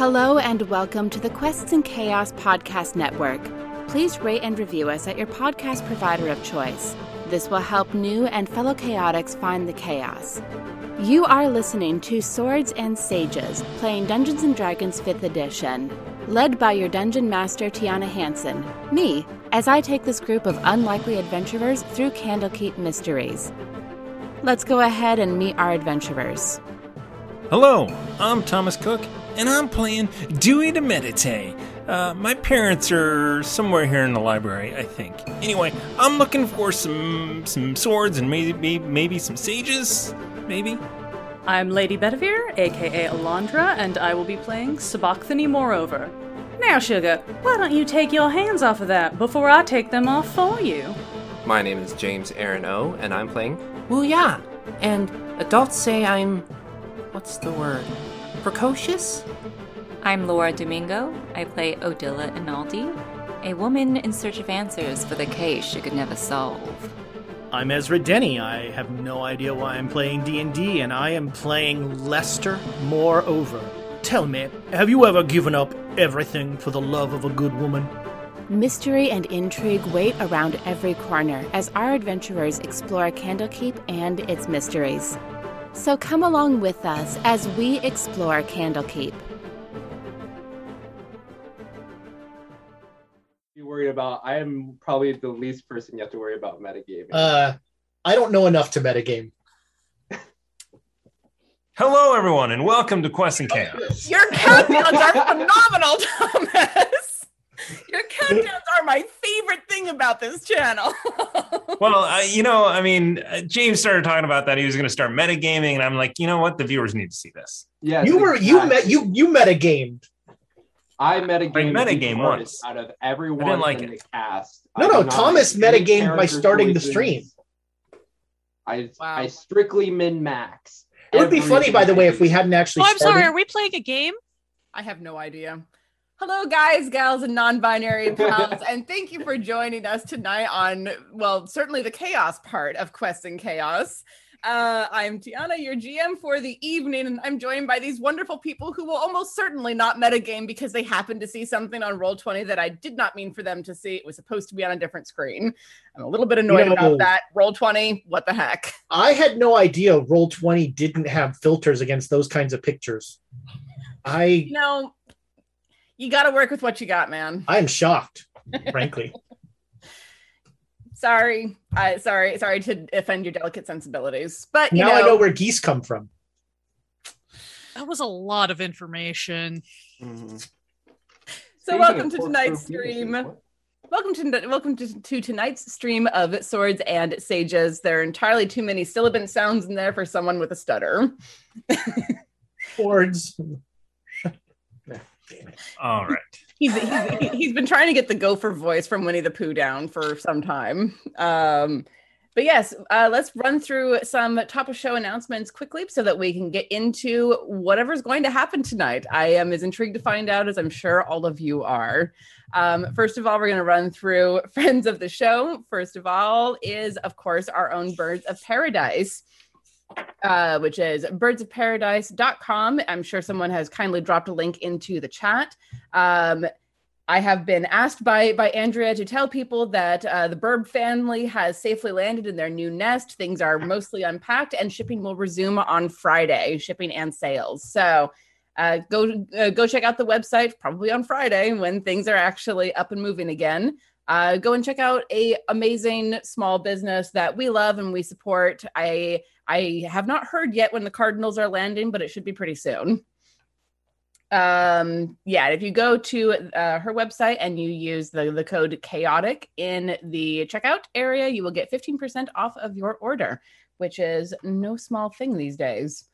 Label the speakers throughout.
Speaker 1: Hello and welcome to the Quests and Chaos Podcast Network. Please rate and review us at your podcast provider of choice. This will help new and fellow chaotics find the chaos. You are listening to Swords and Sages, playing Dungeons and Dragons 5th Edition, led by your dungeon master Tiana Hansen, me, as I take this group of unlikely adventurers through Candlekeep mysteries. Let's go ahead and meet our adventurers.
Speaker 2: Hello, I'm Thomas Cook, and I'm playing Dewey to Meditate. Uh, my parents are somewhere here in the library, I think. Anyway, I'm looking for some some swords and maybe maybe some sages, maybe.
Speaker 3: I'm Lady Bedivere, aka Alondra, and I will be playing Sabachthani Moreover. Now, Sugar, why don't you take your hands off of that before I take them off for you?
Speaker 4: My name is James Aaron O, and I'm playing Wu Wuya. And adults say I'm. What's the word? Precocious?
Speaker 5: I'm Laura Domingo. I play Odila Inaldi, a woman in search of answers for the case she could never solve.
Speaker 6: I'm Ezra Denny. I have no idea why I'm playing D&D and I am playing Lester Moreover. Tell me, have you ever given up everything for the love of a good woman?
Speaker 1: Mystery and intrigue wait around every corner as our adventurers explore Candlekeep and its mysteries. So come along with us as we explore Candlekeep.
Speaker 7: be worried about. I am probably the least person you have to worry about metagaming.
Speaker 8: Uh, I don't know enough to metagame.
Speaker 2: Hello, everyone, and welcome to Quests and Chaos.
Speaker 9: Your countdowns are phenomenal, Thomas. Your countdowns are my favorite thing about this channel.
Speaker 2: Well, uh, you know, I mean, uh, James started talking about that he was going to start metagaming, and I'm like, you know what? The viewers need to see this.
Speaker 7: Yeah,
Speaker 8: you were you met you you metagamed.
Speaker 7: I metagamed
Speaker 2: I
Speaker 7: the
Speaker 2: metagame
Speaker 7: hardest
Speaker 2: once.
Speaker 7: out of everyone
Speaker 2: I didn't like
Speaker 7: in
Speaker 2: it.
Speaker 7: the cast.
Speaker 8: No, no, Thomas
Speaker 7: make any
Speaker 8: metagamed by
Speaker 7: character
Speaker 8: starting the stream.
Speaker 7: I
Speaker 9: Wow.
Speaker 7: I strictly min max.
Speaker 8: It would be funny, by the way, if we hadn't actually.
Speaker 10: Oh, I'm sorry. Are we playing a game?
Speaker 9: I have no idea. Hello, guys, gals, and non-binary pals, and thank you for joining us tonight on, well, certainly the chaos part of Quest and Chaos. Uh, I'm Tiana, your GM for the evening, and I'm joined by these wonderful people who will almost certainly not metagame because they happened to see something on Roll20 that I did not mean for them to see. It was supposed to be on a different screen. I'm a little bit annoyed
Speaker 8: No.
Speaker 9: about that. Roll20, what the heck?
Speaker 8: I had no idea Roll20 didn't have filters against those kinds of pictures. I
Speaker 9: You know, you got to work with what you got, man.
Speaker 8: I'm shocked, frankly.
Speaker 9: sorry i sorry sorry to offend your delicate sensibilities but you
Speaker 8: now
Speaker 9: know,
Speaker 8: I know where geese come from.
Speaker 10: That was a lot of information.
Speaker 7: Mm-hmm.
Speaker 9: so welcome to tonight's stream welcome to welcome to, to tonight's stream of swords and sages there are entirely too many sibilant sounds in there for someone with a stutter
Speaker 8: Swords.
Speaker 2: All right.
Speaker 9: he's, he's, he's been trying to get the gopher voice from winnie the pooh down for some time. Um but yes uh, let's run through some top of show announcements quickly so that we can get into whatever's going to happen tonight. I am as intrigued to find out as i'm sure all of you are. Um, first of all we're going to run through friends of the show. First of all is of course our own birds of paradise uh, which is birdsofparadise.com. I'm sure someone has kindly dropped a link into the chat. Um, I have been asked by by Andrea to tell people that uh, the Burb family has safely landed in their new nest. Things are mostly unpacked, and shipping will resume on Friday. Shipping and sales. So. Uh, go uh, go check out the website probably on Friday when things are actually up and moving again. Uh, go and check out a amazing small business that we love and we support. I I have not heard yet when the Cardinals are landing, but it should be pretty soon. Um, yeah, if you go to uh, her website and you use the, the code chaotic in the checkout area, you will get 15% off of your order, which is no small thing these days.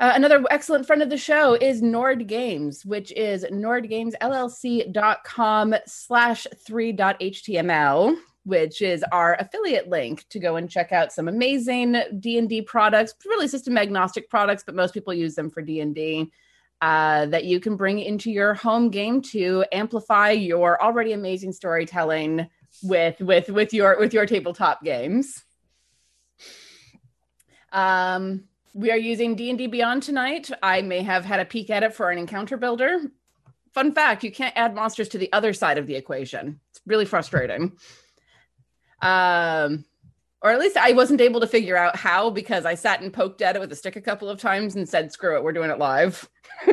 Speaker 9: Uh, another excellent friend of the show is Nord Games, which is nordgamesllc.com slash 3.html, which is our affiliate link to go and check out some amazing D&D products, really system agnostic products, but most people use them for D&D, uh, that you can bring into your home game to amplify your already amazing storytelling with with with your with your tabletop games. Um, we are using D&D Beyond tonight. I may have had a peek at it for an encounter builder. Fun fact, you can't add monsters to the other side of the equation. It's really frustrating. Um, or at least I wasn't able to figure out how because I sat and poked at it with a stick a couple of times and said, screw it, we're doing it live.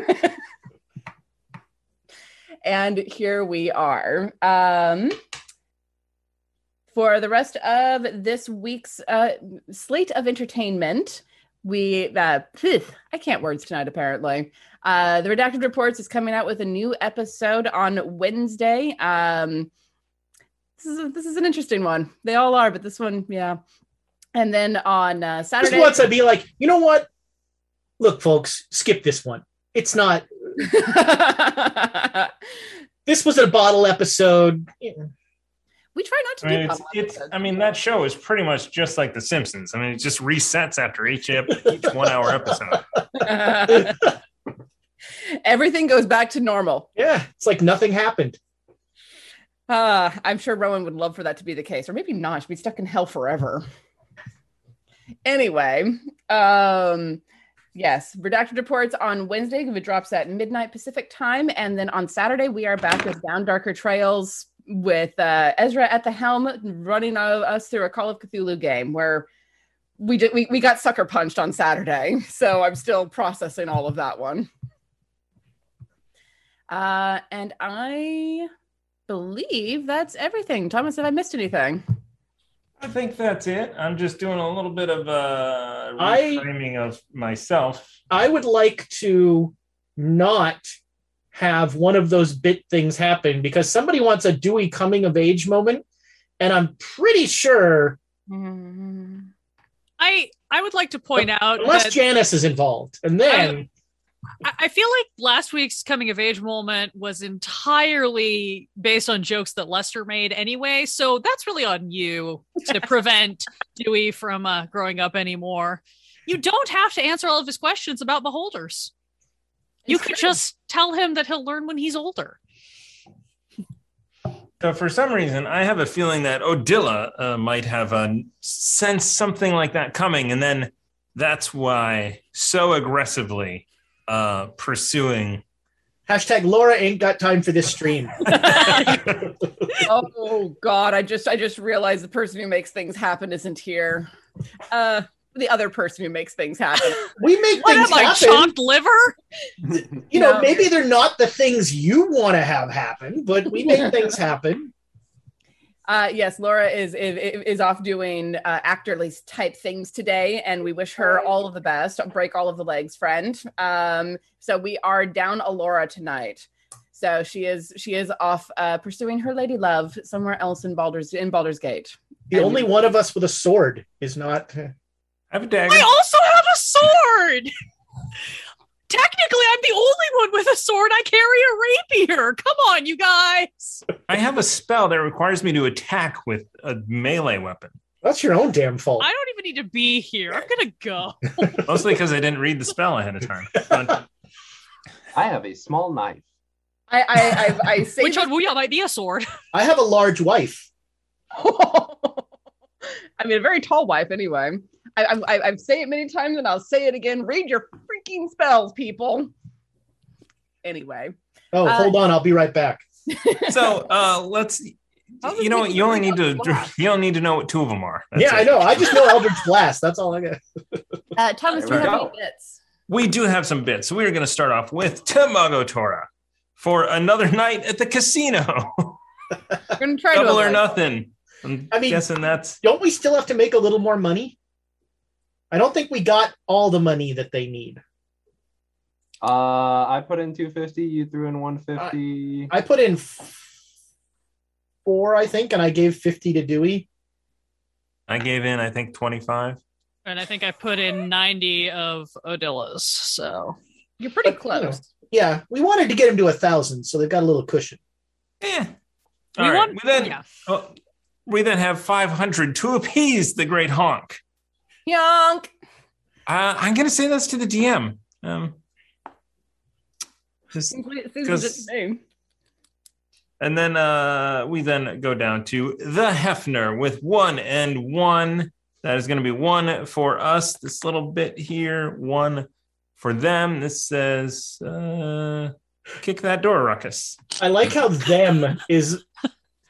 Speaker 9: and here we are. Um, for the rest of this week's uh, slate of entertainment, we uh, phew, I can't words tonight. Apparently, uh, the Redacted Reports is coming out with a new episode on Wednesday. Um, this is a, this is an interesting one. They all are, but this one, yeah. And then on uh, Saturday,
Speaker 8: Just once I'd be like, you know what? Look, folks, skip this one. It's not. this was a bottle episode.
Speaker 9: We try not to
Speaker 2: I
Speaker 9: do
Speaker 2: mean, it's, it's. I mean, that show is pretty much just like The Simpsons. I mean, it just resets after each, ep- each one hour episode.
Speaker 9: Everything goes back to normal.
Speaker 8: Yeah, it's like nothing happened.
Speaker 9: Uh, I'm sure Rowan would love for that to be the case, or maybe not. She'd be stuck in hell forever. Anyway, um, yes, redacted reports on Wednesday. It drops at midnight Pacific time, and then on Saturday we are back with Down Darker Trails with uh, Ezra at the helm, running uh, us through a Call of Cthulhu game where we did we, we got sucker punched on Saturday, so I'm still processing all of that one. Uh, and I believe that's everything. Thomas, have I missed anything?
Speaker 2: I think that's it. I'm just doing a little bit of uh,
Speaker 8: I-
Speaker 2: reframing of myself.
Speaker 8: I would like to not have one of those bit things happen because somebody wants a Dewey coming of age moment, and I'm pretty sure
Speaker 10: I I would like to point out
Speaker 8: unless Janice is involved, and then
Speaker 10: I, I feel like last week's coming of age moment was entirely based on jokes that Lester made anyway. So that's really on you to prevent Dewey from uh, growing up anymore. You don't have to answer all of his questions about beholders. You could just tell him that he'll learn when he's older.
Speaker 2: So for some reason, I have a feeling that Odilla uh, might have a sense something like that coming, and then that's why so aggressively uh, pursuing.
Speaker 8: hashtag Laura ain't got time for this stream.
Speaker 9: oh God, I just I just realized the person who makes things happen isn't here. Uh the other person who makes things happen.
Speaker 8: We make
Speaker 10: What
Speaker 8: things
Speaker 10: am I,
Speaker 8: happen.
Speaker 10: chopped liver?
Speaker 8: You know,
Speaker 9: No.
Speaker 8: maybe they're not the things you want to have happen, but we make things happen.
Speaker 9: Uh, yes, Laura is is, is off doing uh, actorly type things today, and we wish her all of the best. Break all of the legs, friend. Um, so we are down a Laura tonight. So she is she is off uh, pursuing her lady love somewhere else in Baldur's in Baldur's Gate.
Speaker 8: The only one of us with a sword is not.
Speaker 2: I have a dagger.
Speaker 10: I also have a sword. Technically, I'm the only one with a sword. I carry a rapier. Come on, you guys.
Speaker 2: I have a spell that requires me to attack with a melee weapon.
Speaker 8: That's your own damn fault.
Speaker 10: I don't even need to be here. I'm gonna go.
Speaker 2: Mostly because I didn't read the spell ahead of time. But
Speaker 7: I have a small knife.
Speaker 9: I I I, I say
Speaker 10: Which on Wuya might be a sword.
Speaker 8: I have a large wife.
Speaker 9: I mean, a very tall wife, anyway. I, I, I, I've said it many times, and I'll say it again. Read your freaking spells, people. Anyway,
Speaker 8: Oh,
Speaker 9: Uh,
Speaker 8: hold on, I'll be right back.
Speaker 2: so uh, let's. You know,
Speaker 9: this
Speaker 2: you only need to.
Speaker 9: blast?
Speaker 2: You don't need to know what two of them are. That's
Speaker 8: yeah,
Speaker 2: it.
Speaker 8: I know. I just know Eldritch Blast. That's all I got.
Speaker 9: uh, Thomas, do you have
Speaker 7: we
Speaker 9: any bits?
Speaker 2: We do have some bits. So we are going to start off with Tamago Tora for another night at the casino.
Speaker 9: We're gonna try
Speaker 2: Double
Speaker 9: to
Speaker 2: or nothing. I'm
Speaker 8: I mean-
Speaker 2: guessing that's
Speaker 8: Don't we still have to make a little more money? I don't think we got all the money that they need.
Speaker 7: Uh, I put in 250. You threw in 150.
Speaker 8: I put in f- four, I think, and I gave 50 to Dewey.
Speaker 2: I gave in. I think twenty five.
Speaker 10: And I think I put in 90 of Odilla's. So
Speaker 9: You're pretty
Speaker 8: But, you know,
Speaker 9: close.
Speaker 8: yeah, we wanted to get him to a thousand, so they've got a little cushion.
Speaker 2: Eh.
Speaker 10: we
Speaker 2: All right.
Speaker 10: want,
Speaker 2: we then
Speaker 10: yeah.
Speaker 2: oh, we then have 500 to appease the great honk.
Speaker 9: Yonk.
Speaker 2: Uh, I'm going to say this to the DM. Um, just-
Speaker 9: Seems le- seems
Speaker 2: Because-
Speaker 9: legit to me.
Speaker 2: and then uh, we then go down to the Hefner with one and one. That is going to be one for us. This little bit here, one for them. This says, uh, "Kick that door, Ruckus."
Speaker 8: I like how them is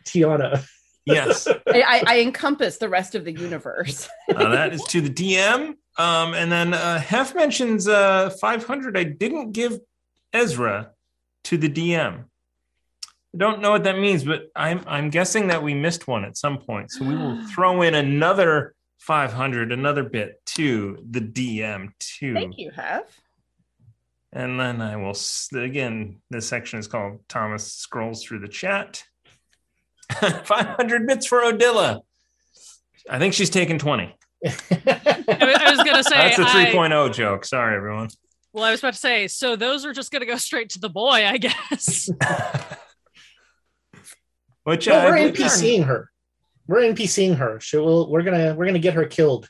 Speaker 8: Tiana.
Speaker 2: Yes,
Speaker 9: I, I, encompass the rest of the universe.
Speaker 2: uh, that is to the DM. Um, and then uh, Hef mentions uh, 500. I didn't give Ezra to the DM. I don't know what that means, but I'm I'm guessing that we missed one at some point. So we will throw in another 500, another bit to the DM too.
Speaker 9: Thank you, Have.
Speaker 2: And then I will again. This section is called Thomas scrolls through the chat. 500 bits for Odilla. I think she's taken 20.
Speaker 10: I, I was going to say,
Speaker 2: That's a 3.0 joke. Sorry, everyone.
Speaker 10: well, I was about to say, so those are just going to go straight to the boy, I guess.
Speaker 2: Which
Speaker 8: No,
Speaker 2: uh,
Speaker 8: we're
Speaker 2: I believe
Speaker 8: NPCing her. We're NPCing her. She will. We're gonna. We're gonna get her killed.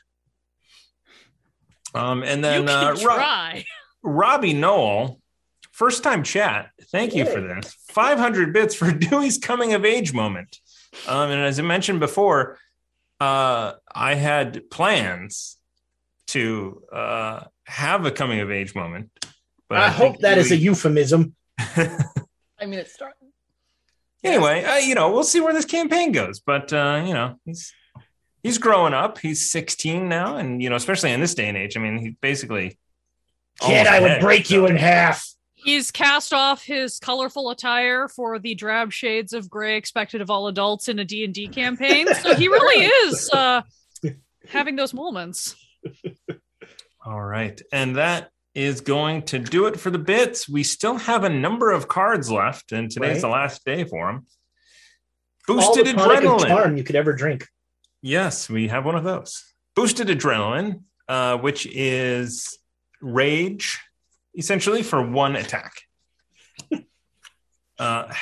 Speaker 2: Um, and
Speaker 10: you
Speaker 2: then
Speaker 10: can
Speaker 2: uh, Ro-
Speaker 10: try.
Speaker 2: Robbie Noel, first time chat. Thank you for this. 500 bits for Dewey's coming of age moment. Um, and as I mentioned before, uh, I had plans to uh, have a coming of age moment. But
Speaker 8: I, hope
Speaker 2: think
Speaker 8: that is a euphemism.
Speaker 9: I mean, it's start.
Speaker 2: anyway, uh, you know, we'll see where this campaign goes. But uh, you know, he's he's growing up. He's 16 now, and you know, especially in this day and age, I mean, he's basically
Speaker 8: Kid, I would
Speaker 2: dead,
Speaker 8: break you in half.
Speaker 10: He's cast off his colorful attire for the drab shades of gray expected of all adults in a D&D campaign. So he really is uh, having those moments.
Speaker 2: All right. And that is going to do it for the bits. We still have a number of cards left, and today's
Speaker 8: Right.
Speaker 2: the last day for them.
Speaker 8: All
Speaker 2: Boosted
Speaker 8: the
Speaker 2: adrenaline.
Speaker 8: charm you could ever drink.
Speaker 2: Yes, we have one of those. Boosted adrenaline, uh, which is rage, essentially for one attack. uh,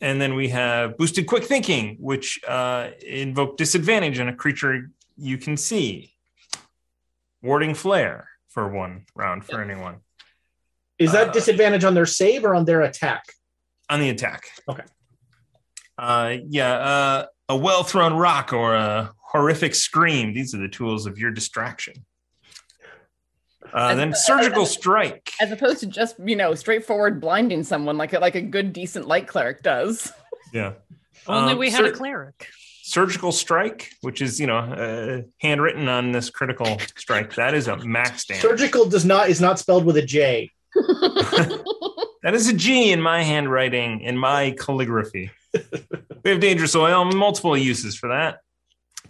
Speaker 2: and then we have boosted quick thinking, which uh, invoke disadvantage on a creature you can see. Warding flare for one round for anyone
Speaker 8: Is that
Speaker 2: Uh,
Speaker 8: disadvantage on their save or on their attack?
Speaker 2: on the attack.
Speaker 8: Okay.
Speaker 2: Uh, yeah, uh, a well thrown rock or a horrific scream. These are the tools of your distraction. Uh, then
Speaker 9: as-
Speaker 2: surgical
Speaker 9: as-
Speaker 2: strike.
Speaker 9: As opposed to just you know straightforward blinding someone like a, like a good decent light cleric does.
Speaker 2: Yeah.
Speaker 10: Only
Speaker 2: Um,
Speaker 10: we had a cleric.
Speaker 2: surgical strike, which is you know uh, handwritten on this critical strike. That is a max damage.
Speaker 8: Surgical does not is not spelled with a J.
Speaker 2: That is a G in my handwriting, in my calligraphy. we have dangerous oil, multiple uses for that.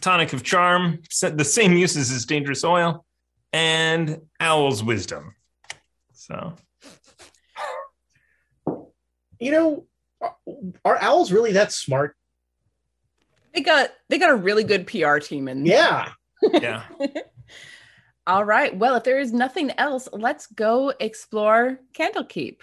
Speaker 2: Tonic of charm, the same uses as dangerous oil, and owl's wisdom. So
Speaker 8: You know, are, are owls really that smart?
Speaker 9: They got they got a really good PR team in.
Speaker 8: Yeah.
Speaker 2: yeah,
Speaker 9: All right. Well, if there is nothing else, let's go explore Candlekeep.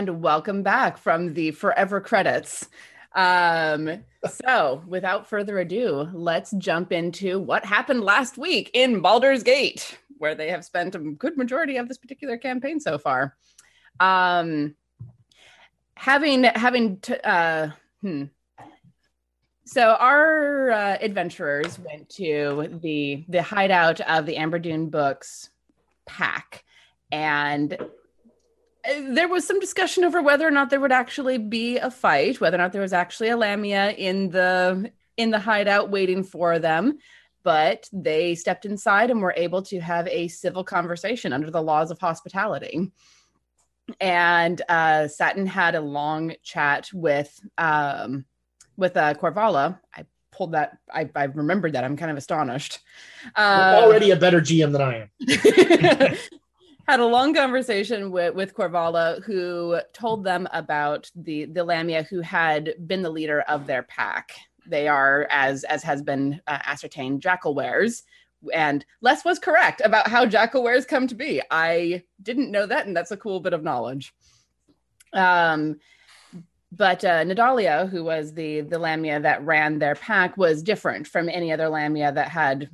Speaker 9: And welcome back from the forever credits. Um, so, without further ado, let's jump into what happened last week in Baldur's Gate, where they have spent a good majority of this particular campaign so far. Um, having having t- uh, hmm. So our uh, adventurers went to the the hideout of the Amber Dune Books pack, and there was some discussion over whether or not there would actually be a fight, whether or not there was actually a Lamia in the in the hideout waiting for them. But they stepped inside and were able to have a civil conversation under the laws of hospitality. And uh, Satin had a long chat with um, with uh, Corvala. I pulled that. I, I remembered that. I'm kind of astonished. Uh,
Speaker 8: already a better GM than I am.
Speaker 9: had a long conversation with, with who told them about the the Lamia who had been the leader of their pack. They are, as as has been uh, ascertained, jackalweres. And Les was correct about how jackalweres come to be. I didn't know that, and that's a cool bit of knowledge. Um, but uh, Nadalia, who was the the Lamia that ran their pack, was different from any other Lamia that had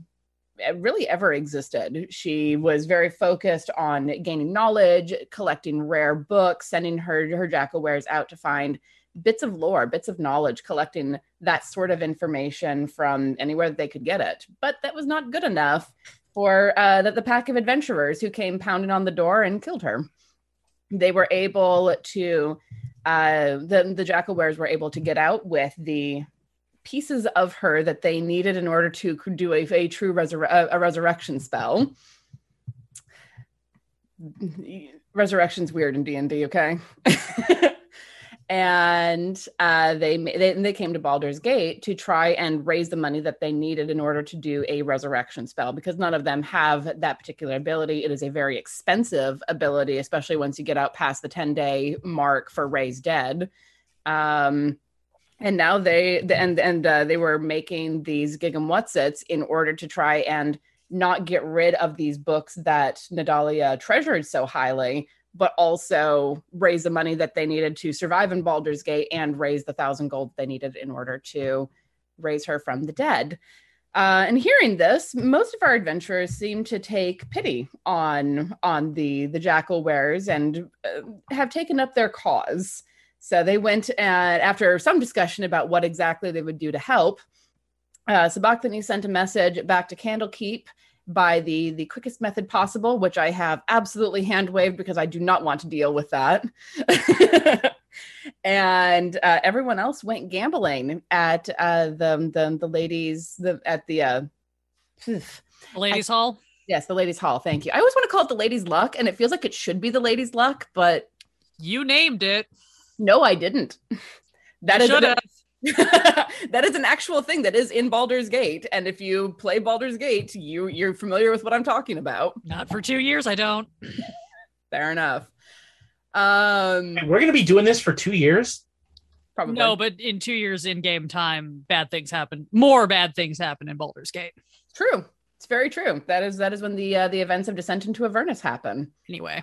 Speaker 9: really ever existed. She was very focused on gaining knowledge, collecting rare books, sending her her jackalweres out to find bits of lore, bits of knowledge, collecting that sort of information from anywhere that they could get it. But that was not good enough for uh, the, the pack of adventurers who came pounding on the door and killed her. They were able to, uh, the the jackalweres were able to get out with the pieces of her that they needed in order to do a, a true resur- a, resurrection spell. Resurrection's weird in D and D, okay? and uh, they, they they came to Baldur's Gate to try and raise the money that they needed in order to do a resurrection spell because none of them have that particular ability. It is a very expensive ability, especially once you get out past the ten day mark for raise dead. Um, and now they and and uh, they were making these gigamwhatsits in order to try and not get rid of these books that Nadalia treasured so highly, but also raise the money that they needed to survive in Baldur's Gate and raise the thousand gold they needed in order to raise her from the dead. Uh, and hearing this, most of our adventurers seem to take pity on on the the jackalweres and uh, have taken up their cause. So they went and after some discussion about what exactly they would do to help, uh, Sabachthani sent a message back to Candlekeep by the the quickest method possible, which I have absolutely hand waved because I do not want to deal with that. and uh, everyone else went gambling at uh, the the the ladies the at the uh,
Speaker 10: ladies' hall.
Speaker 9: Yes, the ladies' hall. Thank you. I always want to call it the ladies' luck, and it feels like it should be the ladies' luck, but
Speaker 10: you named it.
Speaker 9: No, I didn't. That is
Speaker 10: should
Speaker 9: a, that is an actual thing that is in Baldur's Gate, and if you play Baldur's Gate, you you're familiar with what I'm talking about.
Speaker 10: Not for two years, I don't.
Speaker 9: Fair enough. Um,
Speaker 8: We're going to be doing this for two years.
Speaker 9: Probably.
Speaker 10: No, but in two years in game time, bad things happen. More bad things happen in Baldur's Gate.
Speaker 9: True. It's very true. That is that is when the uh, the events of Descent into Avernus happen.
Speaker 10: Anyway,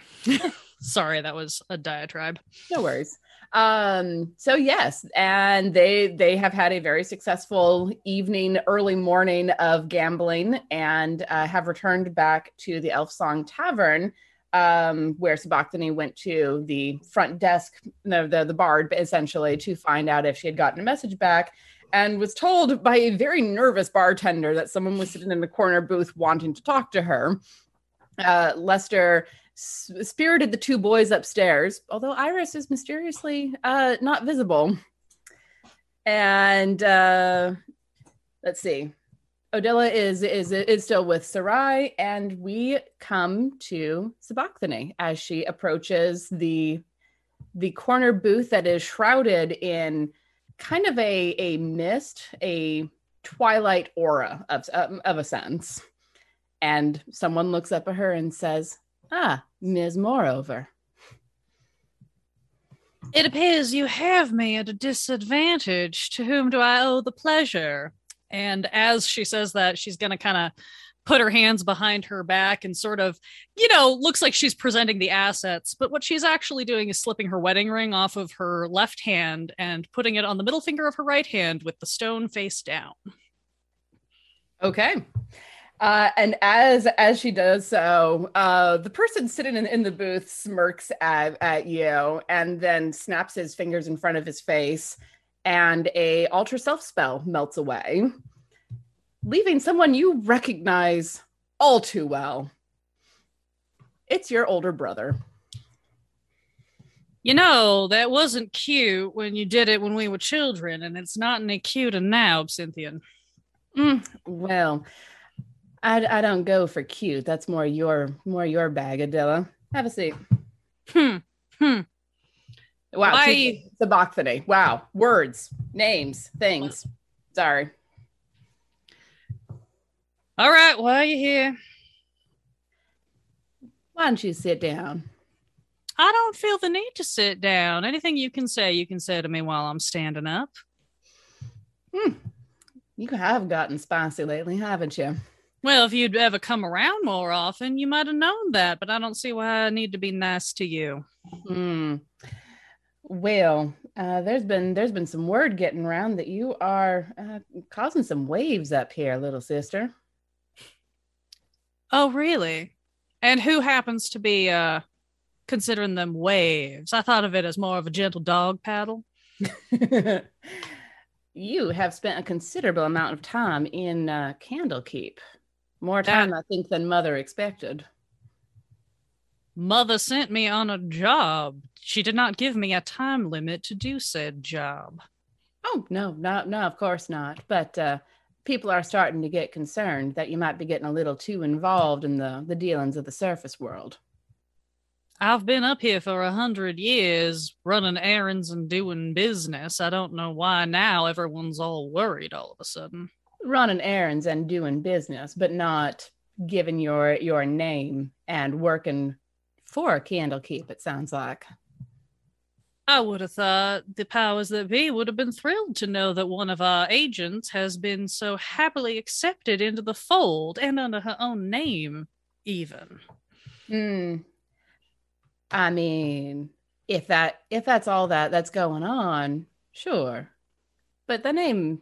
Speaker 10: sorry that was a diatribe.
Speaker 9: No worries. Um, so yes, and they they have had a very successful evening, early morning of gambling, and uh, have returned back to the Elf Song Tavern, um, where Sabachthani went to the front desk, no, the the bard essentially, to find out if she had gotten a message back, and was told by a very nervous bartender that someone was sitting in the corner booth wanting to talk to her. Uh, Lester spirited the two boys upstairs, although Iris is mysteriously uh, not visible. And uh, let's see. Odila is is is still with Sarai, and we come to Sabachthani as she approaches the the corner booth that is shrouded in kind of a a mist, a twilight aura of of a sense. And someone looks up at her and says, "Ah, Ms. Moreover."
Speaker 10: It appears you have me at a disadvantage. To whom do I owe the pleasure? And as she says that, she's going to kind of put her hands behind her back and sort of, you know, looks like she's presenting the assets. But what she's actually doing is slipping her wedding ring off of her left hand and putting it on the middle finger of her right hand with the stone face down.
Speaker 9: Okay. Uh, and as as she does so, uh, the person sitting in, in the booth smirks at, at you and then snaps his fingers in front of his face, and a alter self spell melts away, leaving someone you recognize all too well. It's your older brother.
Speaker 10: You know, that wasn't cute when you did it when we were children, and it's not any cuter now, Cynthia.
Speaker 9: Mm, well, I, I don't go for cute. That's more your more your bag, Adela. Have a seat.
Speaker 10: Hmm. Hmm.
Speaker 9: Wow.
Speaker 10: Why-
Speaker 9: Sabachthani. Wow. Words, names, things. Sorry.
Speaker 10: All right, why are you here?
Speaker 9: Why don't you sit down?
Speaker 10: I don't feel the need to sit down. Anything you can say, you can say to me while I'm standing up. Hmm.
Speaker 9: You have gotten spicy lately, haven't you?
Speaker 10: Well, if you'd ever come around more often, you might have known that, but I don't see why I need to be nice to you.
Speaker 9: Hmm. Well, uh, there's been there's been some word getting around that you are uh, causing some waves up here, little sister.
Speaker 10: Oh, really? And who happens to be uh considering them waves? I thought of it as more of a gentle dog paddle.
Speaker 9: you have spent a considerable amount of time in uh, Candlekeep. More time, I think, than Mother expected.
Speaker 10: Mother sent me on a job. She did not give me a time limit to do said job.
Speaker 9: Oh no, no, no, of course not. But uh, people are starting to get concerned that you might be getting a little too involved in the the dealings of the surface world.
Speaker 10: I've been up here for a hundred years running errands and doing business. I don't know why now everyone's all worried all of a sudden.
Speaker 9: Running errands and doing business, but not giving your your name and working for a Candlekeep. It sounds like.
Speaker 10: I would have thought the powers that be would have been thrilled to know that one of our agents has been so happily accepted into the fold and under her own name, even.
Speaker 9: Hmm. I mean, if that if that's all that that's going on, sure. But the name,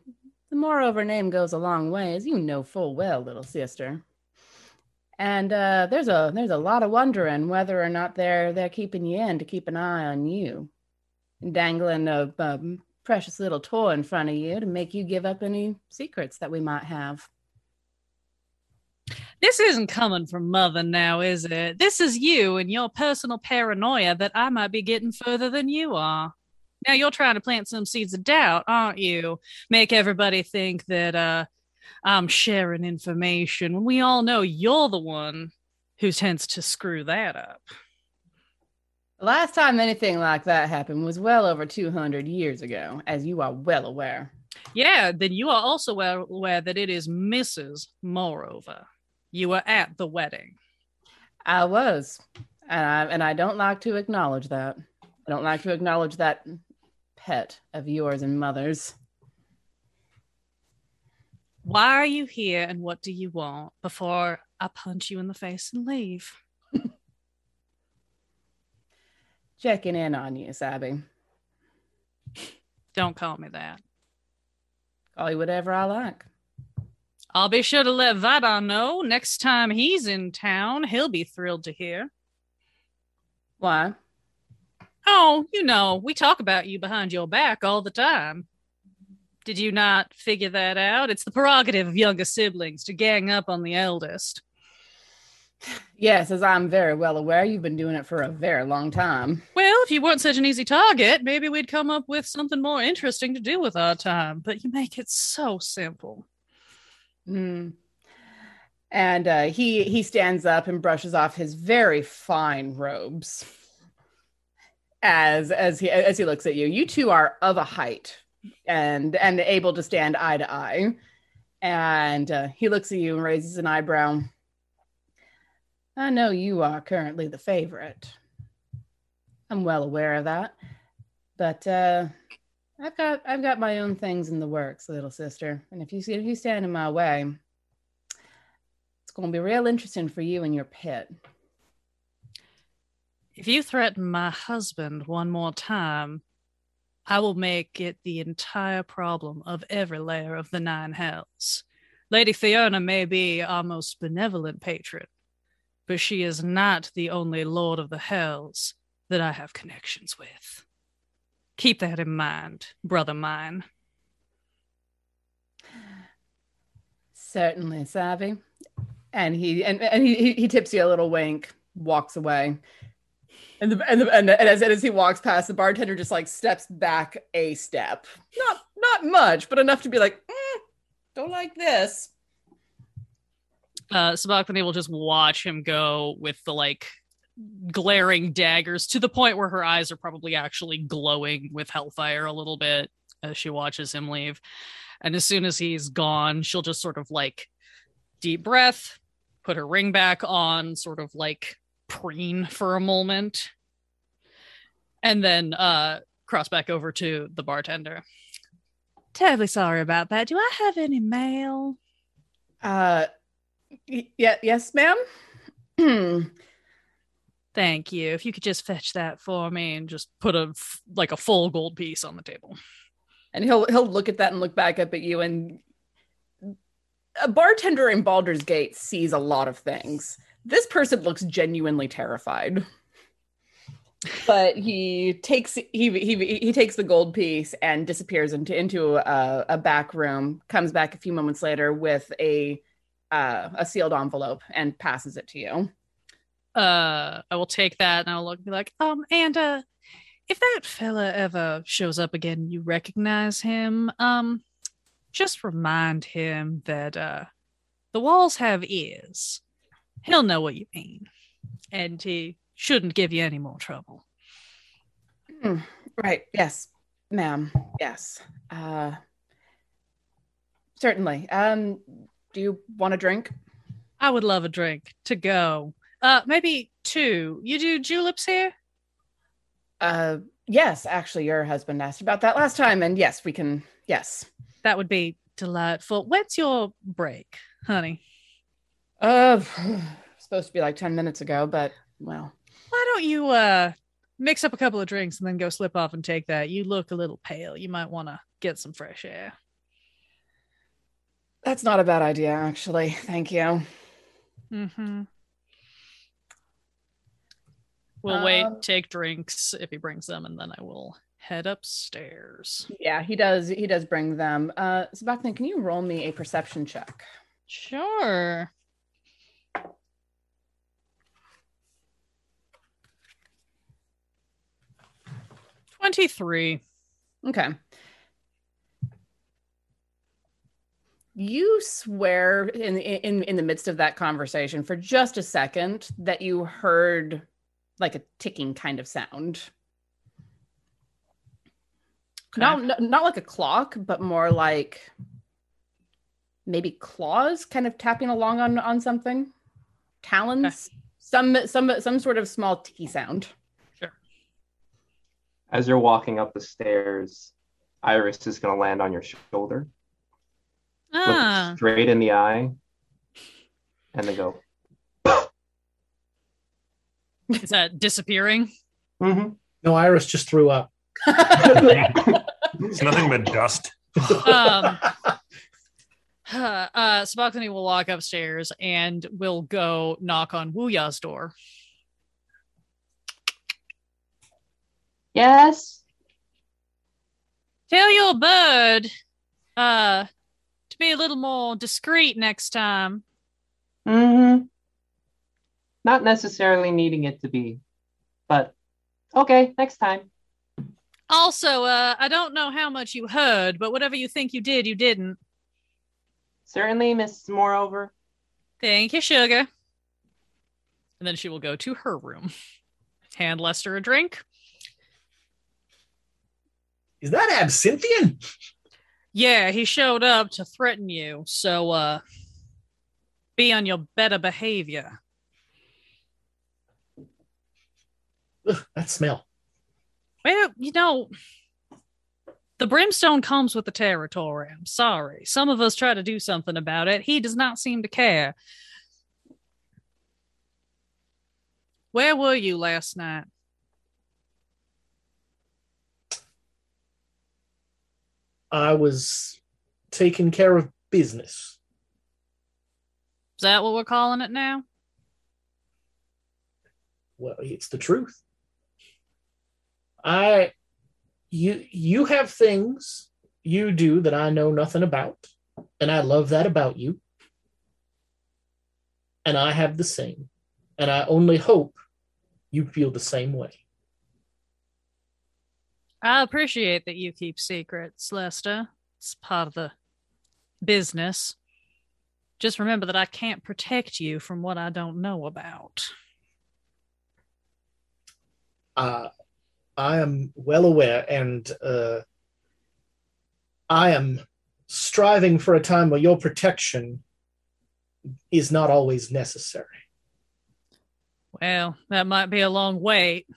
Speaker 9: the moreover name goes a long way, as you know full well, little sister. And uh, there's a there's a lot of wondering whether or not they're they're keeping you in to keep an eye on you, dangling a, a precious little toy in front of you to make you give up any secrets that we might have.
Speaker 10: This isn't coming from mother now, is it? This is you and your personal paranoia that I might be getting further than you are. Now you're trying to plant some seeds of doubt, aren't you? Make everybody think that uh I'm sharing information when we all know you're the one who tends to screw that up.
Speaker 9: The last time anything like that happened was well over 200 years ago, as you are well aware.
Speaker 10: Yeah, then you are also well aware that it is Mrs. Moreover. You were at the wedding.
Speaker 9: I was, and I and I don't like to acknowledge that. I don't like to acknowledge that pet of yours and mother's.
Speaker 10: Why are you here and what do you want before I punch you in the face and leave?
Speaker 9: Checking in on you, Sabby.
Speaker 10: Don't call me that.
Speaker 9: Call you whatever I like.
Speaker 10: I'll be sure to let Vadon know next time he's in town. He'll be thrilled to hear.
Speaker 9: Why?
Speaker 10: Oh, you know, we talk about you behind your back all the time. Did you not figure that out? It's the prerogative of younger siblings to gang up on the eldest.
Speaker 9: Yes, as I'm very well aware, you've been doing it for a very long time.
Speaker 10: Well, if you weren't such an easy target, maybe we'd come up with something more interesting to do with our time. But you make it so simple.
Speaker 9: Mm. And uh, he he stands up and brushes off his very fine robes. As as he as he looks at you, you two are of a height and and able to stand eye to eye. And uh, he looks at you and raises an eyebrow. I know you are currently the favorite. I'm well aware of that, but uh, I've got I've got my own things in the works, little sister. And if you see if you stand in my way, It's going to be real interesting for you and your pet.
Speaker 10: If you threaten my husband one more time, I will make it the entire problem of every layer of the nine hells. Lady Fierna may be our most benevolent patron, but she is not the only lord of the hells that I have connections with. Keep that in mind, brother mine.
Speaker 9: Certainly, Savvy. And he and, and he, he- tips you a little wink, walks away. And the, and, the, and, and as, as he walks past, the bartender just like steps back a step. Not not much, but enough to be like, "Mm, don't like this.
Speaker 10: uh Sabachthani will just watch him go with the like glaring daggers to the point where her eyes are probably actually glowing with hellfire a little bit as she watches him leave. And as soon as he's gone, she'll just sort of like deep breath, put her ring back on, sort of like preen for a moment, and then uh cross back over to the bartender. Terribly sorry about that. Do I have any mail?
Speaker 9: Uh, y- yeah, yes, ma'am.
Speaker 10: Thank you. If you could just fetch that for me and just put a f- like a full gold piece on the table.
Speaker 9: and he'll he'll look at that and look back up at you and a bartender in Baldur's Gate sees a lot of things. This person looks genuinely terrified. But he takes he he he takes the gold piece and disappears into into a, a back room. Comes back a few moments later with a uh, a sealed envelope and passes it to you.
Speaker 10: Uh I will take that and I'll look and be like, um, and uh if that fella ever shows up again, you recognize him, um, just remind him that uh the walls have ears. He'll know what you mean. And he shouldn't give you any more trouble.
Speaker 9: Hmm, Right. Yes, ma'am. Yes. Uh, certainly. Um, do you want a drink?
Speaker 10: I would love a drink to go. Uh maybe two. You do juleps here?
Speaker 9: Uh, yes. Actually, your husband asked about that last time, and yes, we can. Yes.
Speaker 10: That would be delightful. When's your break, honey?
Speaker 9: Uh, supposed to be like ten minutes ago, but well,
Speaker 10: Why don't you uh mix up a couple of drinks and then go slip off and take that? You look a little pale. You might want to get some fresh air.
Speaker 9: that's not a bad idea, actually. Thank you.
Speaker 10: Mm-hmm. We'll wait,
Speaker 9: Um,
Speaker 10: take drinks if he brings them, and then I will head upstairs.
Speaker 9: Yeah, he does. He does bring them. Uh, Sebastian, can you roll me a perception check?
Speaker 10: Sure. Twenty-three.
Speaker 9: Okay. You swear in in in the midst of that conversation for just a second that you heard like a ticking kind of sound. Not, not not like a clock, but more like maybe claws kind of tapping along on on something. Talons. Some some some sort of small ticky sound.
Speaker 7: As you're walking up the stairs, Iris is going to land on your shoulder, look
Speaker 10: Ah,
Speaker 7: straight in the eye, and then go.
Speaker 10: is that disappearing?
Speaker 7: Mhm.
Speaker 8: No, Iris just threw up.
Speaker 11: It's nothing but dust.
Speaker 10: um, uh, uh, Sabachthani will walk upstairs and will go knock on Wuya's door.
Speaker 4: Yes.
Speaker 10: Tell your bird uh, to be a little more discreet next time.
Speaker 4: Mm-hmm. Not necessarily needing it to be, but okay, next time.
Speaker 10: Also, uh, I don't know how much you heard, but whatever you think you did, you didn't.
Speaker 4: Certainly, Miss Moreover.
Speaker 10: Thank you, sugar. And then she will go to her room, hand Lester a drink
Speaker 8: is that Absinthian?
Speaker 10: Yeah, he showed up to threaten you. So uh be on your better behavior.
Speaker 8: Ugh, that smell.
Speaker 10: Well, you know, the brimstone comes with the territory. I'm sorry. Some of us try to do something about it. He does not seem to care. Where were you last night?
Speaker 8: I was taking care of business.
Speaker 10: Is that what we're calling it now?
Speaker 8: Well, it's the truth. I you you have things you do that I know nothing about, and I love that about you. And I have the same. And I only hope you feel the same way.
Speaker 10: I appreciate that you keep secrets, Lester. It's part of the business. Just remember that I can't protect you from what I don't know about.
Speaker 8: Uh, I am well aware, and uh, I am striving for a time where your protection is not always necessary.
Speaker 10: Well, that might be a long wait.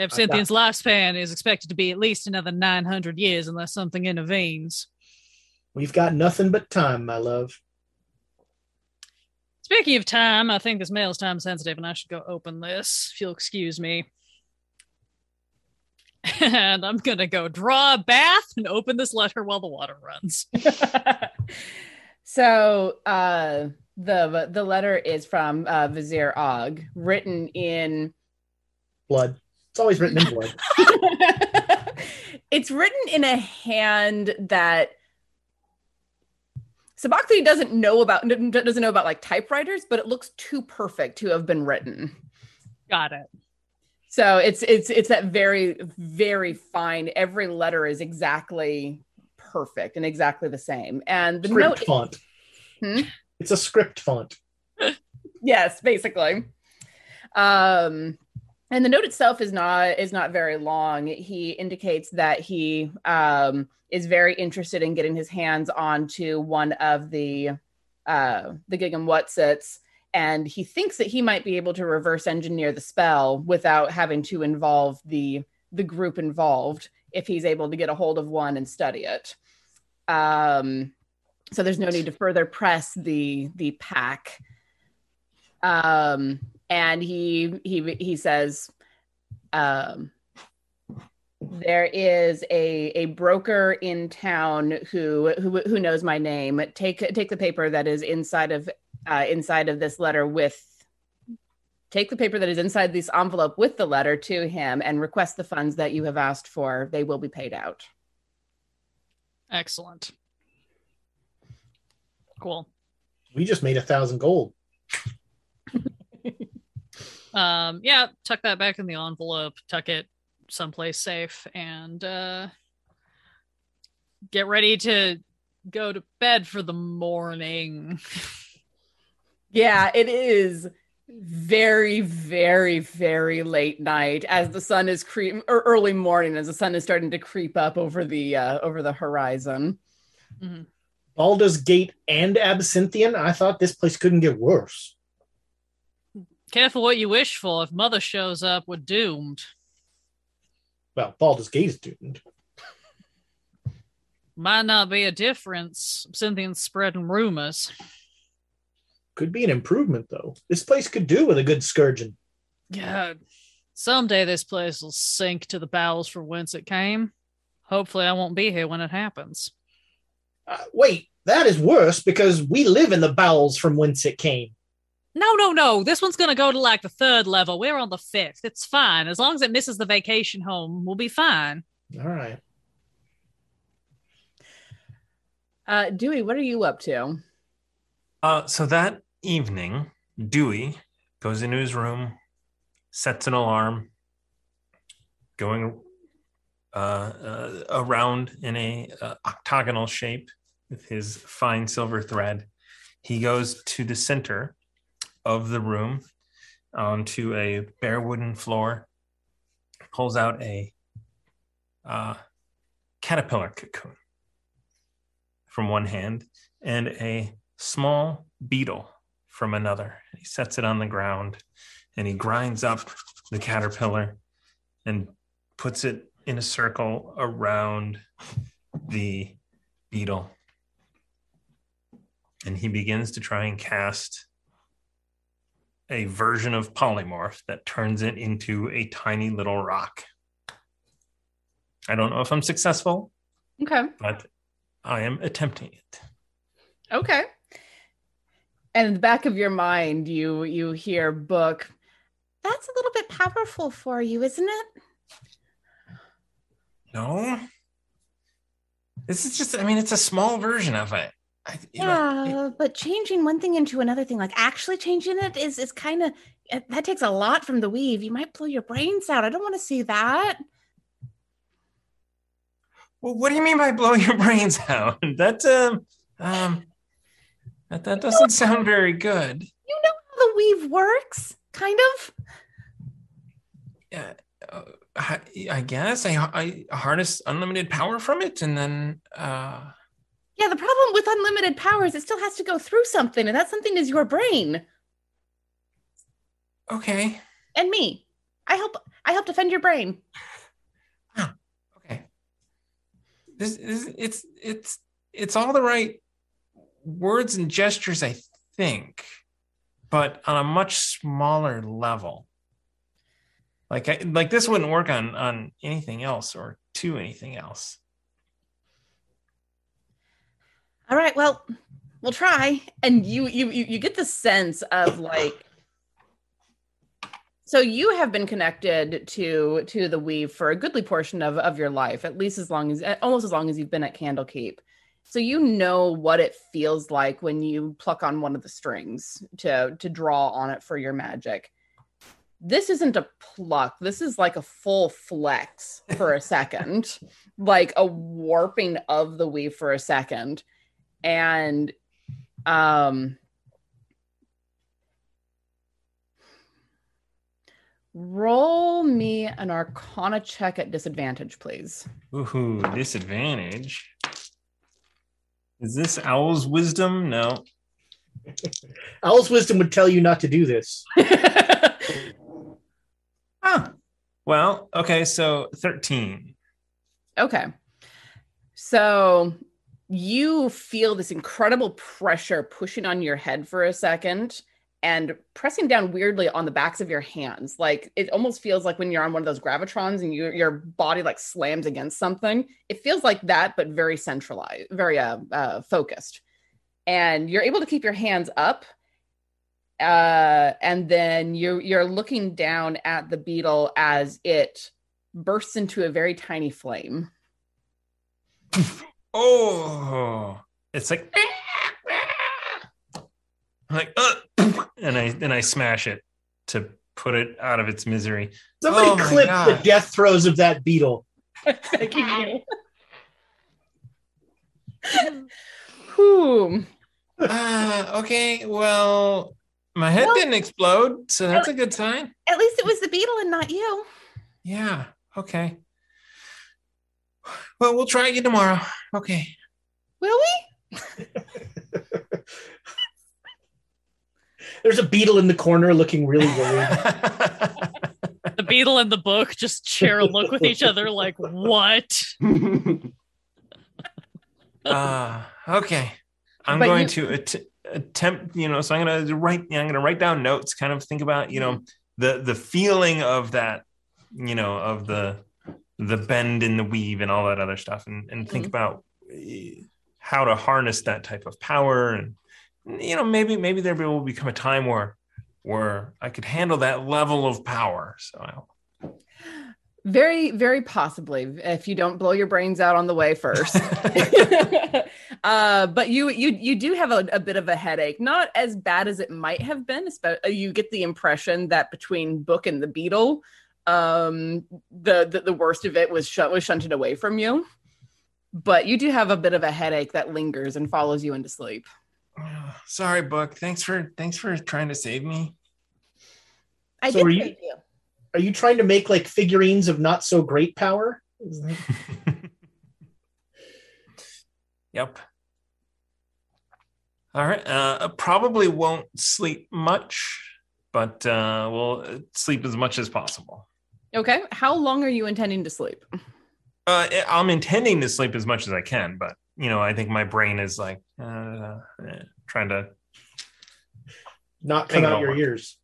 Speaker 10: If Cynthia's lifespan is expected to be at least another 900 years unless something intervenes.
Speaker 8: We've got nothing but time, my love.
Speaker 10: Speaking of time, I think this mail is time sensitive and I should go open this, if you'll excuse me. And I'm going to go draw a bath and open this letter while the water runs.
Speaker 9: So uh, the the letter is from uh, Vizier Og, written in
Speaker 8: Blood. It's always written in blood.
Speaker 9: it's written in a hand that Sabachthani doesn't know about doesn't know about like typewriters, but it looks too perfect to have been written.
Speaker 10: Got it.
Speaker 9: So it's it's it's that very very fine. Every letter is exactly perfect and exactly the same. And the
Speaker 8: script
Speaker 9: note
Speaker 8: font.
Speaker 9: Hmm?
Speaker 8: It's a script font.
Speaker 9: yes, basically. Um, and the note itself is not is not very long. He indicates that he um, is very interested in getting his hands onto one of the uh, the Gigam Whatsits, and he thinks that he might be able to reverse engineer the spell without having to involve the the group involved if he's able to get a hold of one and study it. Um, so there's no need to further press the the pack. Um, and he he he says, um, there is a a broker in town who who who knows my name. Take take the paper that is inside of uh, inside of this letter with. Take the paper that is inside this envelope with the letter to him and request the funds that you have asked for. They will be paid out.
Speaker 10: Excellent. Cool.
Speaker 8: We just made a thousand gold.
Speaker 10: Um, yeah, tuck that back in the envelope, tuck it someplace safe, and uh, get ready to go to bed for the morning.
Speaker 9: Yeah, it is very, very, very late night as the sun is creep or early morning as the sun is starting to creep up over the uh, over the horizon.
Speaker 10: Mhm.
Speaker 8: Baldur's Gate and Absinthian. I thought this place couldn't get worse.
Speaker 10: Careful what you wish for. If Mother shows up, we're doomed.
Speaker 8: Well, Baldur's Gate is doomed.
Speaker 10: Might not be a difference. Cynthia's spreading rumors.
Speaker 8: Could be an improvement though. This place could do with a good scourging.
Speaker 10: God, someday this place will sink to the bowels from whence it came. Hopefully, I won't be here when it happens.
Speaker 8: Uh, wait, that is worse because we live in the bowels from whence it came.
Speaker 10: No, no, no. This one's going to go to like the third level. We're on the fifth. It's fine. As long as it misses the vacation home, we'll be fine.
Speaker 8: All right.
Speaker 9: Uh, Dewey, what are you up to?
Speaker 2: Uh, so that evening, Dewey goes into his room, sets an alarm, going uh, uh, around in a uh, octagonal shape with his fine silver thread. He goes to the center of the room onto a bare wooden floor, pulls out a uh, caterpillar cocoon from one hand and a small beetle from another. He sets it on the ground and he grinds up the caterpillar and puts it in a circle around the beetle. And he begins to try and cast a version of polymorph that turns it into a tiny little rock. I don't know if I'm successful,
Speaker 9: Okay.
Speaker 2: but I am attempting it.
Speaker 9: Okay. And in the back of your mind, you you hear book. That's a little bit powerful for you, isn't it?
Speaker 2: No, this is just. I mean, it's a small version of it. I, you know,
Speaker 9: Yeah, but changing one thing into another thing, like actually changing it, is is kind of that takes a lot from the weave. You might blow your brains out. I don't want to see that.
Speaker 2: well, what do you mean by blow your brains out? That um um that that doesn't sound very good.
Speaker 9: You know how the weave works, kind of.
Speaker 2: Yeah, uh, I, I guess I I harness unlimited power from it, and then uh
Speaker 9: Yeah, the problem with unlimited powers, it still has to go through something, and that something is your brain
Speaker 2: okay.
Speaker 9: and me. I help. I help defend your brain.
Speaker 2: Ah, Okay. This is it's it's it's all the right words and gestures, I think, but on a much smaller level. Like I, like this wouldn't work on on anything else or to anything else.
Speaker 9: All right, well, we'll try. And you you you, get the sense of like so you have been connected to to the weave for a goodly portion of, of your life, at least as long as almost as long as you've been at Candlekeep. So you know what it feels like when you pluck on one of the strings to to draw on it for your magic. This isn't a pluck. This is like a full flex for a second, like a warping of the weave for a second and um roll me an arcana check at disadvantage please
Speaker 2: Ooh, disadvantage. Is this owl's wisdom? No.
Speaker 8: Owl's wisdom would tell you not to do this.
Speaker 2: Ah. Well, okay, so 13.
Speaker 9: okay so you feel this incredible pressure pushing on your head for a second and pressing down weirdly on the backs of your hands. Like it almost feels like when you're on one of those gravitrons and you, your body like slams against something it feels like that but very centralized very uh, uh, focused. And you're able to keep your hands up uh, and then you're you're looking down at the beetle as it bursts into a very tiny flame
Speaker 2: Oh, it's like, like, uh, and I then I smash it to put it out of its misery.
Speaker 8: Somebody
Speaker 2: Oh
Speaker 8: clip the death throes of that beetle.
Speaker 9: Begging you. Whew.
Speaker 2: Ah, okay. Well, my head
Speaker 9: Well-
Speaker 2: didn't explode, so that's a good sign.
Speaker 9: At least it was the beetle and not you.
Speaker 2: Yeah. Okay. Well, we'll try again tomorrow. Okay.
Speaker 9: Will we?
Speaker 8: There's a beetle in the corner looking really worried.
Speaker 10: The beetle and the book just share a look with each other, like, what?
Speaker 2: Uh, okay. I'm
Speaker 9: But
Speaker 2: going
Speaker 9: you-
Speaker 2: to att- attempt, you know, so I'm going to write, I'm going to write down notes, kind of think about, you know, the, the feeling of that, you know, of the, the bend in the weave and all that other stuff and, and think
Speaker 9: Mhm.
Speaker 2: about eh, how to harness that type of power. And, you know, maybe, maybe there will become a time where, where I could handle that level of power. So I'll...
Speaker 9: Very, very possibly if you don't blow your brains out on the way first. uh, but you you you do have a, a bit of a headache, not as bad as it might have been. You get the impression that between Book and the Beetle, um, the, the the worst of it was shut was shunted away from you. But you do have a bit of a headache that lingers and follows you into sleep.
Speaker 2: sorry, book. Thanks for, thanks for trying to save me.
Speaker 9: I
Speaker 8: So
Speaker 9: did
Speaker 8: are you-
Speaker 9: save you.
Speaker 8: Are you trying to make like figurines of not so great power? That-
Speaker 2: Yep. All right. Uh, probably won't sleep much, but uh, we'll sleep as much as possible.
Speaker 9: Okay. How long are you intending to sleep?
Speaker 2: Uh, I'm intending to sleep as much as I can, but you know, I think my brain is like uh, eh, trying to.
Speaker 8: Not come
Speaker 2: Make it
Speaker 8: out your
Speaker 2: work.
Speaker 8: ears.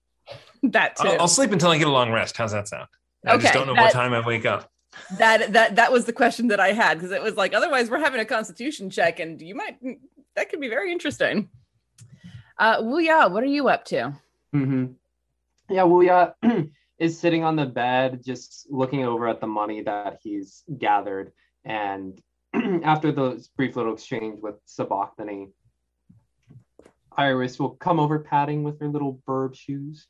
Speaker 9: that too.
Speaker 2: I'll, I'll sleep until I get a long rest. How's that sound? I just don't know
Speaker 9: that-
Speaker 2: what time I wake up.
Speaker 9: that that that was the question that I had because it was like otherwise we're having a constitution check and you might that could be very interesting. Uh well yeah, what are you up to?
Speaker 7: Mm-hmm. Yeah, Wuya is sitting on the bed, just looking over at the money that he's gathered. And after the brief little exchange with Sabachthani, Iris will come over patting with her little burb shoes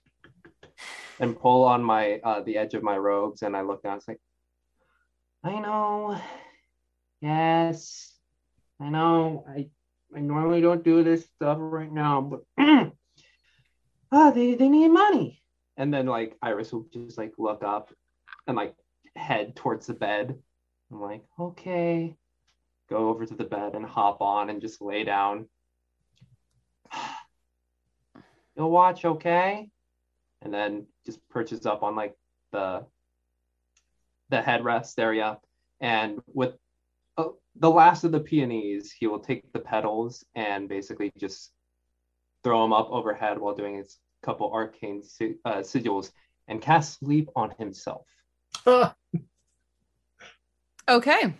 Speaker 7: and pull on my uh, the edge of my robes. And I look down, it's like, I know. Yes. I know. I I normally don't do this stuff right now, but ah, they, they need money. And then like Iris will just like look up and like head towards the bed. I'm like, okay. Go over to the bed and hop on and just lay down. You'll watch, okay? And then just perches up on like the the headrest area. And with uh, the last of the peonies, he will take the petals and basically just throw them up overhead while doing his couple arcane si- uh, sigils and cast sleep on himself.
Speaker 9: Okay.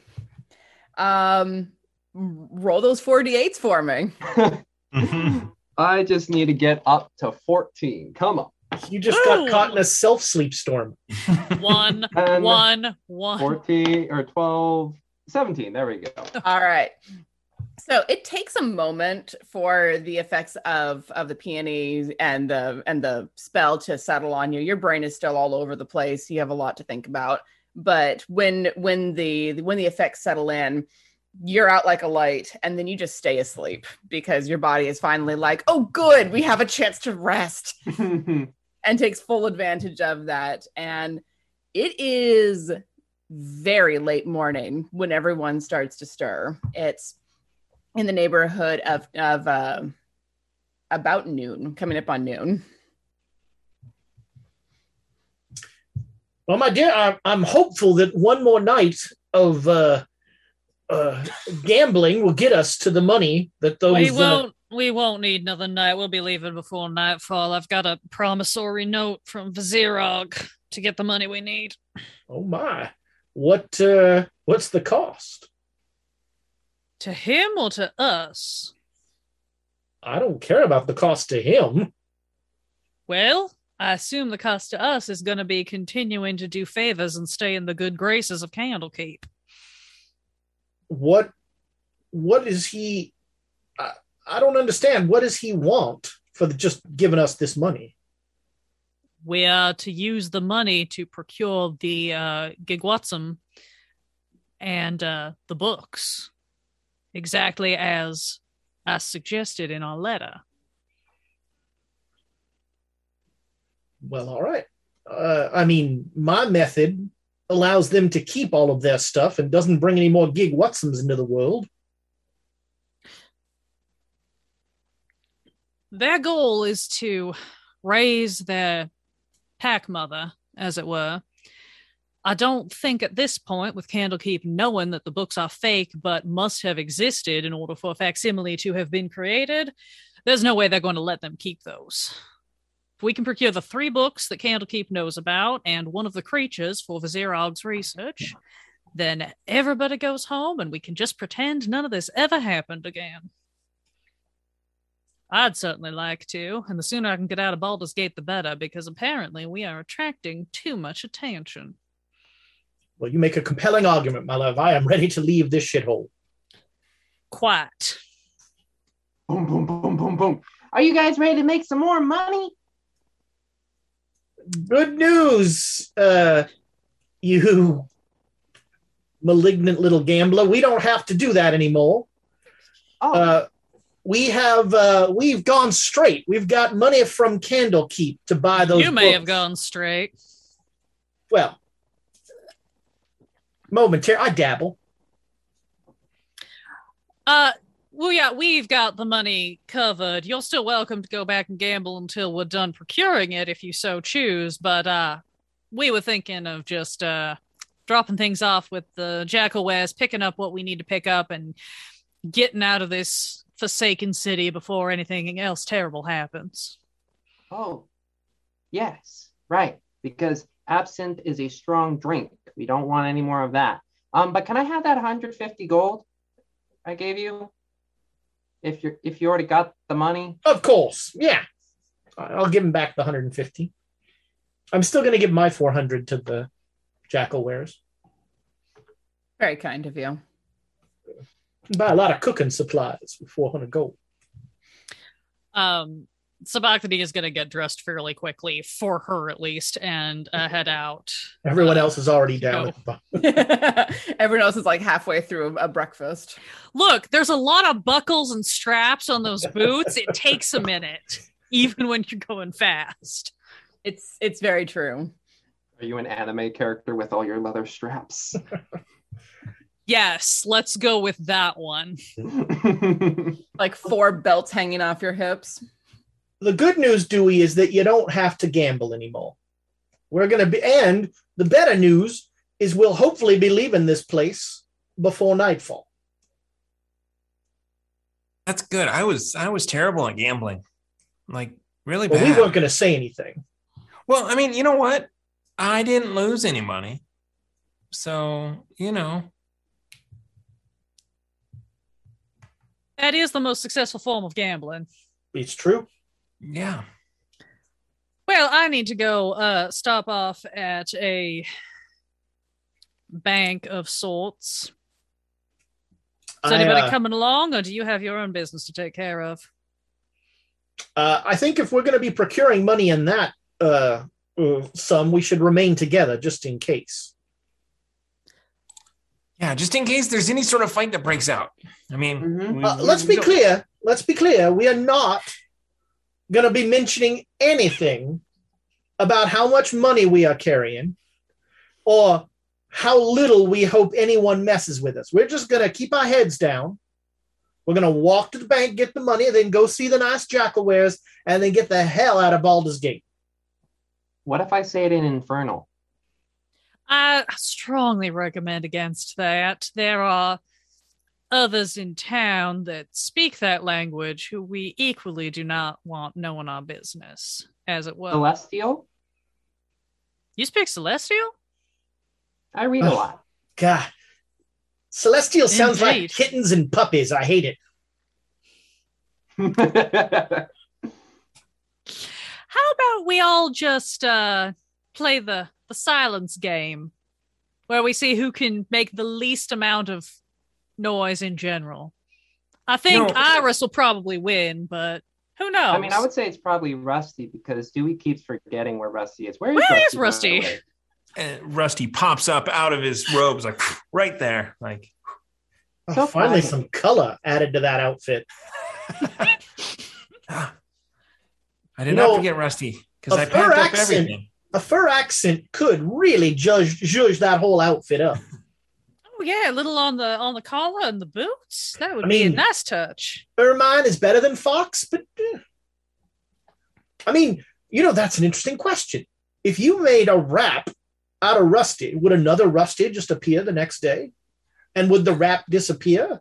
Speaker 9: Um roll those 48s for me.
Speaker 7: I just need to get up to 14. Come on.
Speaker 8: You just got caught in a self sleep storm.
Speaker 10: One,
Speaker 7: And
Speaker 10: one, one.
Speaker 7: 14 or 12, 17. There we go.
Speaker 9: All right. So it takes a moment for the effects of of the peonies and the and the spell to settle on you. Your brain is still all over the place. You have a lot to think about. But when when the when the effects settle in, you're out like a light, and then you just stay asleep because your body is finally like, oh, good, we have a chance to rest, and takes full advantage of that. And it is very late morning when everyone starts to stir. It's in the neighborhood of of uh, about noon, coming up on noon.
Speaker 8: Well, my dear, I'm, I'm hopeful that one more night of uh, uh, gambling will get us to the money that those.
Speaker 10: we
Speaker 8: uh,
Speaker 10: won't. we won't need another night. We'll be leaving before nightfall. I've got a promissory note from Vizirog to get the money we need.
Speaker 8: oh my! What? Uh, what's the cost?
Speaker 10: To him or to us?
Speaker 8: I don't care about the cost to him.
Speaker 10: Well, I assume the cost to us is going to be continuing to do favors and stay in the good graces of Candlekeep.
Speaker 8: What? What is he? I, I don't understand. What does he want for the, just giving us this money?
Speaker 10: We are to use the money to procure the uh, Gigwatsum and uh, the books, exactly as I suggested in our letter.
Speaker 8: Well, all right. Uh, I mean, my method allows them to keep all of their stuff and doesn't bring any more gig Watsums into the world.
Speaker 10: Their goal is to raise their pack mother, as it were. I don't think at this point, with Candlekeep knowing that the books are fake but must have existed in order for a facsimile to have been created, there's no way they're going to let them keep those. If we can procure the three books that Candlekeep knows about and one of the creatures for Vizirog's research, then everybody goes home and we can just pretend none of this ever happened again. I'd certainly like to, and the sooner I can get out of Baldur's Gate, the better, because apparently we are attracting too much attention.
Speaker 8: Well, you make a compelling argument, my love. I am ready to leave this shithole.
Speaker 10: Quite.
Speaker 7: Boom, boom, boom, boom, boom. Are you guys ready to make some more money?
Speaker 8: Good news, uh, you malignant little gambler. We don't have to do that anymore.
Speaker 7: Oh,
Speaker 8: Uh, we have uh, we've gone straight. We've got money from Candlekeep to buy those.
Speaker 10: you may have gone straight.
Speaker 8: well. Momentary, I dabble.
Speaker 10: Uh, well, yeah, we've got the money covered. You're still welcome to go back and gamble until we're done procuring it if you so choose. But uh, we were thinking of just uh, dropping things off with the jackalweres, picking up what we need to pick up, and getting out of this forsaken city before anything else terrible happens.
Speaker 7: oh. Yes, right. Because absinthe is a strong drink. We don't want any more of that. Um, but can I have that 150 gold I gave you? If you if you already got the money.
Speaker 8: Of course, yeah. I'll give him back the 150. I'm still going to give my 400 to the jackalweres.
Speaker 9: Very kind of you.
Speaker 8: Buy a lot of cooking supplies with 400 gold.
Speaker 10: Um, Sabachthani is going to get dressed fairly quickly, for her at least, and uh, head out.
Speaker 8: Everyone else is already down.
Speaker 10: go.
Speaker 8: at.
Speaker 9: Everyone else is like halfway through a breakfast.
Speaker 10: Look, there's a lot of buckles and straps on those boots. It takes a minute, even when you're going fast.
Speaker 9: It's it's very true.
Speaker 7: Are you an anime character with all your leather straps?
Speaker 10: Yes, let's go with that one.
Speaker 9: Like four belts hanging off your hips.
Speaker 8: The good news, Dewey, is that you don't have to gamble anymore. We're going to be, and the better news is we'll hopefully be leaving this place before nightfall.
Speaker 2: That's good. I was I was terrible at gambling, like really
Speaker 8: Well,
Speaker 2: bad.
Speaker 8: we weren't going to say anything.
Speaker 2: Well, I mean, you know what? I didn't lose any money, so you know.
Speaker 10: That is the most successful form of gambling.
Speaker 8: It's true.
Speaker 2: Yeah.
Speaker 10: Well, I need to go uh stop off at a bank of sorts. Is
Speaker 8: I,
Speaker 10: anybody
Speaker 8: uh,
Speaker 10: coming along, or do you have your own business to take care of?
Speaker 8: Uh, I think if we're going to be procuring money in that uh, uh, sum, we should remain together just in case.
Speaker 2: Yeah, just in case there's any sort of fight that breaks out. I mean,
Speaker 7: Mhm.
Speaker 2: we-
Speaker 8: Uh,
Speaker 2: we-
Speaker 8: let's
Speaker 2: we
Speaker 8: be
Speaker 2: don't-
Speaker 8: clear. Let's be clear. We are not going to be mentioning anything about how much money we are carrying or how little we hope anyone messes with us. We're just going to keep our heads down. We're going to walk to the bank, get the money, then go see the nice jackalweres, and then get the hell out of Baldur's Gate.
Speaker 7: what if I say it in Infernal?
Speaker 10: I strongly recommend against that. There are others in town that speak that language who we equally do not want knowing our business, as it were.
Speaker 7: Celestial?
Speaker 10: you speak Celestial?
Speaker 7: I read a
Speaker 8: Oh.
Speaker 7: lot.
Speaker 8: God. Celestial sounds like kittens and puppies. I hate it.
Speaker 10: How about we all just uh play the the silence game where we see who can make the least amount of noise in general. I think
Speaker 2: No.
Speaker 10: Iris will probably win, but who knows?
Speaker 7: I mean, I would say it's probably Rusty because Dewey keeps forgetting where Rusty is. Where is
Speaker 10: Where
Speaker 7: Rusty?
Speaker 10: is Rusty?
Speaker 2: and Rusty pops up out of his robes, like right there. Like,
Speaker 8: Oh,
Speaker 7: So
Speaker 8: finally,
Speaker 7: funny.
Speaker 8: some color added to that outfit.
Speaker 2: I did
Speaker 8: You
Speaker 2: not
Speaker 8: know,
Speaker 2: forget Rusty because I
Speaker 8: fur
Speaker 2: packed up
Speaker 8: accent-
Speaker 2: everything.
Speaker 8: A fur accent could really judge judge that whole outfit up.
Speaker 10: Oh yeah, a little on the on the collar and the boots. That would
Speaker 8: I
Speaker 10: be a nice touch.
Speaker 8: Ermine is better than Fox, but eh. I mean, you know, that's an interesting question. If you made a wrap out of Rusty, would another Rusty just appear the next day? And would the wrap disappear?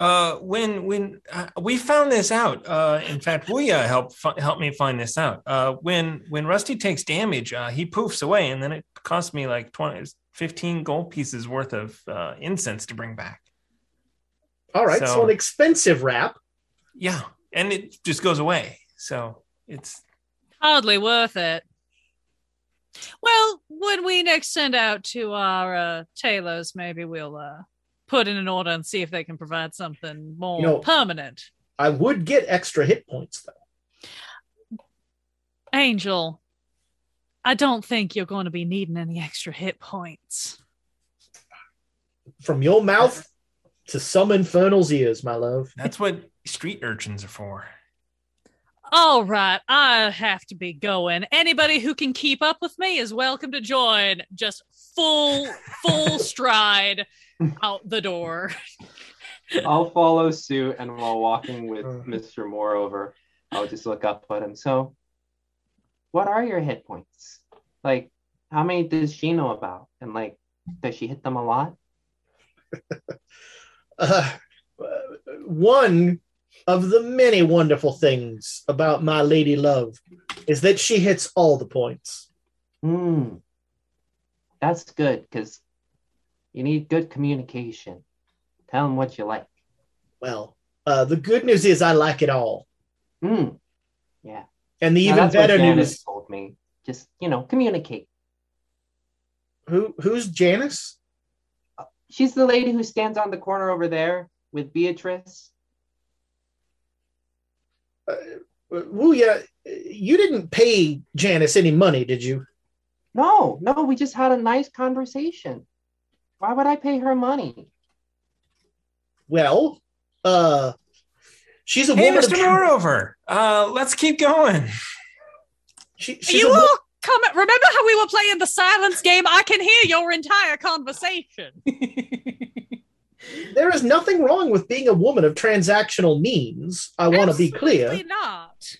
Speaker 2: Uh, when when uh, we found this out, uh, in fact, Wuya helped fi- help me find this out. Uh, when when Rusty takes damage, uh, he poofs away, and then it cost me like 20, 15 gold pieces worth of uh, incense to bring back.
Speaker 8: All right, so,
Speaker 2: So-
Speaker 8: an expensive wrap.
Speaker 2: Yeah, and it just goes away. So it's
Speaker 10: Hardly worth it. Well, when we next send out to our uh, tailors, maybe we'll uh, put in an order and see if they can provide something more
Speaker 8: You know-
Speaker 10: permanent.
Speaker 8: I would get extra hit points though.
Speaker 10: Angel, I don't think you're going to be needing any extra hit points.
Speaker 8: From your mouth to some infernal's ears, my love.
Speaker 2: that's what street urchins are for.
Speaker 10: All right, I have to be going. Anybody who can keep up with me is welcome to join. Just full, full stride out the door.
Speaker 7: I'll follow suit, and while walking with
Speaker 8: Uh-huh.
Speaker 7: Mr. Moreover, I'll just look up at him. So, what are your hit points? Like, how many does she know about? And like, does she hit them a lot?
Speaker 8: Uh, one of the many wonderful things about my lady love is that she hits all the points.
Speaker 7: Hmm. That's good because you need good communication. Tell them what you like.
Speaker 8: Well, uh, the good news is I like it all.
Speaker 7: Hmm. Yeah.
Speaker 8: And the
Speaker 7: Now,
Speaker 8: even better news
Speaker 7: told me. Just you know, communicate.
Speaker 8: who who's Janice?
Speaker 7: She's the lady who stands on the corner over there with Beatrice.
Speaker 8: Uh, Wuya, you didn't pay Janice any money, did you?
Speaker 7: No, no, we just had a nice conversation. Why would I pay her money?
Speaker 8: Well, uh, she's a
Speaker 2: Hey,
Speaker 8: woman. of
Speaker 2: Mr.
Speaker 8: tr-
Speaker 2: Moreover, uh, let's keep going.
Speaker 8: she,
Speaker 10: Are
Speaker 8: she's
Speaker 10: you
Speaker 8: a wo-
Speaker 10: all comment? Remember how we were playing the silence game? I can hear your entire conversation.
Speaker 8: there is nothing wrong with being a woman of transactional means. I want to be clear,
Speaker 10: Absolutely not.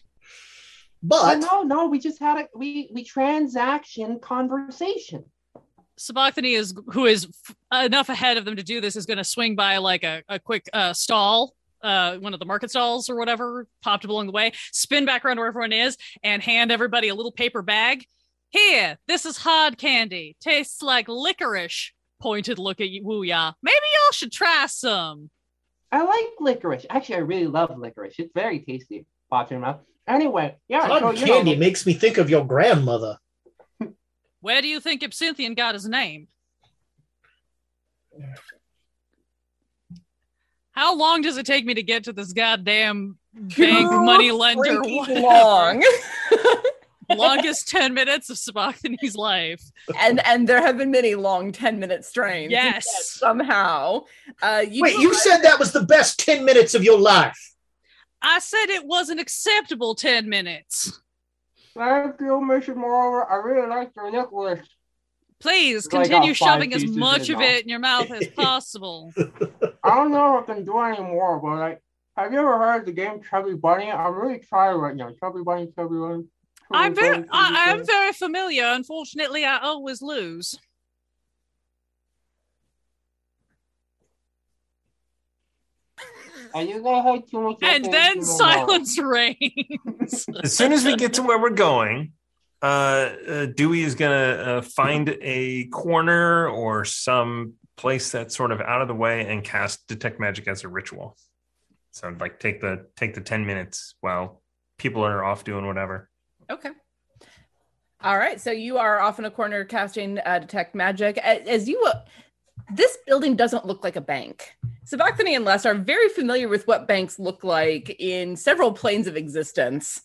Speaker 8: but
Speaker 7: Oh, no, no, we just had a we we transaction conversation.
Speaker 10: Sabachthani is who is f- enough ahead of them to do this is going to swing by like a, a quick uh, stall, uh, one of the market stalls or whatever, popped along the way, spin back around where everyone is, and hand everybody a little paper bag. Here, this is hard candy. Tastes like licorice. Pointed look at you, Wuya. Maybe y'all should try some.
Speaker 7: I like licorice. Actually, I really love licorice. It's very tasty. Pops in your mouth. Anyway, yeah. so,
Speaker 8: cotton
Speaker 7: you
Speaker 8: candy
Speaker 7: know,
Speaker 8: makes me think of your grandmother.
Speaker 10: Where do you think Absinthian got his name? How long does it take me to get to this goddamn bank money lender?
Speaker 9: Long.
Speaker 10: Longest 10 minutes of Sabachthani's life.
Speaker 9: and and there have been many long 10 minute strains.
Speaker 10: Yes.
Speaker 9: Somehow. Uh you
Speaker 8: Wait, you
Speaker 9: arrive-
Speaker 8: said that was the best 10 minutes of your life.
Speaker 10: I said it was an acceptable 10 minutes.
Speaker 7: Thank you, Mr. Moreover. I really like your necklace.
Speaker 10: Please continue shoving as much of
Speaker 7: it
Speaker 10: it in your mouth as possible.
Speaker 7: I don't know if I can do any more, but like, have you ever heard the game Chubby Bunny? I'm really trying right now. Chubby Bunny, Chubby Bunny. Chubby
Speaker 10: I'm very
Speaker 7: Bunny,
Speaker 10: I, I am very familiar. Unfortunately, I always lose.
Speaker 7: Are you gonna have too much?
Speaker 10: And then
Speaker 7: to
Speaker 10: silence reigns.
Speaker 2: As soon as we get to where we're going, uh, uh, Dewey is gonna uh, find a corner or some place that's sort of out of the way and cast detect magic as a ritual. So like take the take the ten minutes while people are off doing whatever.
Speaker 9: Okay. All right. So you are off in a corner casting uh, detect magic. As you, uh, this building doesn't look like a bank. Sabachthani and Les are very familiar with what banks look like in several planes of existence.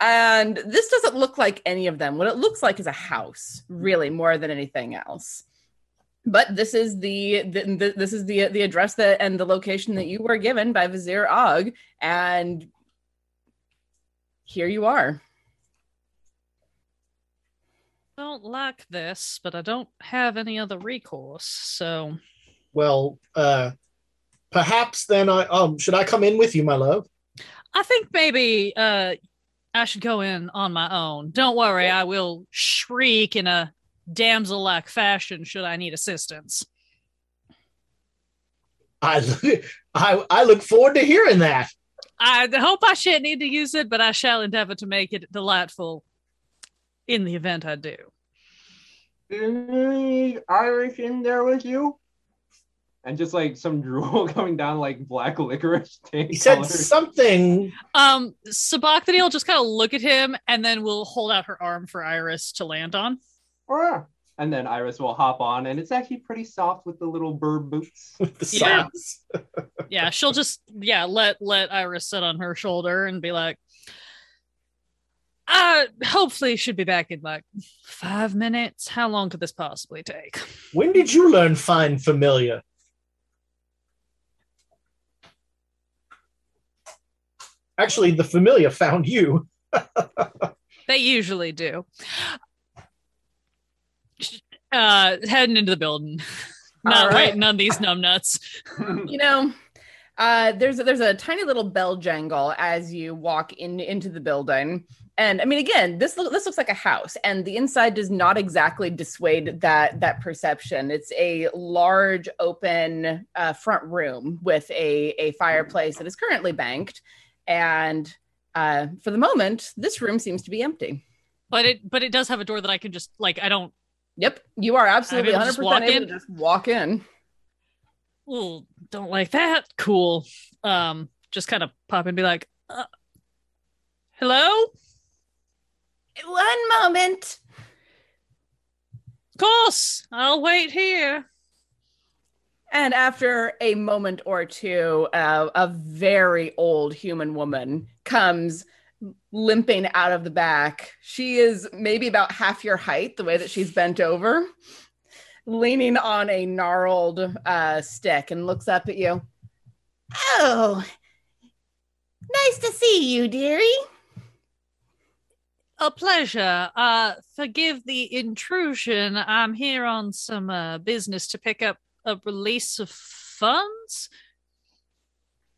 Speaker 9: And this doesn't look like any of them. What it looks like is a house, really, more than anything else. But this is the, the, the this is the the address that and the location that you were given by Vizier Og, and here you are.
Speaker 10: I don't like this, but I don't have any other recourse. So
Speaker 8: Well, uh, perhaps then I um should I come in with you, my love?
Speaker 10: I think maybe uh, I should go in on my own. Don't worry, I will shriek in a damsel like fashion should I need assistance.
Speaker 8: I I I look forward to hearing that.
Speaker 10: I hope I shan't need to use it, but I shall endeavor to make it delightful in the event I do.
Speaker 7: Is Iris in there with you? And just like some drool coming down like black licorice.
Speaker 8: He said something.
Speaker 10: Um, Sabachthani will just kind of look at him and then we'll hold out her arm for Iris to land on.
Speaker 7: "Ah." And then Iris will hop on, and it's actually pretty soft with the little bird boots.
Speaker 10: Yeah. Yeah, she'll just yeah let let Iris sit on her shoulder and be like, "Uh, hopefully should be back in like five minutes. How long could this possibly take?"
Speaker 8: When did you learn find familiar? Actually, the familiar found you.
Speaker 10: They usually do. Uh, heading into the building, not
Speaker 9: All right.
Speaker 10: waiting on these numbnuts.
Speaker 9: you know uh there's there's a tiny little bell jangle as you walk in into the building and i mean again this look, this looks like a house and the inside does not exactly dissuade that that perception it's a large open uh, front room with a a fireplace that is currently banked and uh, for the moment, this room seems to be empty.
Speaker 10: But it but it does have a door that I can just like I don't
Speaker 9: Yep, you are absolutely 100%
Speaker 10: just walk
Speaker 9: able
Speaker 10: in?
Speaker 9: to just walk in.
Speaker 10: Ooh, don't like that. Cool. Um, just kind of pop and be like, uh, hello?
Speaker 9: One moment.
Speaker 10: Of course, I'll wait here.
Speaker 9: And after a moment or two, uh, a very old human woman comes limping out of the back. She is maybe about half your height, the way that she's bent over, leaning on a gnarled uh, stick and looks up at you. Oh, nice to see you, dearie.
Speaker 10: A pleasure. Uh, forgive the intrusion. I'm here on some uh, business to pick up a release of funds.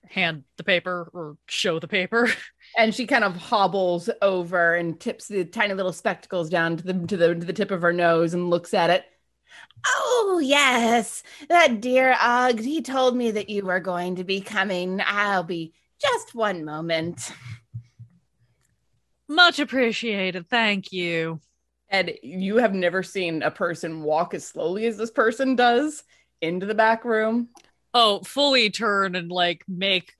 Speaker 10: Hand the paper or show the paper.
Speaker 9: And she kind of hobbles over and tips the tiny little spectacles down to the to the to the tip of her nose and looks at it. Oh yes, that dear Ugg. He told me that you were going to be coming. I'll be just one moment.
Speaker 10: Much appreciated. Thank you.
Speaker 9: And you have never seen a person walk as slowly as this person does into the back room.
Speaker 10: Oh, fully turn and like make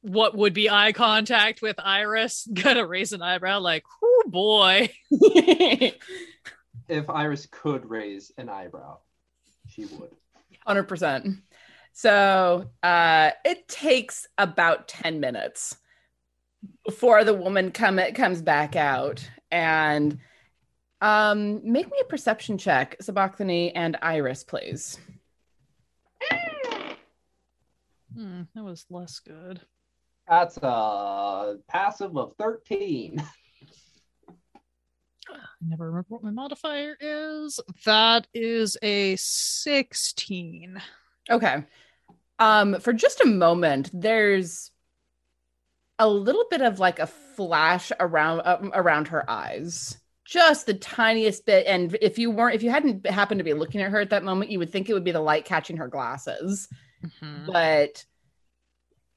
Speaker 10: what would be eye contact with Iris. Gonna raise an eyebrow, like, oh boy.
Speaker 7: If Iris could raise an eyebrow, she would.
Speaker 9: Hundred percent. So uh, it takes about ten minutes before the woman come comes back out and um, make me a perception check, Sabachthani and Iris, please.
Speaker 10: Hmm, that was less good.
Speaker 7: That's a passive of 13.
Speaker 10: I never remember what my modifier is. That is a 16.
Speaker 9: Okay. Um, for just a moment, there's a little bit of like a flash around um, around her eyes, just the tiniest bit. And if you weren't, if you hadn't happened to be looking at her at that moment, you would think it would be the light catching her glasses.
Speaker 10: Mhm.
Speaker 9: But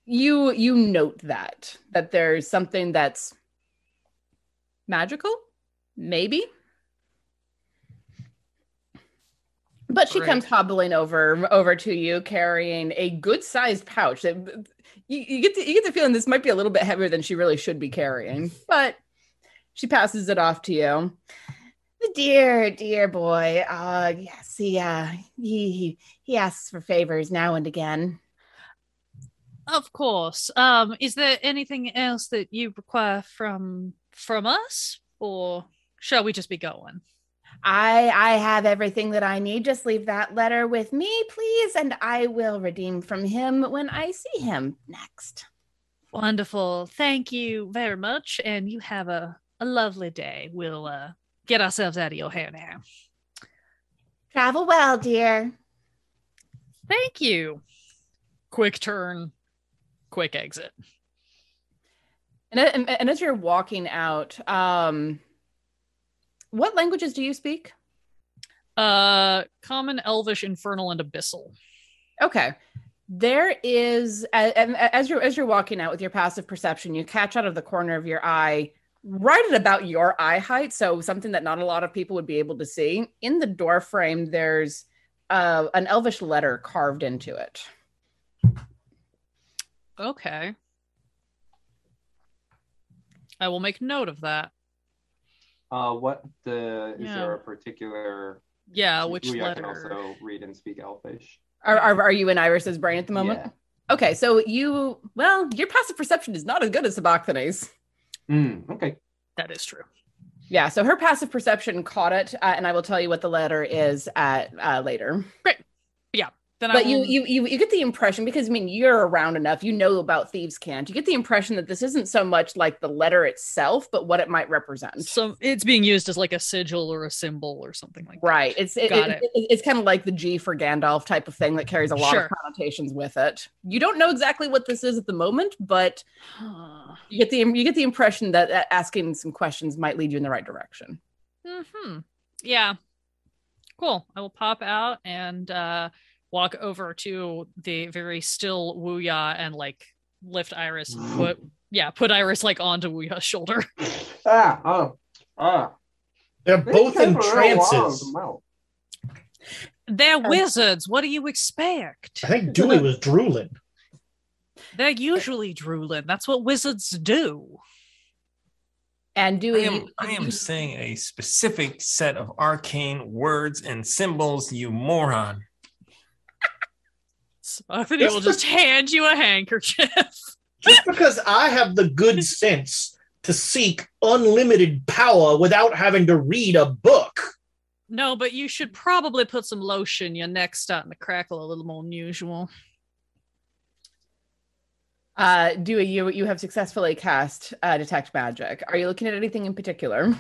Speaker 9: you you note that that there's something that's magical, maybe. But she
Speaker 10: Great.
Speaker 9: comes hobbling over over to you, carrying a good sized pouch. That you, you get the, you get the feeling this might be a little bit heavier than she really should be carrying. But she passes it off to you. The dear dear boy. Uh, yes, he uh, he he he asks for favors now and again.
Speaker 10: Of course. Um, is there anything else that you require from from us? Or shall we just be going?
Speaker 9: I I have everything that I need. Just leave that letter with me, please, and I will redeem from him when I see him next.
Speaker 10: Wonderful. Thank you very much. And you have a, a lovely day. We'll uh get ourselves out of your hair now.
Speaker 9: Travel well, dear.
Speaker 10: Thank you. Quick turn, quick exit.
Speaker 9: And, and, and as you're walking out, um, what languages do you speak?
Speaker 10: Uh common, elvish, infernal, and abyssal.
Speaker 9: Okay. There is a- and as you're as you're walking out with your passive perception, you catch out of the corner of your eye, right at about your eye height, so something that not a lot of people would be able to see. In the door frame, there's uh, an elvish letter carved into it.
Speaker 10: Okay. I will make note of that.
Speaker 7: Uh, what the is
Speaker 10: Yeah.
Speaker 7: there a particular?
Speaker 10: Yeah, which
Speaker 7: Ooh, I
Speaker 10: letter?
Speaker 7: can also read and speak Elvish.
Speaker 9: Are, are, are you in Iris's brain at the moment?
Speaker 7: Yeah.
Speaker 9: Okay, so you well, your passive perception is not as good as Sabachthani's.
Speaker 7: Mm, okay.
Speaker 10: That is true.
Speaker 9: Yeah, so her passive perception caught it, uh, and I will tell you what the letter is at uh, later.
Speaker 10: Then
Speaker 9: But you, you you you get the impression because I mean you're around enough, you know about thieves' cant. You get the impression that this isn't so much like the letter itself, but what it might represent.
Speaker 10: so it's being used as like a sigil or a symbol or something like that.
Speaker 9: Right. It's it, it- it- it's kind of like the G for Gandalf type of thing that carries a lot
Speaker 10: Sure.
Speaker 9: of connotations with it. You don't know exactly what this is at the moment, but you get the you get the impression that asking some questions might lead you in the right direction.
Speaker 10: Hmm. Yeah. Cool. I will pop out and uh walk over to the very still Wuya and like lift Iris. What Yeah, put Iris like onto Wuya's shoulder.
Speaker 7: Ah, oh, ah.
Speaker 8: They're both in
Speaker 7: Take a little while
Speaker 8: trances.
Speaker 10: They're wizards. What do you expect?
Speaker 8: I think Dewey was drooling.
Speaker 10: They're usually drooling. That's what wizards do.
Speaker 9: And
Speaker 2: I
Speaker 9: Dewey,
Speaker 2: am, I am saying a specific set of arcane words and symbols, you moron.
Speaker 10: Spockity will just hand you a handkerchief.
Speaker 8: Just because I have the good sense to seek unlimited power without having to read a book.
Speaker 10: No, but you should probably put some lotion. Your neck's starting to crackle a little more than usual.
Speaker 9: uh, Dewey, you you have successfully cast uh, detect magic. Are you looking at anything in particular?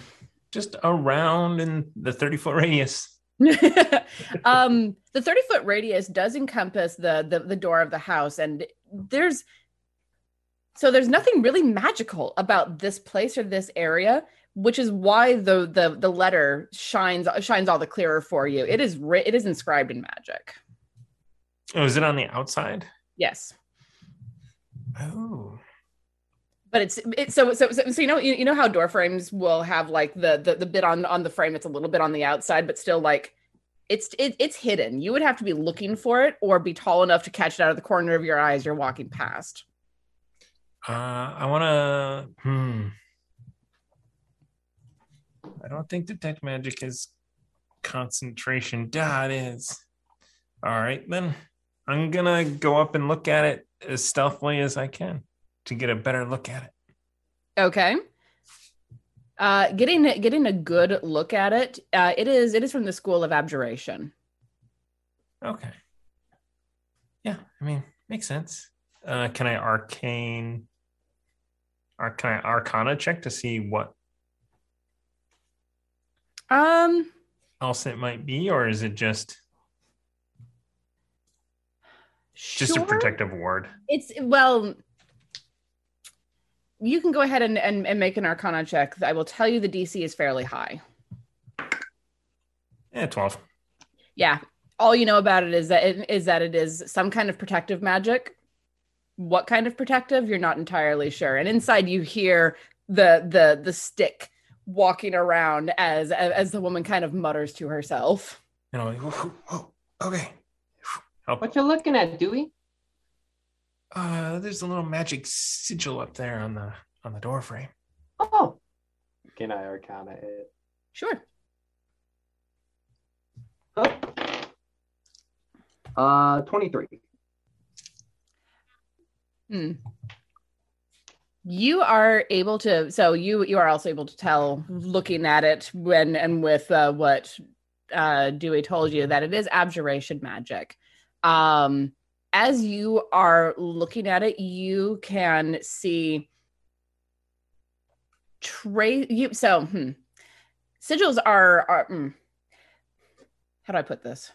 Speaker 2: Just around in the 30 foot radius.
Speaker 9: um, the 30 foot radius does encompass the, the the door of the house, and there's so there's nothing really magical about this place or this area, which is why the the the letter shines shines all the clearer for you. It is writ- it is inscribed in magic.
Speaker 2: Oh, is it on the outside?
Speaker 9: Yes.
Speaker 2: Oh.
Speaker 9: But it's it's so so so, so you know you, you know how door frames will have like the, the the bit on on the frame that's a little bit on the outside, but still like it's it, it's hidden. You would have to be looking for it or be tall enough to catch it out of the corner of your eye as you're walking past.
Speaker 2: Uh, I want to. Hmm. I don't think detect magic is concentration. It is. All right, then I'm gonna go up and look at it as stealthily as I can to get a better look at it.
Speaker 9: Okay. Uh, getting getting a good look at it. Uh, it is it is from the school of abjuration.
Speaker 2: Okay. Yeah, I mean, makes sense. Uh, can I arcane? Or can I arcana check to see what
Speaker 9: Um,
Speaker 2: else it might be, or is it just just a protective ward?
Speaker 9: It's well, you can go ahead and, and, and make an arcana check. I will tell you the DC is fairly high.
Speaker 2: Yeah, twelve.
Speaker 9: Yeah. All you know about it is that it is that it is some kind of protective magic. What kind of protective? You're not entirely sure. And inside you hear the the the stick walking around as as the woman kind of mutters to herself.
Speaker 2: You know, like, whoa, whoa, okay.
Speaker 7: What you looking at, Dewey?
Speaker 2: Uh, there's a little magic sigil up there on the on the door frame.
Speaker 7: Oh, can I arcana it?
Speaker 9: Sure.
Speaker 7: Oh. Uh, twenty-three.
Speaker 9: Hmm. You are able to so you you are also able to tell looking at it when and with uh, what uh, Dewey told you that it is abjuration magic. Um, as you are looking at it, you can see trace. You so hmm. sigils are are. mm, how do I put this?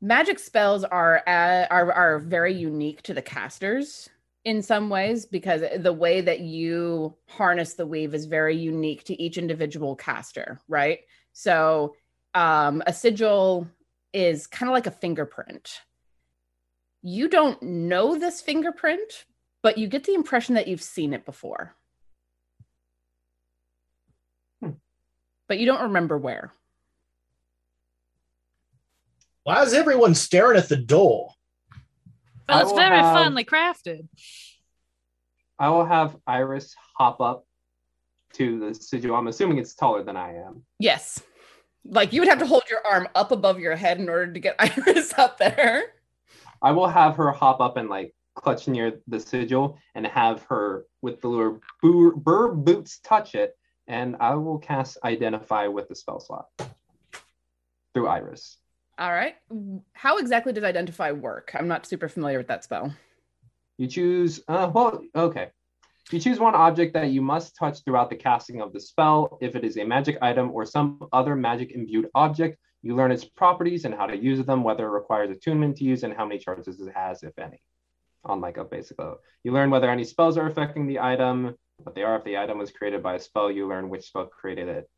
Speaker 9: Magic spells are uh, are are very unique to the casters in some ways because the way that you harness the weave is very unique to each individual caster, right? So um, a sigil is kind of like a fingerprint. You don't know this fingerprint, but you get the impression that you've seen it before. Hmm. But you don't remember where.
Speaker 8: Why is everyone staring at the door?
Speaker 10: Well, it's very
Speaker 7: have-
Speaker 10: finely crafted.
Speaker 7: I will have Iris hop up to the sigil. I'm assuming it's taller than I am.
Speaker 9: Yes. Like you would have to hold your arm up above your head in order to get Iris up there.
Speaker 7: I will have her hop up and like clutch near the sigil and have her with the lure bur, burr boots touch it, and I will cast identify with the spell slot through Iris.
Speaker 9: All right. How exactly does identify work? I'm not super familiar with that spell.
Speaker 7: You choose, uh, well, okay. You choose one object that you must touch throughout the casting of the spell. If it is a magic item or some other magic imbued object, you learn its properties and how to use them, whether it requires attunement to use and how many charges it has, if any. On like a basic level, you learn whether any spells are affecting the item, what they are. If the item was created by a spell, you learn which spell created it.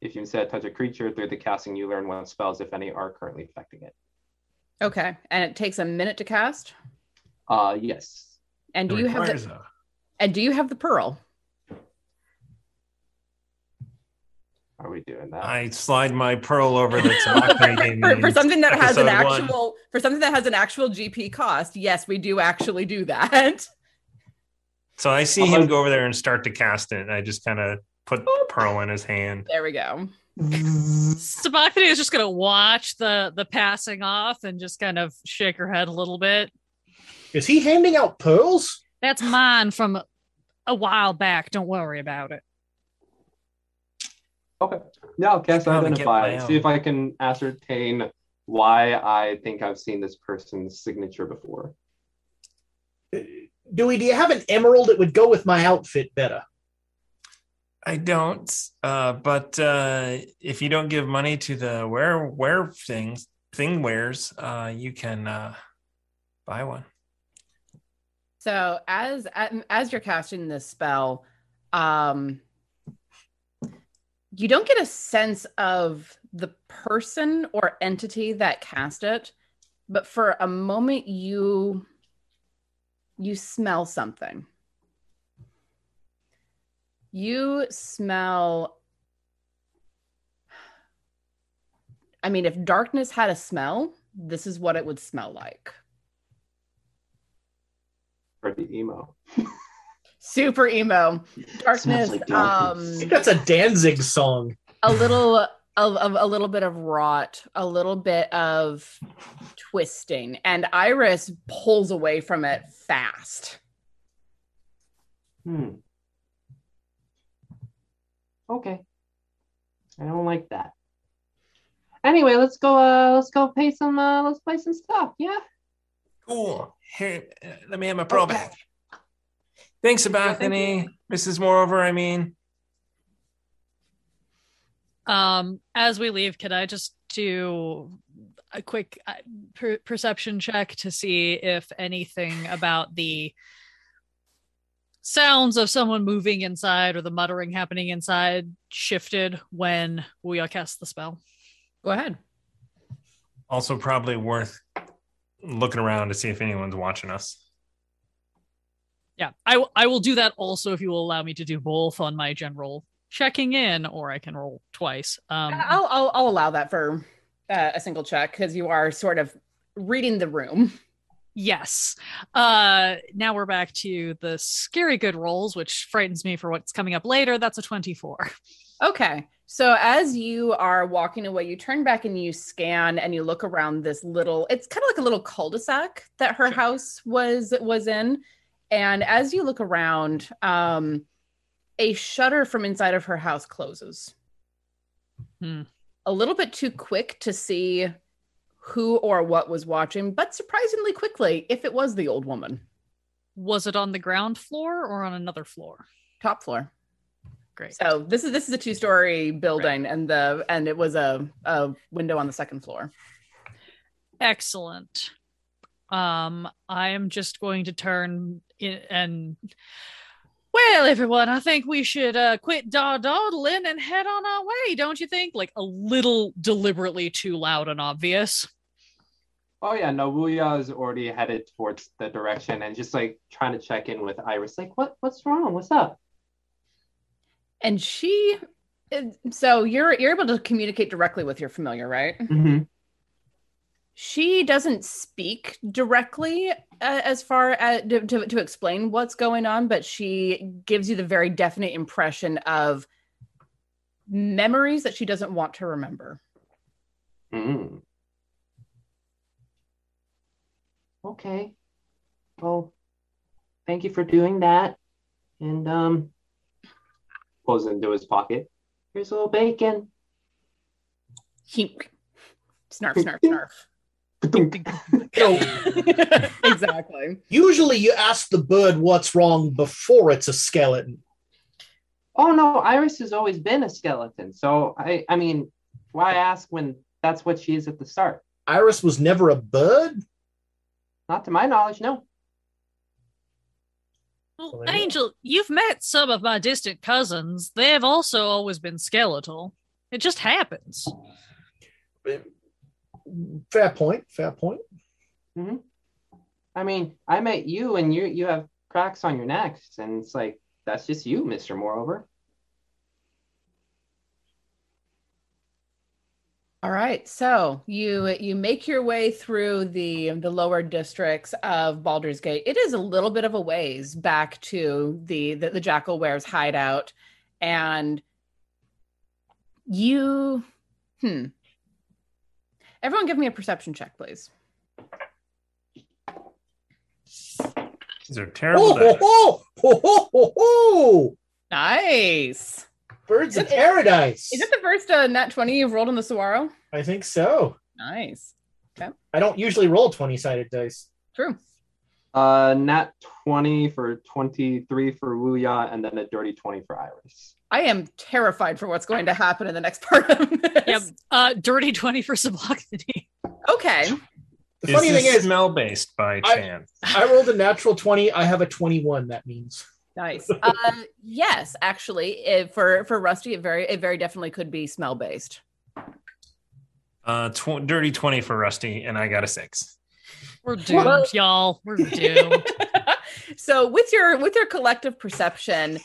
Speaker 7: If you instead touch a creature through the casting, you learn what spells, if any, are currently affecting it.
Speaker 9: Okay. And it takes a minute to cast.
Speaker 7: Uh, yes.
Speaker 9: And do
Speaker 2: It
Speaker 9: you have the,
Speaker 2: a
Speaker 9: And do you have the pearl?
Speaker 7: Are we doing that?
Speaker 2: I slide my pearl over the top
Speaker 9: For, for something that has an
Speaker 2: episode one.
Speaker 9: actual for something that has an actual GP cost, yes, we do actually do that.
Speaker 2: So I see him uh-huh. go over there and start to cast it. I just kind of put the pearl in his hand.
Speaker 9: There we go.
Speaker 10: Sabachthani is just gonna watch the the passing off and just kind of shake her head a little bit.
Speaker 8: Is he handing out pearls?
Speaker 10: That's mine from a while back. Don't worry about it.
Speaker 7: Okay. Yeah, I'll cast
Speaker 2: probably
Speaker 7: identify.
Speaker 2: my
Speaker 7: and
Speaker 2: own.
Speaker 7: See if I can ascertain why I think I've seen this person's signature before.
Speaker 8: Dewey, do you have an emerald that would go with my outfit better?
Speaker 2: I don't, uh, but uh, if you don't give money to the wear wear things thing wears, uh, you can uh, buy one.
Speaker 9: So as as you're casting this spell, um you don't get a sense of the person or entity that cast it, but for a moment you you smell something. You smell I mean, if darkness had a smell, this is what it would smell like.
Speaker 7: Pretty emo.
Speaker 9: Super emo darkness
Speaker 7: like
Speaker 9: um.
Speaker 8: That's a Danzig song.
Speaker 9: a little of, of a little bit of rot a little bit of twisting and iris pulls away from it fast
Speaker 7: Hmm. Okay. I don't like that. Anyway, let's go. Uh, let's go pay some. Uh, let's play some stuff. Yeah.
Speaker 2: Cool. Here, uh, let me have my pearl back. Thanks, Sabachthani. Mrs. Moreover, I mean.
Speaker 10: Um, as we leave, can I just do a quick uh, per- perception check to see if anything about the sounds of someone moving inside or the muttering happening inside shifted when Wuya cast the spell?
Speaker 9: go ahead
Speaker 2: Also, probably worth looking around to see if anyone's watching us.
Speaker 10: Yeah, I, I will do that also if you will allow me to do both on my general checking in, or I can roll twice. Um,
Speaker 9: I'll, I'll i'll allow that for uh, a single check because you are sort of reading the room
Speaker 10: Yes. Uh now we're back to the scary good rolls, which frightens me for what's coming up later. That's a 24.
Speaker 9: Okay. So as you are walking away, you turn back and you scan and you look around this little it's kind of like a little cul-de-sac that her house was was in. And as you look around, um a shutter from inside of her house closes.
Speaker 10: Hmm.
Speaker 9: A little bit too quick to see who or what was watching, but surprisingly quickly if it was the old woman.
Speaker 10: Was it on the ground floor or on another floor?
Speaker 9: Top floor.
Speaker 10: Great.
Speaker 9: So this is this is a two-story building and the and it was a, a window on the second floor.
Speaker 10: Excellent. Um, I am just going to turn and well, everyone, I think we should uh, quit daw dawdling and head on our way, don't you think? Like a little deliberately too loud and obvious.
Speaker 7: Oh yeah, Nobuya is already headed towards the direction and just like trying to check in with Iris. Like, what? What's wrong? What's up?
Speaker 9: And she so you're you're able to communicate directly with your familiar, right?
Speaker 7: Mm-hmm.
Speaker 9: She doesn't speak directly uh, as far as to, to, to explain what's going on, but she gives you the very definite impression of memories that she doesn't want to remember.
Speaker 7: Mm. Okay. Well, thank you for doing that. And um, pulls into his pocket. Here's a little bacon.
Speaker 9: He snarf, snarf, snarf. exactly.
Speaker 8: Usually you ask the bird what's wrong before it's a skeleton.
Speaker 7: Oh no, Iris has always been a skeleton. So I, I mean, why ask when that's what she is at the start?
Speaker 8: Iris was never a bird?
Speaker 7: Not to my knowledge, no.
Speaker 10: Well,
Speaker 8: Well, there you go.
Speaker 10: Angel, you've met some of my distant cousins. They've also always been skeletal. It just happens.
Speaker 8: Fair point. Fair point. Hmm.
Speaker 7: I mean, I met you, and you you have cracks on your necks, and it's like that's just you, Mister. Moreover,
Speaker 9: All right, so you you make your way through the the lower districts of Baldur's Gate. It is a little bit of a ways back to the the, the Jackalwere's hideout, and you, hmm. Everyone, give me a perception check, please.
Speaker 2: These are terrible.
Speaker 8: Oh,
Speaker 2: dice.
Speaker 8: ho, ho, ho, ho, ho.
Speaker 9: Nice.
Speaker 8: Birds of paradise.
Speaker 9: Is it the first uh, nat twenty you've rolled on the Saguaro?
Speaker 8: I think so.
Speaker 9: Nice. Okay.
Speaker 8: I don't usually roll 20 sided dice.
Speaker 9: True.
Speaker 7: uh, nat twenty for twenty three for Wuya, and then a dirty twenty for Iris.
Speaker 9: I am terrified for what's going to happen in the next part of this.
Speaker 10: Yep. Uh, dirty 20 for Sublocity.
Speaker 9: Okay.
Speaker 8: The funny
Speaker 2: is
Speaker 8: thing is,
Speaker 2: smell based by
Speaker 8: I-
Speaker 2: chance?
Speaker 8: I rolled a natural 20. I have a 21, that means.
Speaker 9: Nice. Uh, yes, actually, it, for for Rusty, it very it very definitely could be smell based.
Speaker 2: Uh, tw- dirty twenty for Rusty, and I got a six.
Speaker 10: We're doomed, y'all. We're doomed.
Speaker 9: so with your with your collective perception,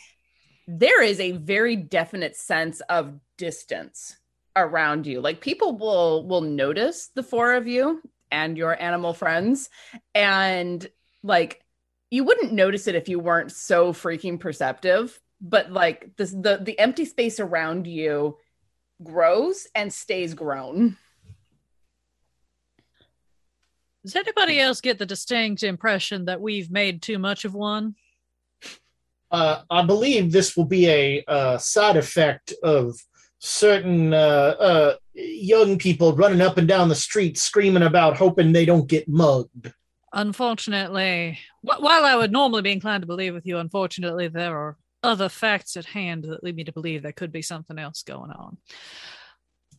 Speaker 9: there is a very definite sense of distance around you. Like people will will notice the four of you and your animal friends, and like you wouldn't notice it if you weren't so freaking perceptive. But like this, the the empty space around you grows and stays grown.
Speaker 10: Does anybody else get the distinct impression that we've made too much of one?
Speaker 8: Uh, I believe this will be a side effect of certain uh, uh, young people running up and down the street screaming about hoping they don't get mugged.
Speaker 10: Unfortunately, wh- while I would normally be inclined to believe with you, unfortunately, there are other facts at hand that lead me to believe there could be something else going on.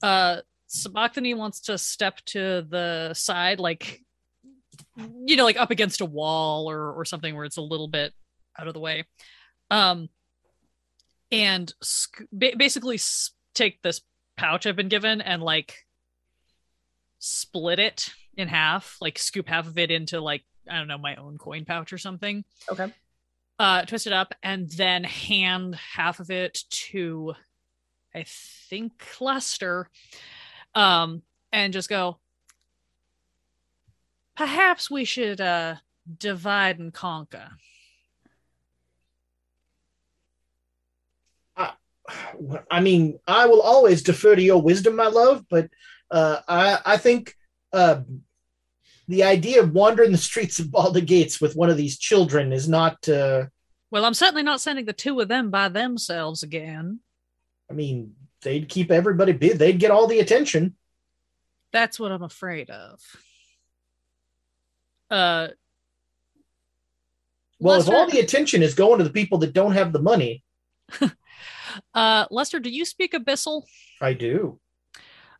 Speaker 10: Uh, Sabachthani wants to step to the side, like, you know, like up against a wall or, or something where it's a little bit out of the way. Um, and sc- basically s- take this pouch I've been given and like split it in half, like scoop half of it into like I don't know my own coin pouch or something.
Speaker 9: Okay.
Speaker 10: Uh, twist it up and then hand half of it to, I think Lester, um, and just go. Perhaps we should uh divide and conquer.
Speaker 8: I mean, I will always defer to your wisdom, my love, but uh, I, I think uh, the idea of wandering the streets of Baldur's Gate with one of these children is not. Uh,
Speaker 10: Well, I'm certainly not sending the two of them by themselves again.
Speaker 8: I mean, they'd keep everybody busy. They'd get all the attention.
Speaker 10: That's what I'm afraid of. Uh,
Speaker 8: Well, if all the attention is going to the people that don't have the money,
Speaker 10: uh, Lester, do you speak Abyssal?
Speaker 8: I do.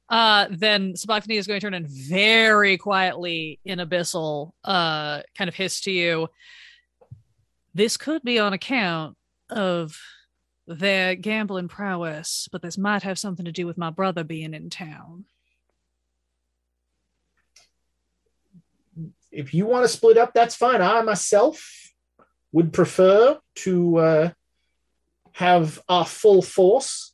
Speaker 10: Uh, then Sabachthani is going to turn and very quietly in Abyssal, uh, kind of hiss to you. This could be on account of their gambling prowess, but this might have something to do with my brother being in town.
Speaker 8: If you want to split up, that's fine. I myself would prefer to uh, have our full force.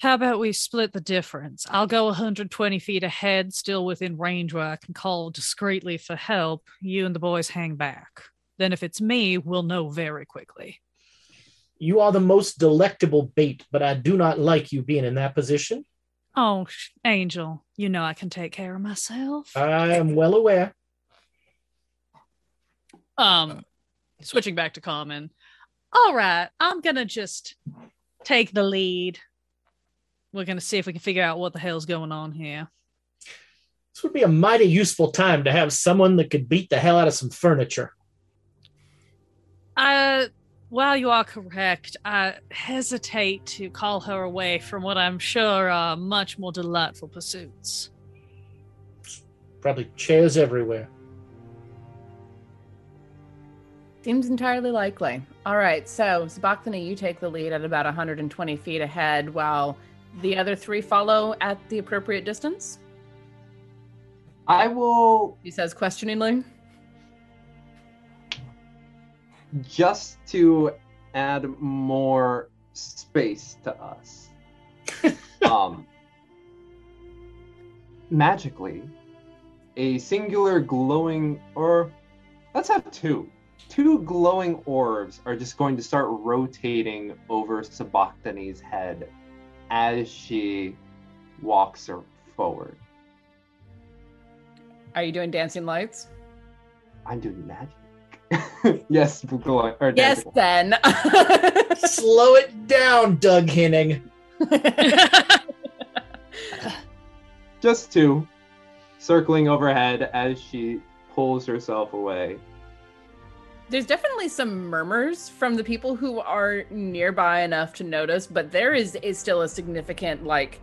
Speaker 10: How about we split the difference? I'll go 120 feet ahead, still within range where I can call discreetly for help. You and the boys hang back. Then, if it's me, we'll know very quickly.
Speaker 8: You are the most delectable bait, but I do not like you being in that position.
Speaker 10: Oh, Angel, you know I can take care of myself.
Speaker 8: I am well aware.
Speaker 10: Um, switching back to common. All right, I'm gonna just take the lead. We're gonna see if we can figure out what the hell's going on here.
Speaker 8: This would be a mighty useful time to have someone that could beat the hell out of some furniture.
Speaker 10: Uh, while you are correct, I hesitate to call her away from what I'm sure are much more delightful pursuits.
Speaker 8: Probably chairs everywhere.
Speaker 9: Seems entirely likely. All right, so Sabachthani, you take the lead at about 120 feet ahead, while the other three follow at the appropriate distance.
Speaker 7: I will.
Speaker 9: He says questioningly.
Speaker 7: just to add more space to us. um, magically, a singular glowing, or let's have two. Two glowing orbs are just going to start rotating over Sabachthani's head as she walks her forward.
Speaker 9: Are you doing dancing lights?
Speaker 7: I'm doing magic. yes, glowing. Or
Speaker 9: Yes, then.
Speaker 8: Slow it down, Doug Henning.
Speaker 7: Just two, circling overhead as she pulls herself away.
Speaker 9: There's definitely some murmurs from the people who are nearby enough to notice, but there is, is still a significant like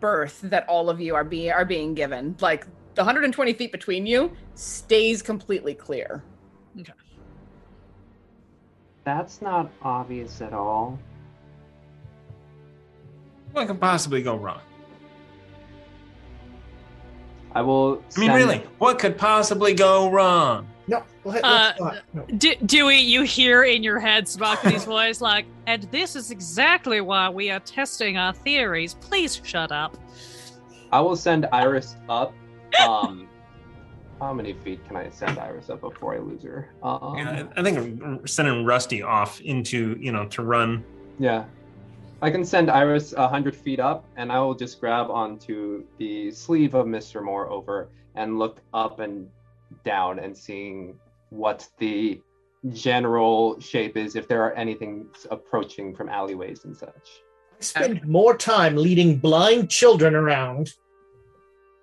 Speaker 9: birth that all of you are being are being given. Like the 120 feet between you stays completely clear. Okay.
Speaker 7: That's not obvious at all.
Speaker 2: What could possibly go wrong?
Speaker 7: I will.
Speaker 2: I mean, really, what could possibly go wrong?
Speaker 8: No, let,
Speaker 10: Uh,
Speaker 8: not. No.
Speaker 10: D- Dewey, you hear in your head Sabachthani's voice like, and this is exactly why we are testing our theories. Please shut up.
Speaker 7: I will send Iris up. Um, how many feet can I send Iris up before I lose her? Um,
Speaker 2: Yeah, I I think I'm sending Rusty off into you know to run.
Speaker 7: Yeah. I can send Iris a hundred feet up, and I will just grab onto the sleeve of Mr. Moreover and look up and down and seeing what the general shape is, if there are anything approaching from alleyways and such.
Speaker 8: I spend more time leading blind children around.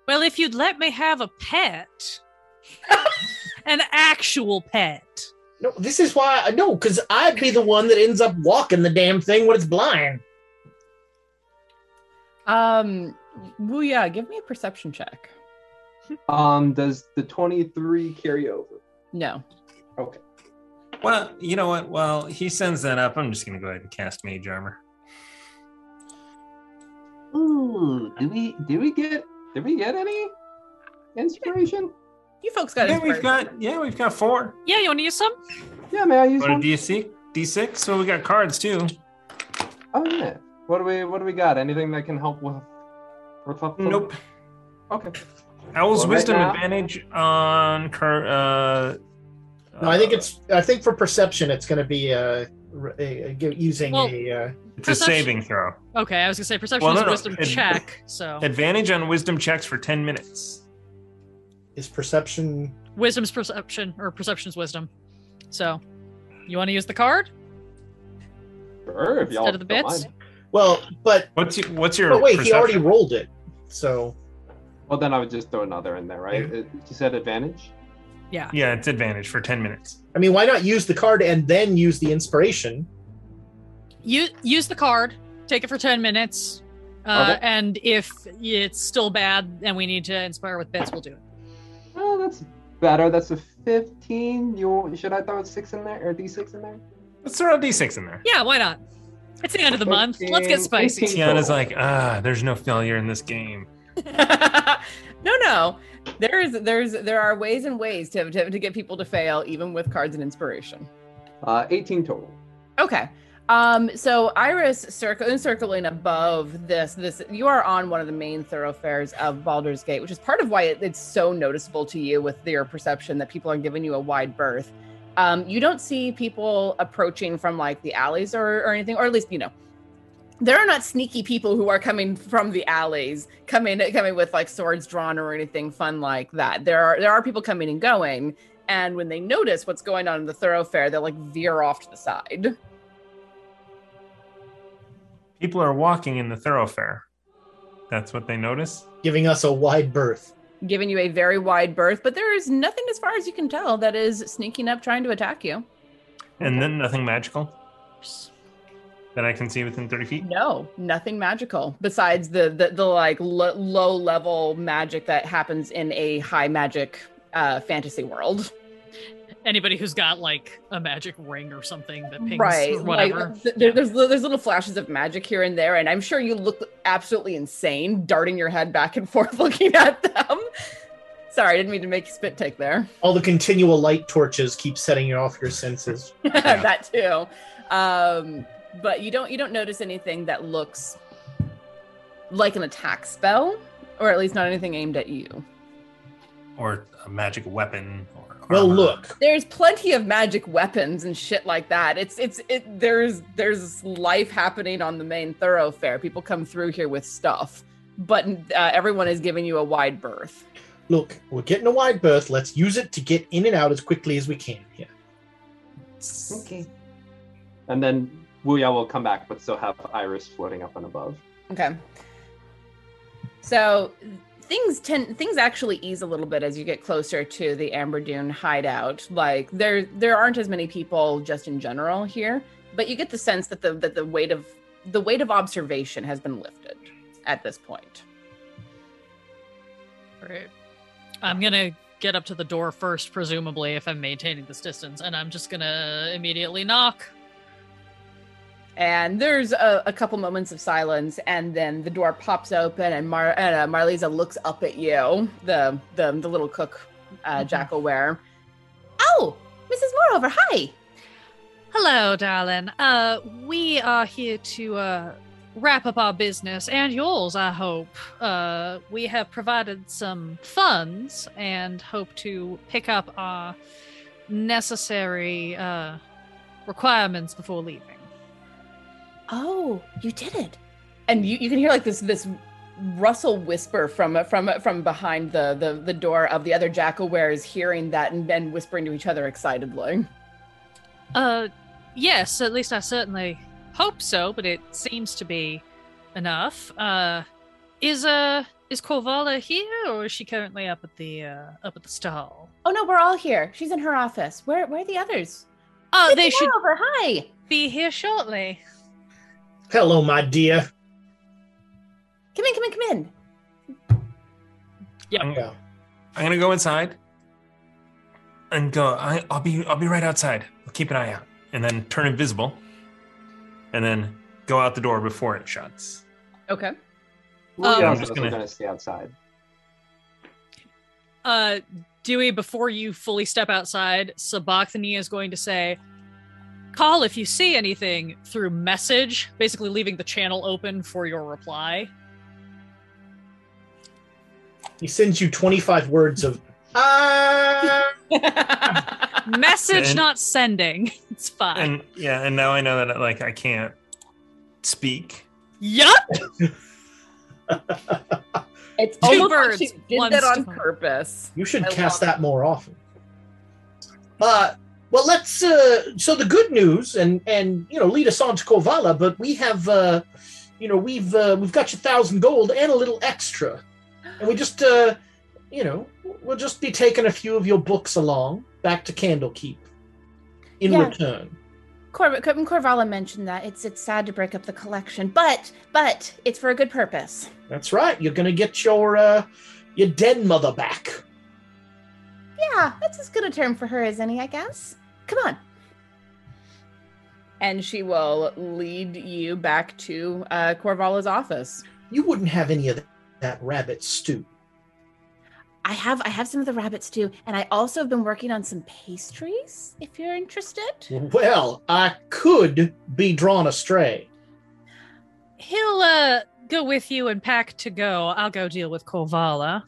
Speaker 10: Well, if you'd let me have a pet, an actual pet.
Speaker 8: No, this is why. I No, because I'd be the one that ends up walking the damn thing when it's blind.
Speaker 9: Um, well, yeah, give me a perception check.
Speaker 7: Um, does the twenty-three carry over?
Speaker 9: No.
Speaker 7: Okay.
Speaker 2: Well, you know what? Well, he sends that up. I'm just gonna go ahead and cast Mage Armor.
Speaker 7: Ooh, do we do we get did we get any inspiration?
Speaker 9: You folks got
Speaker 2: Yeah,
Speaker 9: inspired.
Speaker 2: we've got yeah, we've got four.
Speaker 10: Yeah, you want to use some?
Speaker 7: Yeah, may I use
Speaker 2: What a
Speaker 7: one?
Speaker 2: D6? D6. So we got cards too.
Speaker 7: Oh yeah. What do we what do we got? Anything that can help with? with
Speaker 2: Nope.
Speaker 7: Okay.
Speaker 2: Owl's
Speaker 7: Well, right
Speaker 2: Wisdom
Speaker 7: now-
Speaker 2: advantage on cur- uh
Speaker 8: No, I think it's. I think for perception, it's going to be uh, r- a, a, g- using
Speaker 10: Well-
Speaker 8: a. Uh,
Speaker 2: it's a saving throw.
Speaker 10: Okay, I was gonna say perception
Speaker 2: Well, no,
Speaker 10: is
Speaker 2: no,
Speaker 10: wisdom
Speaker 2: it-
Speaker 10: check. So
Speaker 2: Advantage on wisdom checks for 10 minutes.
Speaker 8: is perception.
Speaker 10: wisdom's perception or perception's wisdom. So you want to use the card
Speaker 7: Sure, if y'all
Speaker 10: instead of the bits?
Speaker 8: Well, but
Speaker 2: What's your, what's your
Speaker 8: but wait, he already rolled it. So
Speaker 7: Well, then I would just throw another in there, right?
Speaker 2: Yeah.
Speaker 7: It- You said advantage.
Speaker 10: Yeah.
Speaker 2: Yeah, it's advantage for 10 minutes.
Speaker 8: I mean, why not use the card and then use the inspiration?
Speaker 10: You use the card, take it for ten minutes, uh,
Speaker 7: Okay.
Speaker 10: and if it's still bad and we need to inspire with bits, we'll do it.
Speaker 7: Oh, that's better. That's a fifteen. You should I throw a six in there or d six in there?
Speaker 2: Let's throw a d6 in there.
Speaker 10: Yeah, why not? It's the end of the month. Let's get spicy.
Speaker 7: 18.
Speaker 2: Tiana's like, ah, there's no failure in this game.
Speaker 9: no, no. There's there's there are ways and ways to, to to get people to fail, even with cards and inspiration.
Speaker 7: Uh, eighteen total.
Speaker 9: Okay. Um, so Iris circle encircling above this, this you are on one of the main thoroughfares of Baldur's Gate, which is part of why it, it's so noticeable to you with your perception that people are giving you a wide berth. Um, you don't see people approaching from like the alleys or, or anything, or at least you know there are not sneaky people who are coming from the alleys, coming coming with like swords drawn or anything fun like that. There are there are people coming and going, and when they notice what's going on in the thoroughfare, they'll like veer off to the side.
Speaker 2: People are walking in the thoroughfare. That's what they notice.
Speaker 8: Giving us a wide berth.
Speaker 9: giving you a very wide berth, but there is nothing, as far as you can tell, that is sneaking up trying to attack you.
Speaker 2: And then nothing magical that I can see within 30 feet.
Speaker 9: No, nothing magical besides the the, the like lo- low level magic that happens in a high magic uh, fantasy world.
Speaker 10: Anybody who's got like a magic ring or something that pings
Speaker 9: right,
Speaker 10: or whatever.
Speaker 9: Like, th- there, there's there's little flashes of magic here and there, and I'm sure you look absolutely insane, darting your head back and forth, looking at them. Sorry, I didn't mean to make you spit take there.
Speaker 8: All the continual light torches keep setting you off your senses.
Speaker 9: that too. Um, but you don't you don't notice anything that looks like an attack spell, or at least not anything aimed at you.
Speaker 2: Or a magic weapon. Or
Speaker 8: Well,
Speaker 2: armor.
Speaker 8: look,
Speaker 9: There's plenty of magic weapons and shit like that. It's it's it there's there's life happening on the main thoroughfare. People come through here with stuff, but uh, everyone is giving you a wide berth.
Speaker 8: look, we're getting a wide berth. Let's use it to get in and out as quickly as we can here.
Speaker 7: Okay. And then Wuya will come back, but still have Iris floating up and above.
Speaker 9: Okay. So things tend things actually ease a little bit as you get closer to the Amber Dune hideout. Like there there aren't as many people just in general here, but you get the sense that the that the weight of the weight of observation has been lifted at this point.
Speaker 10: Right. I'm gonna get up to the door first, presumably, if I'm maintaining this distance, and I'm just gonna immediately knock.
Speaker 9: And there's a, a couple moments of silence, and then the door pops open, and Mar and uh, Marlisa looks up at you, the the the little cook, uh, Jackalwere. Oh, Mrs. Moreover, hi.
Speaker 10: Hello, darling. Uh, we are here to uh, wrap up our business and yours, I hope. Uh, we have provided some funds and hope to pick up our necessary uh, requirements before leaving.
Speaker 9: Oh, you did it. And you, you can hear like this this rustle whisper from from from behind the the, the door of the other Jackalweres hearing that and then whispering to each other excitedly.
Speaker 10: Uh, yes, at least I certainly hope so, but it seems to be enough. Uh, is uh is Corvala here, or is she currently up at the uh up at the stall?
Speaker 9: Oh no, we're all here. She's in her office. Where where are the others?
Speaker 10: Oh, they should
Speaker 9: over. Hi.
Speaker 10: be here shortly.
Speaker 8: Hello, my dear.
Speaker 9: Come in, come in, come in.
Speaker 2: I'm,
Speaker 8: Yeah.
Speaker 2: I'm gonna go inside and go. I, I'll be I'll be right outside. I'll keep an eye out, and then turn invisible, and then go out the door before it shuts.
Speaker 9: Okay.
Speaker 7: Wuya's
Speaker 2: I'm
Speaker 7: also
Speaker 2: just
Speaker 7: going
Speaker 2: gonna-
Speaker 7: stay outside.
Speaker 10: Uh, Dewey, before you fully step outside, Sabachthani is going to say, "Call if you see anything through message," basically leaving the channel open for your reply.
Speaker 8: He sends you 25 words of, ah.
Speaker 10: Message
Speaker 2: And-
Speaker 10: not sending. It's fine.
Speaker 2: And yeah, and now I know that like I can't speak.
Speaker 10: yup.
Speaker 9: It's
Speaker 10: Two
Speaker 9: almost
Speaker 10: birds,
Speaker 9: like she did
Speaker 10: one
Speaker 9: that on
Speaker 10: stone.
Speaker 9: purpose.
Speaker 8: You should
Speaker 9: I
Speaker 8: cast
Speaker 9: love
Speaker 8: that more often. Uh, well, let's. Uh, so the good news, and and you know, lead us on to Corvala. But we have, uh, you know, we've uh, we've got your thousand gold and a little extra, and we just, uh, you know, we'll just be taking a few of your books along back to Candlekeep. In
Speaker 9: Yeah.
Speaker 8: return,
Speaker 9: Cor- Cor- Corvala mentioned that it's it's sad to break up the collection, but but it's for a good purpose.
Speaker 8: that's right. You're gonna get your uh, your dead mother back.
Speaker 9: Yeah, that's as good a term for her as any, I guess. Come on. And she will lead you back to uh, Corvala's office.
Speaker 8: You wouldn't have any of that rabbit stew.
Speaker 9: I have I have some of the rabbit stew, and I also have been working on some pastries. If you're interested,
Speaker 8: Well, I could be drawn astray.
Speaker 10: He'll uh go with you and pack to go. I'll go deal with Corvala.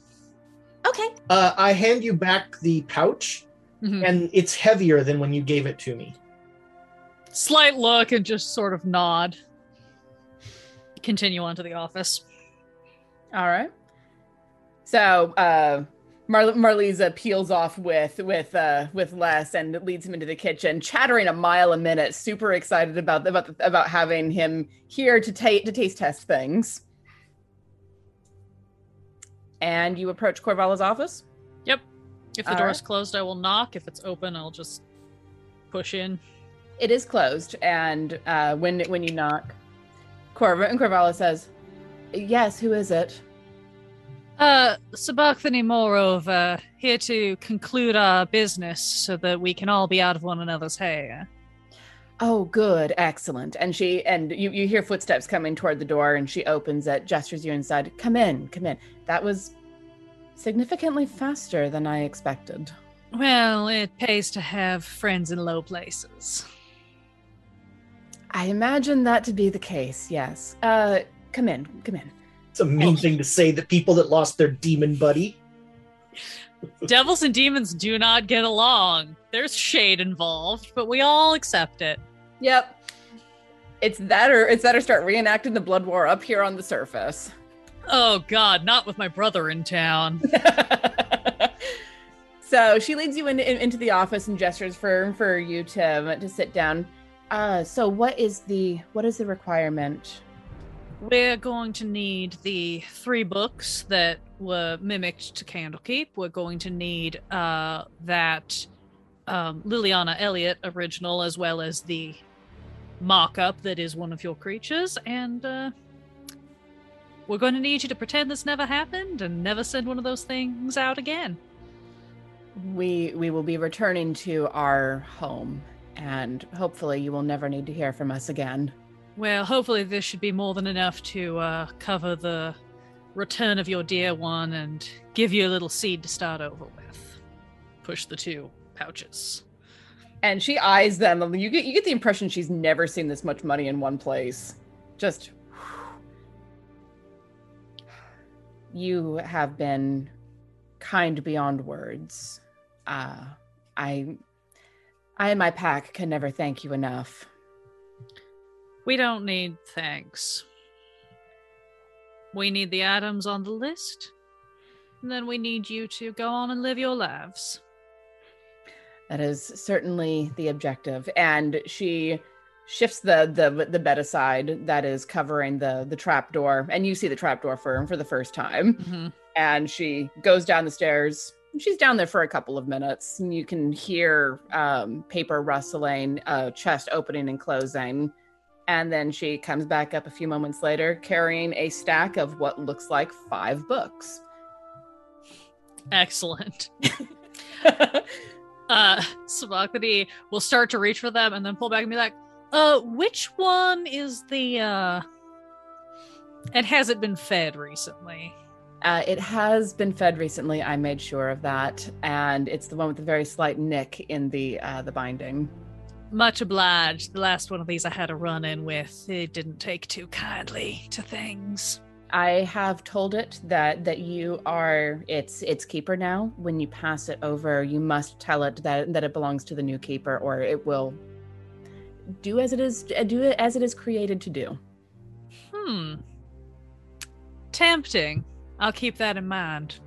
Speaker 9: okay.
Speaker 8: Uh, I hand you back the pouch,
Speaker 10: Mhm.
Speaker 8: and it's heavier than when you gave it to me.
Speaker 10: Slight look and just sort of nod. Continue on to the office.
Speaker 9: All right. So uh, Mar- Marlisa peels off with with uh, with Les and leads him into the kitchen, chattering a mile a minute, super excited about about about having him here to ta- to taste test things. And you approach Corvala's office.
Speaker 10: Yep. If the
Speaker 9: All
Speaker 10: door
Speaker 9: right.
Speaker 10: is closed, I will knock. If it's open, I'll just push in.
Speaker 9: It is closed, and uh, when when you knock, Corv- and Corvala says, "Yes, who is it?"
Speaker 10: Uh, Sabachthani, moreover, here to conclude our business so that we can all be out of one another's hair.
Speaker 9: Oh, good, excellent. And she and you you hear footsteps coming toward the door, and she opens it, gestures you inside. Come in, come in. That was significantly faster than I expected.
Speaker 10: Well, it pays to have friends in low places.
Speaker 9: I imagine that to be the case, yes. Uh, come in, come in.
Speaker 8: It's a mean thing to say that people that lost their demon buddy.
Speaker 10: Devils and demons do not get along. There's shade involved, but we all accept it.
Speaker 9: Yep. It's that or it's that or start reenacting the blood war up here on the surface.
Speaker 10: Oh god, not with my brother in town.
Speaker 9: So she leads you in, in- into the office and gestures for for you to to sit down. Uh, so what is the what is the requirement?
Speaker 10: We're going to need the three books that were mimicked to Candlekeep. We're going to need uh, that um, Liliana Elliott original, as well as the mock-up that is one of your creatures, and uh, we're going to need you to pretend this never happened and never send one of those things out again.
Speaker 9: We we will be returning to our home, and hopefully you will never need to hear from us again.
Speaker 10: Well, hopefully this should be more than enough to uh, cover the return of your dear one and give you a little seed to start over with. Push the two pouches.
Speaker 9: And she eyes them. You get you get the impression she's never seen this much money in one place. Just you have been kind beyond words. Uh, I I and my pack can never thank you enough.
Speaker 10: We don't need thanks. We need the items on the list, and then we need you to go on and live your lives.
Speaker 9: That is certainly the objective. And she shifts the the the bed aside that is covering the the trap door, and you see the trap door for for the first time.
Speaker 10: Mhm.
Speaker 9: And she goes down the stairs. She's down there for a couple of minutes, and you can hear um, paper rustling, uh, chest opening and closing. And then she comes back up a few moments later, carrying a stack of what looks like five books.
Speaker 10: Excellent. uh Sabachthani will start to reach for them and then pull back and be like, uh, which one is the uh and has it been fed recently?
Speaker 9: Uh, it has been fed recently. I made sure of that, and it's the one with the very slight nick in the uh, the binding.
Speaker 10: Much obliged. The last one of these I had a run in with. It didn't take too kindly to things.
Speaker 9: I have told it that that you are its its keeper now. When you pass it over, you must tell it that that it belongs to the new keeper, or it will do as it is do it as it is created to do.
Speaker 10: Hmm. Tempting. I'll keep that in mind.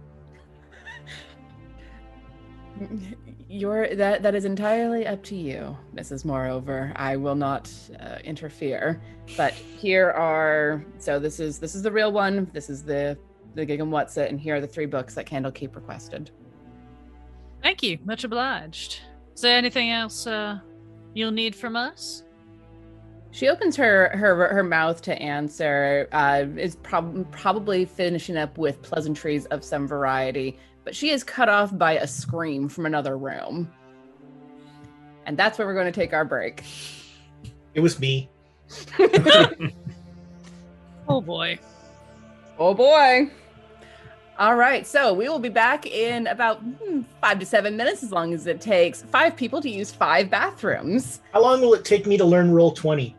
Speaker 9: Your that that is entirely up to you, Mrs. Moreover. I will not uh, interfere. But here are so this is this is the real one. This is the the gig and what's it, and here are the three books that Candlekeep requested.
Speaker 10: Thank you. Much obliged. Is there anything else uh, you'll need from us?
Speaker 9: She opens her her her mouth to answer. Uh, is prob- probably finishing up with pleasantries of some variety, but she is cut off by a scream from another room, and that's where we're going to take our break.
Speaker 8: It was me.
Speaker 10: Oh boy.
Speaker 9: Oh boy. All right, so we will be back in about hmm, five to seven minutes, as long as it takes five people to use five bathrooms.
Speaker 8: How long will it take me to learn roll 20?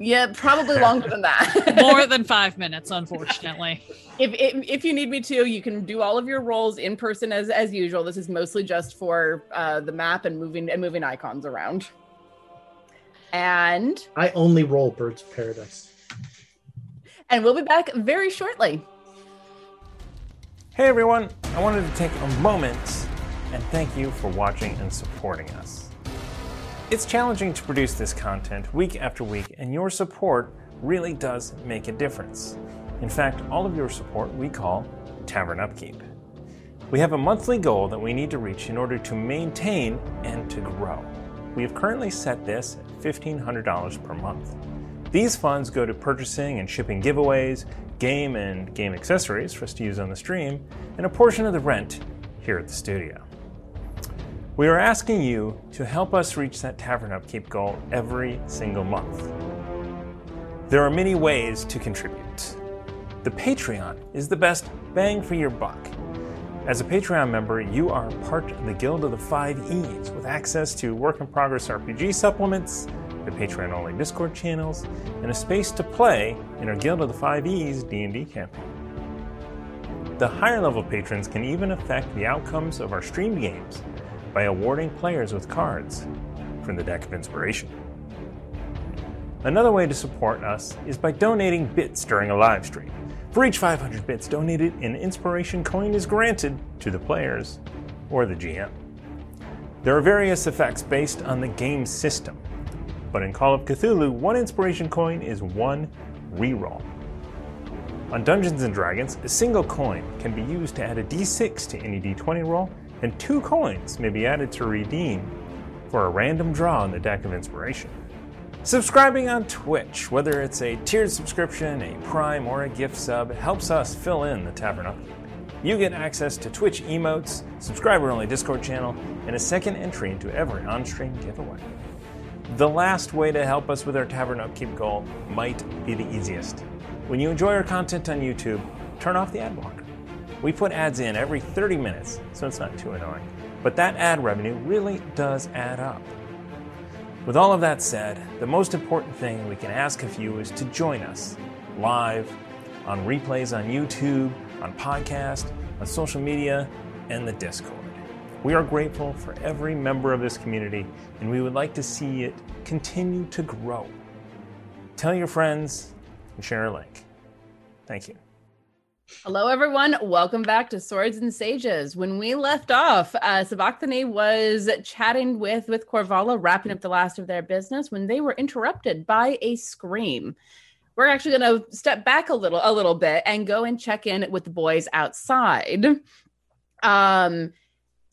Speaker 9: Yeah, probably longer than that.
Speaker 10: More than five minutes, unfortunately.
Speaker 9: if, if if you need me to, you can do all of your rolls in person as as usual. This is mostly just for uh, the map and moving and moving icons around. And
Speaker 8: I only roll Birds of Paradise.
Speaker 9: and we'll be back very shortly.
Speaker 2: Hey everyone, I wanted to take a moment and thank you for watching and supporting us. It's challenging to produce this content week after week, and your support really does make a difference. In fact, all of your support we call Tavern Upkeep. We have a monthly goal that we need to reach in order to maintain and to grow. We have currently set this at $1,500 per month. These funds go to purchasing and shipping giveaways, game and game accessories for us to use on the stream, and a portion of the rent here at the studio. We are asking you to help us reach that tavern upkeep goal every single month. There are many ways to contribute. The Patreon is the best bang for your buck. As a Patreon member, you are part of the Guild of the Five E's with access to work in progress RPG supplements, the Patreon only Discord channels, and a space to play in our Guild of the Five E's D&D campaign. The higher level patrons can even affect the outcomes of our streamed games by awarding players with cards from the Deck of Inspiration. Another way to support us is by donating bits during a live stream. For each 500 bits donated, an inspiration coin is granted to the players or the GM. There are various effects based on the game system, but in Call of Cthulhu, one inspiration coin is one reroll. On Dungeons and Dragons, a single coin can be used to add a d6 to any d20 roll, and two coins may be added to redeem for a random draw on the deck of inspiration. Subscribing on Twitch, whether it's a tiered subscription, a Prime, or a gift sub, helps us fill in the Tavern Upkeep. You get access to Twitch emotes, subscriber only Discord channel, and a second entry into every on stream giveaway. The last way to help us with our Tavern Upkeep goal might be the easiest. When you enjoy our content on YouTube, turn off the ad blocker. We put ads in every 30 minutes, so it's not too annoying. But that ad revenue really does add up. With all of that said, the most important thing we can ask of you is to join us live, on replays on YouTube, on podcast, on social media, and the Discord. We are grateful for every member of this community, and we would like to see it continue to grow. Tell your friends and share a link. Thank you.
Speaker 9: Hello, everyone. Welcome back to Swords and Sages. When we left off, uh, Sabachthani was chatting with with Corvala, wrapping up the last of their business, when they were interrupted by a scream. We're actually going to step back a little, a little bit, and go and check in with the boys outside. Um,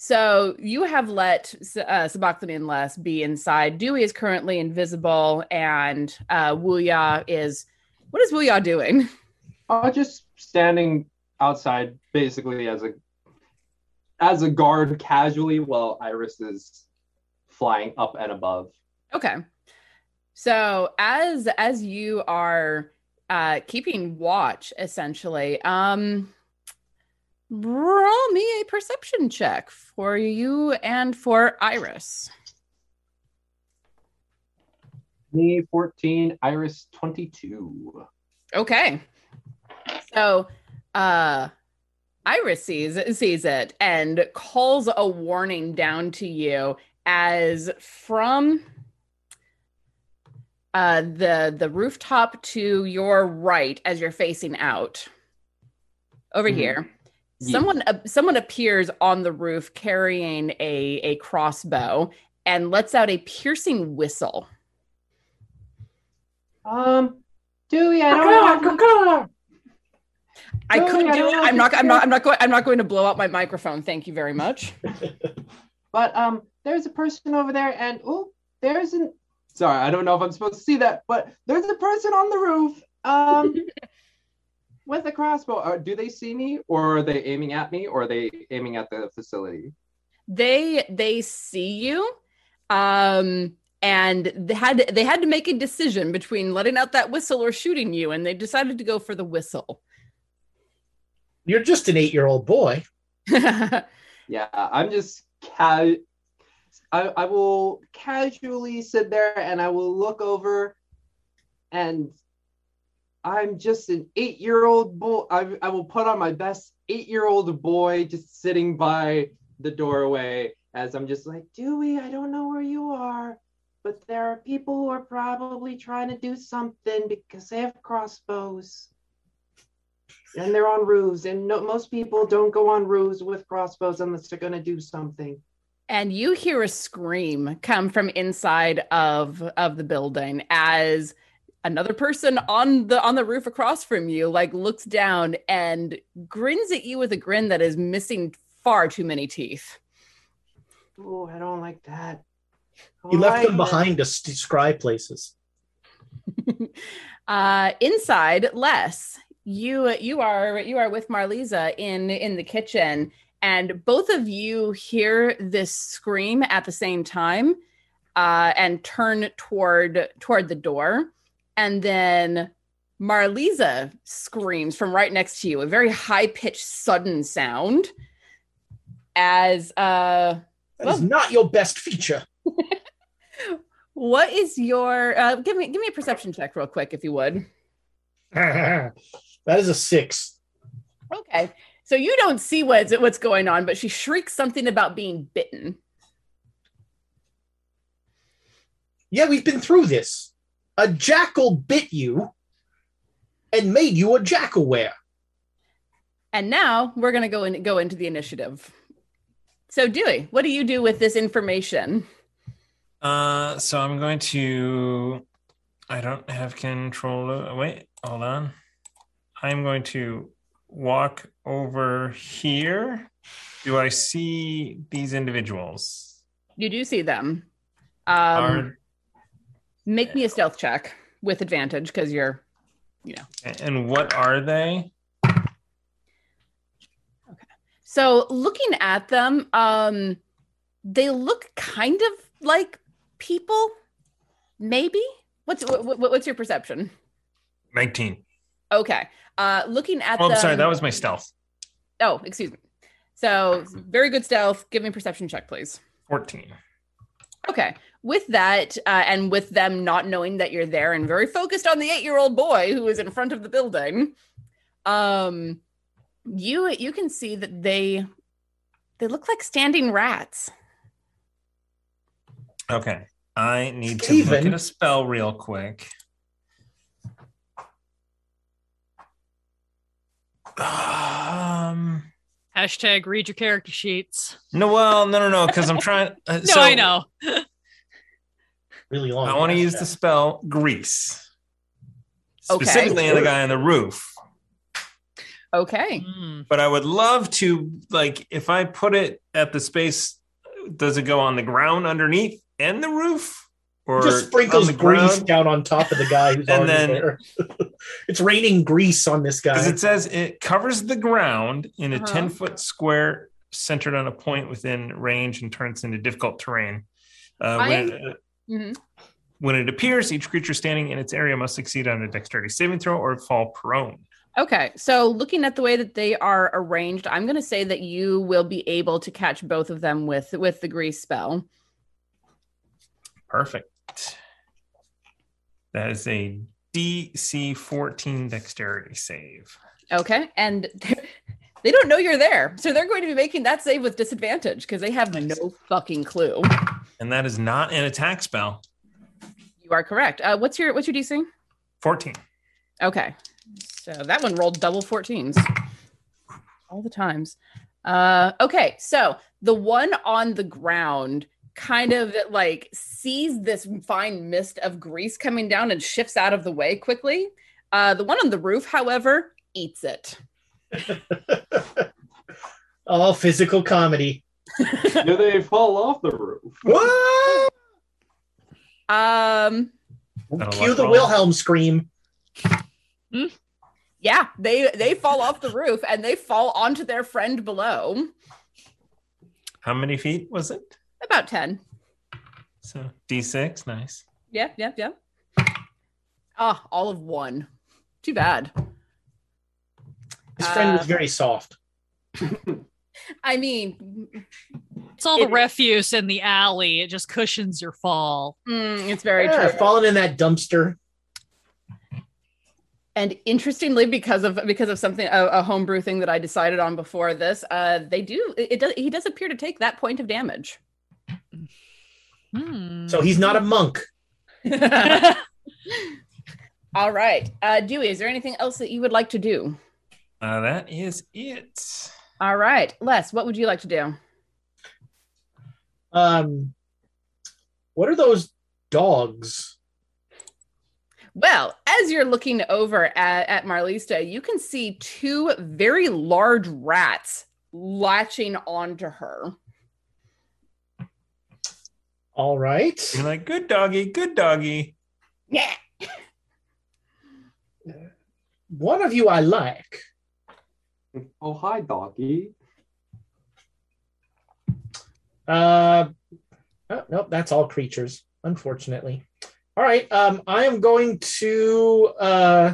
Speaker 9: so you have let uh, Sabachthani and Les be inside. Dewey is currently invisible, and uh, Wuya is. What is Wuya doing?
Speaker 7: Uh, just standing outside, basically as a as a guard, casually, while Iris is flying up and above.
Speaker 9: Okay. So as as you are uh keeping watch essentially, um roll me a perception check for you and for Iris.
Speaker 7: Me 14, Iris 22.
Speaker 9: Okay. So uh Iris sees sees it and calls a warning down to you as from uh the the rooftop to your right as you're facing out over
Speaker 7: Mhm.
Speaker 9: here. Someone uh, someone appears on the roof carrying a a crossbow and lets out a piercing whistle
Speaker 7: Um, Dewey, i don't know
Speaker 9: I couldn't do it. I'm not. I'm not. I'm not going. I'm not going to blow out my microphone. Thank you very much.
Speaker 7: But um, there's a person over there, and oh, there's an. Sorry, I don't know if I'm supposed to see that, but there's a person on the roof. Um, with a crossbow. Uh, do they see me, or are they aiming at me, or are they aiming at the facility?
Speaker 9: They they see you, um, and they had they had to make a decision between letting out that whistle or shooting you, and they decided to go for the whistle.
Speaker 8: You're just an eight year old boy.
Speaker 7: Yeah, I'm just ca- I, I will casually sit there and I will look over and I'm just an eight year old boy. I, I will put on my best eight year old boy just sitting by the doorway as I'm just like, Dewey, I don't know where you are, but there are people who are probably trying to do something because they have crossbows. And they're on roofs, and no, most people don't go on roofs with crossbows unless they're going to do something.
Speaker 9: and you hear a scream come from inside of of the building as another person on the on the roof across from you like looks down and grins at you with a grin that is missing far too many teeth.
Speaker 7: Oh, I don't like that.
Speaker 8: You left them
Speaker 7: Alright,
Speaker 8: behind to st- scry places.
Speaker 9: uh inside les you you are you are with marlisa in in the kitchen and both of you hear this scream at the same time uh and turn toward toward the door and then marlisa screams from right next to you a very high pitched sudden sound as uh
Speaker 8: That is not your best feature.
Speaker 9: what is your uh give me give me a perception check real quick if you would.
Speaker 8: that is a six.
Speaker 9: Okay. So you don't see what's what's going on, but she shrieks something about being bitten.
Speaker 8: Yeah, we've been through this. A jackal bit you and made you a jackalwere.
Speaker 9: And now we're gonna go and go into the initiative. So Dewey, what do you do with this information?
Speaker 2: Uh, so I'm going to. I don't have control. Of, wait, hold on. I'm going to walk over here. Do I see these individuals?
Speaker 9: You do see them. Um,
Speaker 2: Are
Speaker 9: make me a stealth check with advantage because you're, you know.
Speaker 2: and what are they? Okay.
Speaker 9: So looking at them, um, they look kind of like people. Maybe. What's what, what- what's your perception?
Speaker 2: 19.
Speaker 9: Okay. Uh, looking at
Speaker 2: Oh,
Speaker 9: them.
Speaker 2: I'm sorry, that was my stealth.
Speaker 9: Oh, excuse me. So very good stealth. Give me a perception check, please.
Speaker 2: 14.
Speaker 9: Okay. With that, uh, and with them not knowing that you're there and very focused on the eight-year-old boy who is in front of the building, um, you you can see that they they look like standing rats.
Speaker 2: Okay. I need to look at a spell real quick. Um.
Speaker 10: Hashtag read your character sheets.
Speaker 2: No, well, no, no, no, because I'm trying. Uh,
Speaker 10: No, I know.
Speaker 8: Really long.
Speaker 2: I want to use the spell grease,
Speaker 9: Okay.
Speaker 2: specifically on the guy on the roof.
Speaker 9: Okay.
Speaker 10: Hmm.
Speaker 2: But I would love to, like, if I put it at the space, does it go on the ground underneath and the roof, or
Speaker 8: just sprinkles grease
Speaker 2: ground?
Speaker 8: down on top of the guy who's
Speaker 2: And
Speaker 8: already
Speaker 2: then-
Speaker 8: there. it's raining grease on this guy.
Speaker 2: Because it says it covers the ground in a
Speaker 9: Uh-huh.
Speaker 2: 10 foot square centered on a point within range and turns into difficult terrain. Uh, when, uh,
Speaker 9: Mhm.
Speaker 2: when it appears, each creature standing in its area must succeed on a dexterity saving throw or fall prone.
Speaker 9: Okay. So looking at the way that they are arranged, I'm going to say that you will be able to catch both of them with with the grease spell.
Speaker 2: Perfect. That is a DC 14 dexterity save.
Speaker 9: Okay. And they don't know you're there. So they're going to be making that save with disadvantage because they have no fucking clue.
Speaker 2: And that is not an attack spell.
Speaker 9: You are correct. Uh, what's your what's your DC?
Speaker 2: 14.
Speaker 9: Okay. So that one rolled double 14s all the times. Uh, okay. So the one on the ground kind of like sees this fine mist of grease coming down and shifts out of the way quickly. Uh, the one on the roof, however, eats it.
Speaker 8: oh, physical comedy.
Speaker 7: Do they fall off the roof?
Speaker 8: Whoa!
Speaker 9: Um,
Speaker 8: Cue
Speaker 2: luck
Speaker 8: the
Speaker 2: roll.
Speaker 8: Wilhelm scream.
Speaker 9: yeah, they they fall off the roof and they fall onto their friend below.
Speaker 2: How many feet was it?
Speaker 9: About 10.
Speaker 2: So D6, nice.
Speaker 9: Yeah, yeah, yeah. Ah, all of one. Too bad.
Speaker 8: His friend
Speaker 9: Uh,
Speaker 8: was very soft.
Speaker 9: I mean,
Speaker 10: It's all the
Speaker 9: It-
Speaker 10: refuse in the alley. It just cushions your fall.
Speaker 9: mm, it's very
Speaker 8: Yeah,
Speaker 9: true.
Speaker 8: falling in that dumpster.
Speaker 9: And interestingly, because of because of something a, a homebrew thing that I decided on before this, uh, they do it, it does he does appear to take that point of damage.
Speaker 10: Hmm.
Speaker 8: So he's not a monk.
Speaker 9: All right, uh, Dewey, is there anything else that you would like to do?
Speaker 2: Uh, that is it.
Speaker 9: All right, Les, what would you like to do?
Speaker 8: Um, what are those dogs?
Speaker 9: Well, as you're looking over at, at Marlista, you can see two very large rats latching onto her.
Speaker 8: All right.
Speaker 2: You're like, good doggy, good doggy.
Speaker 9: Yeah.
Speaker 8: One of you I like.
Speaker 7: Oh, hi, doggy.
Speaker 8: Uh, oh, nope, that's all creatures, unfortunately. All right, um, I am going to. Uh,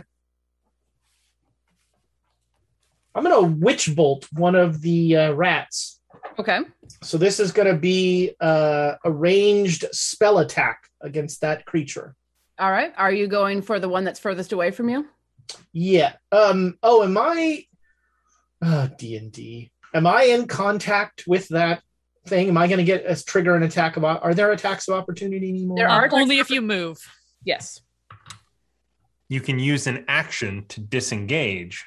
Speaker 8: I'm going to witch bolt one of the uh, rats.
Speaker 9: Okay.
Speaker 8: So this is going to be uh, a ranged spell attack against that creature.
Speaker 9: All right. Are you going for the one that's furthest away from you?
Speaker 8: Yeah. Um. Oh, am I? Uh, D and D. Am I in contact with that thing? Am I going to get a trigger an attack of? Are there attacks of opportunity anymore?
Speaker 9: There are
Speaker 10: only if you move.
Speaker 9: Yes.
Speaker 2: You can use an action to disengage,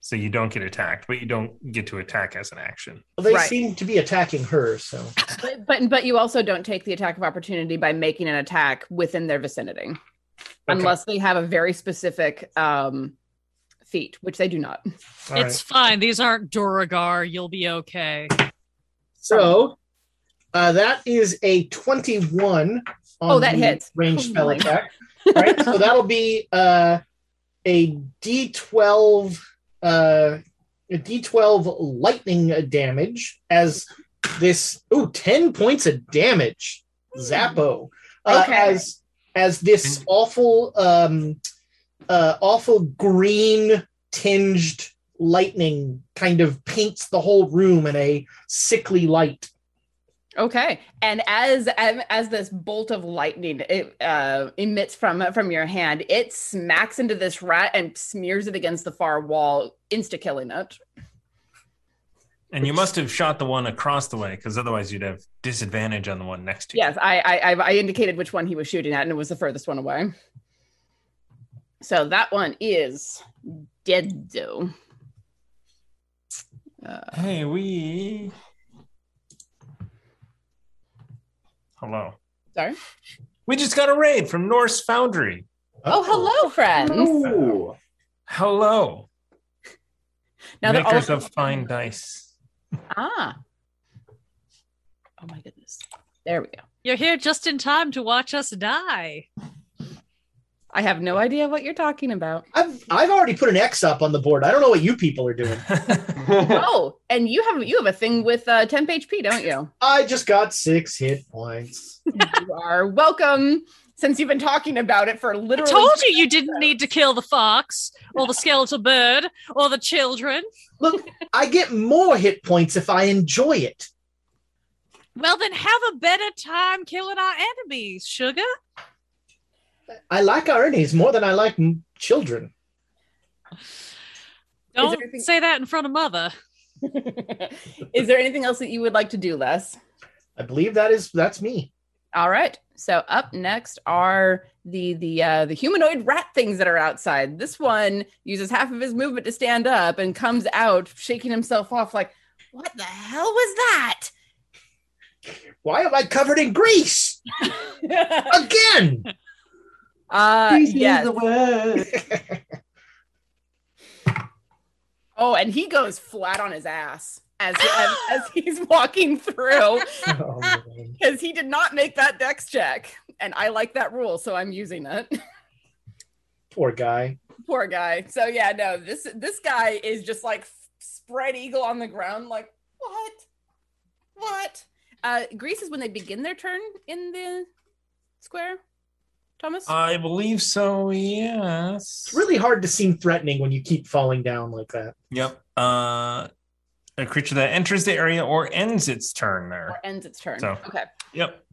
Speaker 2: so you don't get attacked, but you don't get to attack as an action.
Speaker 8: Well, they
Speaker 9: Right.
Speaker 8: seem to be attacking her. So
Speaker 9: But, but but you also don't take the attack of opportunity by making an attack within their vicinity, unless they have a very specific um, feat, which they do not.
Speaker 8: All
Speaker 10: it's fine. These aren't Duergar. You'll be okay.
Speaker 8: So uh, that is a 21 on
Speaker 9: Oh, that
Speaker 8: the
Speaker 9: hits.
Speaker 8: range
Speaker 9: Oh
Speaker 8: spell
Speaker 9: my.
Speaker 8: attack. Right? so that'll be uh, a D12 uh, a D12 lightning damage as this ooh 10 points of damage. Zappo. Uh,
Speaker 9: Okay.
Speaker 8: as as this awful um uh awful green tinged lightning kind of paints the whole room in a sickly light.
Speaker 9: Okay, and as as, as this bolt of lightning it, uh, emits from from your hand, it smacks into this rat and smears it against the far wall, insta killing it.
Speaker 2: And you must have shot the one across the way, because otherwise you'd have disadvantage on the one next to you.
Speaker 9: Yes, I, I I indicated which one he was shooting at, and it was the furthest one away. So that one is dead, though. Uh,
Speaker 2: Hey, we. Hello.
Speaker 9: sorry.
Speaker 2: We just got a raid from Norse Foundry.
Speaker 9: Oh, hello, friends.
Speaker 7: Ooh.
Speaker 2: Hello.
Speaker 9: Now that all
Speaker 2: Makers of fine dice.
Speaker 9: ah, oh my goodness, there we go.
Speaker 10: You're here just in time to watch us die.
Speaker 9: I have no idea what you're talking about.
Speaker 8: I've I've already put an X up on the board. I don't know what you people are doing.
Speaker 9: oh, and you have you have a thing with uh, temp HP, don't you?
Speaker 8: I just got six hit points.
Speaker 9: you are welcome. Since you've been talking about it for literally, I
Speaker 10: told you you didn't need to kill the fox or the skeletal bird or the children.
Speaker 8: Look, I get more hit points if I enjoy it.
Speaker 10: Well, then have a better time killing our enemies, sugar.
Speaker 8: I like our enemies more than I like children.
Speaker 10: Don't
Speaker 9: anything-
Speaker 10: say that in front of mother.
Speaker 9: Is there anything else that you would like to do, Les?
Speaker 8: I believe that is that's me.
Speaker 9: All right. So up next are the the uh, the humanoid rat things that are outside. This one uses half of his movement to stand up and comes out shaking himself off like, "What the hell was that?"
Speaker 8: Why am I covered in grease again?
Speaker 9: uh,
Speaker 7: This is
Speaker 9: yes.
Speaker 7: the word.
Speaker 9: Oh, and he goes flat on his ass as as, as he's walking through
Speaker 8: Oh,
Speaker 9: because he did not make that dex check, and I like that rule, so I'm using it.
Speaker 8: Poor guy.
Speaker 9: Poor guy. So yeah, no, this this guy is just like spread eagle on the ground, like what, what? Uh, Grease is when they begin their turn in the square. Thomas.
Speaker 2: I believe so, yes.
Speaker 8: It's really hard to seem threatening when you keep falling down like that.
Speaker 2: Yep. Uh, a creature that enters the area or ends its turn there.
Speaker 9: Or ends its turn.
Speaker 2: So-
Speaker 9: Okay.
Speaker 2: Yep.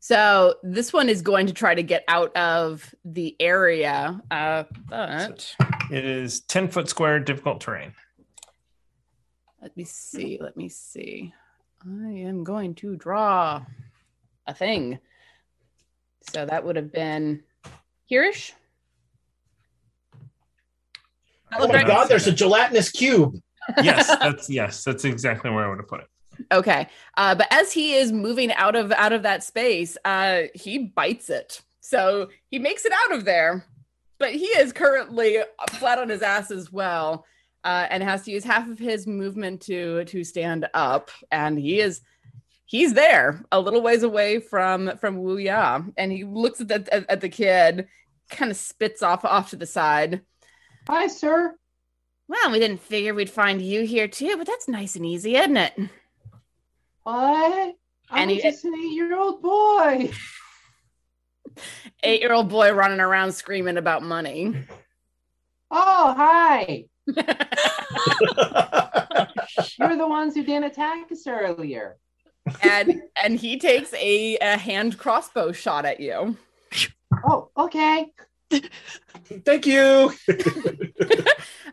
Speaker 9: So this one is going to try to get out of the area, uh, but
Speaker 2: It is 10 foot square, difficult terrain.
Speaker 9: let me see. Let me see. I am going to draw a thing. So that would have been hereish.
Speaker 8: Oh my god, there's a gelatinous cube.
Speaker 2: Yes, that's yes, that's exactly where I would have put it.
Speaker 9: Okay. Uh, but as he is moving out of out of that space, uh, he bites it. So he makes it out of there, but he is currently flat on his ass as well, uh, and has to use half of his movement to to stand up. And he is he's there, a little ways away from from Wuya, and he looks at the at, at the kid, kind of spits off off to the side.
Speaker 7: Hi, sir.
Speaker 9: Well, we didn't figure we'd find you here too, but that's nice and easy, isn't it?
Speaker 7: What? I'm
Speaker 9: And he-
Speaker 7: just an eight-year-old boy.
Speaker 9: Eight year old boy running around screaming about money.
Speaker 7: Oh, hi. You're the ones who didn't attack us earlier.
Speaker 9: And and he takes a, a hand crossbow shot at you.
Speaker 7: Oh, okay.
Speaker 8: Thank you.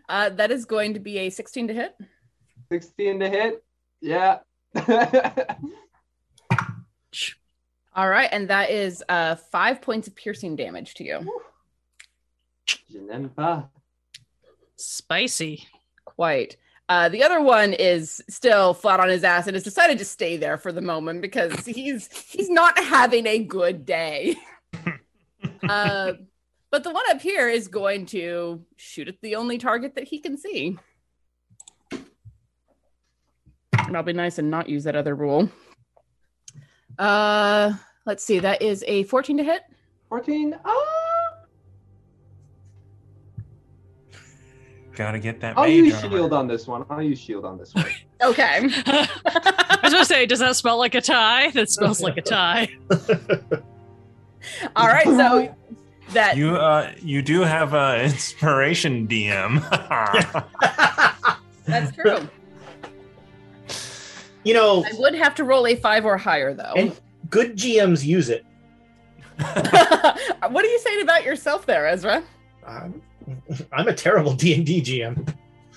Speaker 9: Uh, that is going to be a 16 to hit.
Speaker 7: 16 to hit. Yeah.
Speaker 9: All right, and that is uh five points of piercing damage to you.
Speaker 7: Janempa.
Speaker 10: Spicy.
Speaker 9: Quite. Uh, the other one is still flat on his ass and has decided to stay there for the moment because he's he's not having a good day. uh, but the one up here is going to shoot at the only target that he can see. And I'll be nice and not use that other rule. Uh, let's see. That is a 14 to hit.
Speaker 7: 14. Oh,
Speaker 2: Gotta get that
Speaker 7: I'll
Speaker 2: mage
Speaker 7: use
Speaker 2: armor.
Speaker 7: shield on this one. I'll use shield on this one.
Speaker 9: Okay.
Speaker 10: I was gonna say, does that smell like a tie? That smells like a tie.
Speaker 9: All right. So that
Speaker 2: You uh you do have a inspiration DM.
Speaker 9: that's true.
Speaker 8: You know,
Speaker 9: I would have to roll a five or higher though.
Speaker 8: and good GMs use it.
Speaker 9: what are you saying about yourself there, Ezra?
Speaker 8: I'm, I'm a terrible D and D GM.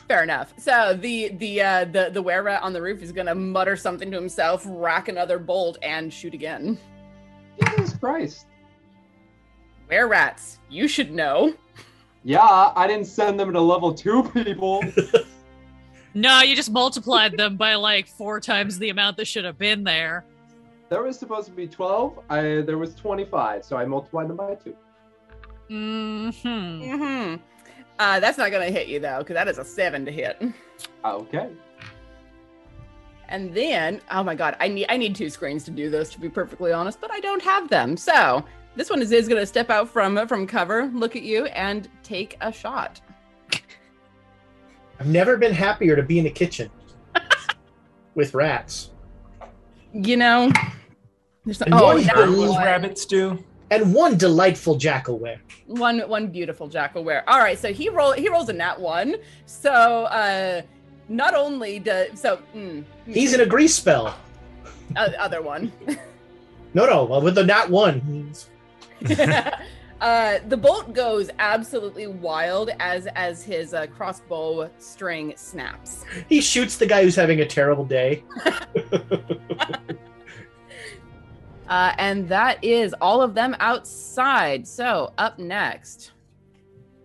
Speaker 9: Fair enough. So the the uh, the the were rat on the roof is gonna mutter something to himself, rack another bolt, and shoot again.
Speaker 7: Jesus Christ.
Speaker 9: Were rats, you should know.
Speaker 7: Yeah, I didn't send them to level two people.
Speaker 10: No, you just multiplied them by like four times the amount that should have been there.
Speaker 7: there was supposed to be 12. I there was 25, so I multiplied them by two.
Speaker 10: Hmm
Speaker 9: Mm-hmm. Uh, that's not gonna hit you though, because that is a seven to hit.
Speaker 7: Okay.
Speaker 9: And then, oh my god, I need I need two screens to do this to be perfectly honest, but I don't have them. So this one is, is gonna step out from from cover, look at you, and take a shot.
Speaker 8: I've never been happier to be in a kitchen with rats.
Speaker 9: You know, there's
Speaker 8: And
Speaker 9: oh,
Speaker 8: one
Speaker 9: that
Speaker 8: del-
Speaker 9: one.
Speaker 2: rabbits do.
Speaker 8: And one delightful jackalwere.
Speaker 9: one one beautiful jackalwere. All right, so he roll he rolls a nat one. So uh not only does so mm,
Speaker 8: He's in a grease spell.
Speaker 9: uh, other one.
Speaker 8: No, no, well, with the nat one. he's-
Speaker 9: uh the bolt goes absolutely wild as as his uh, crossbow string snaps.
Speaker 8: He shoots the guy who's having a terrible day.
Speaker 9: Uh and that is all of them outside. So up next.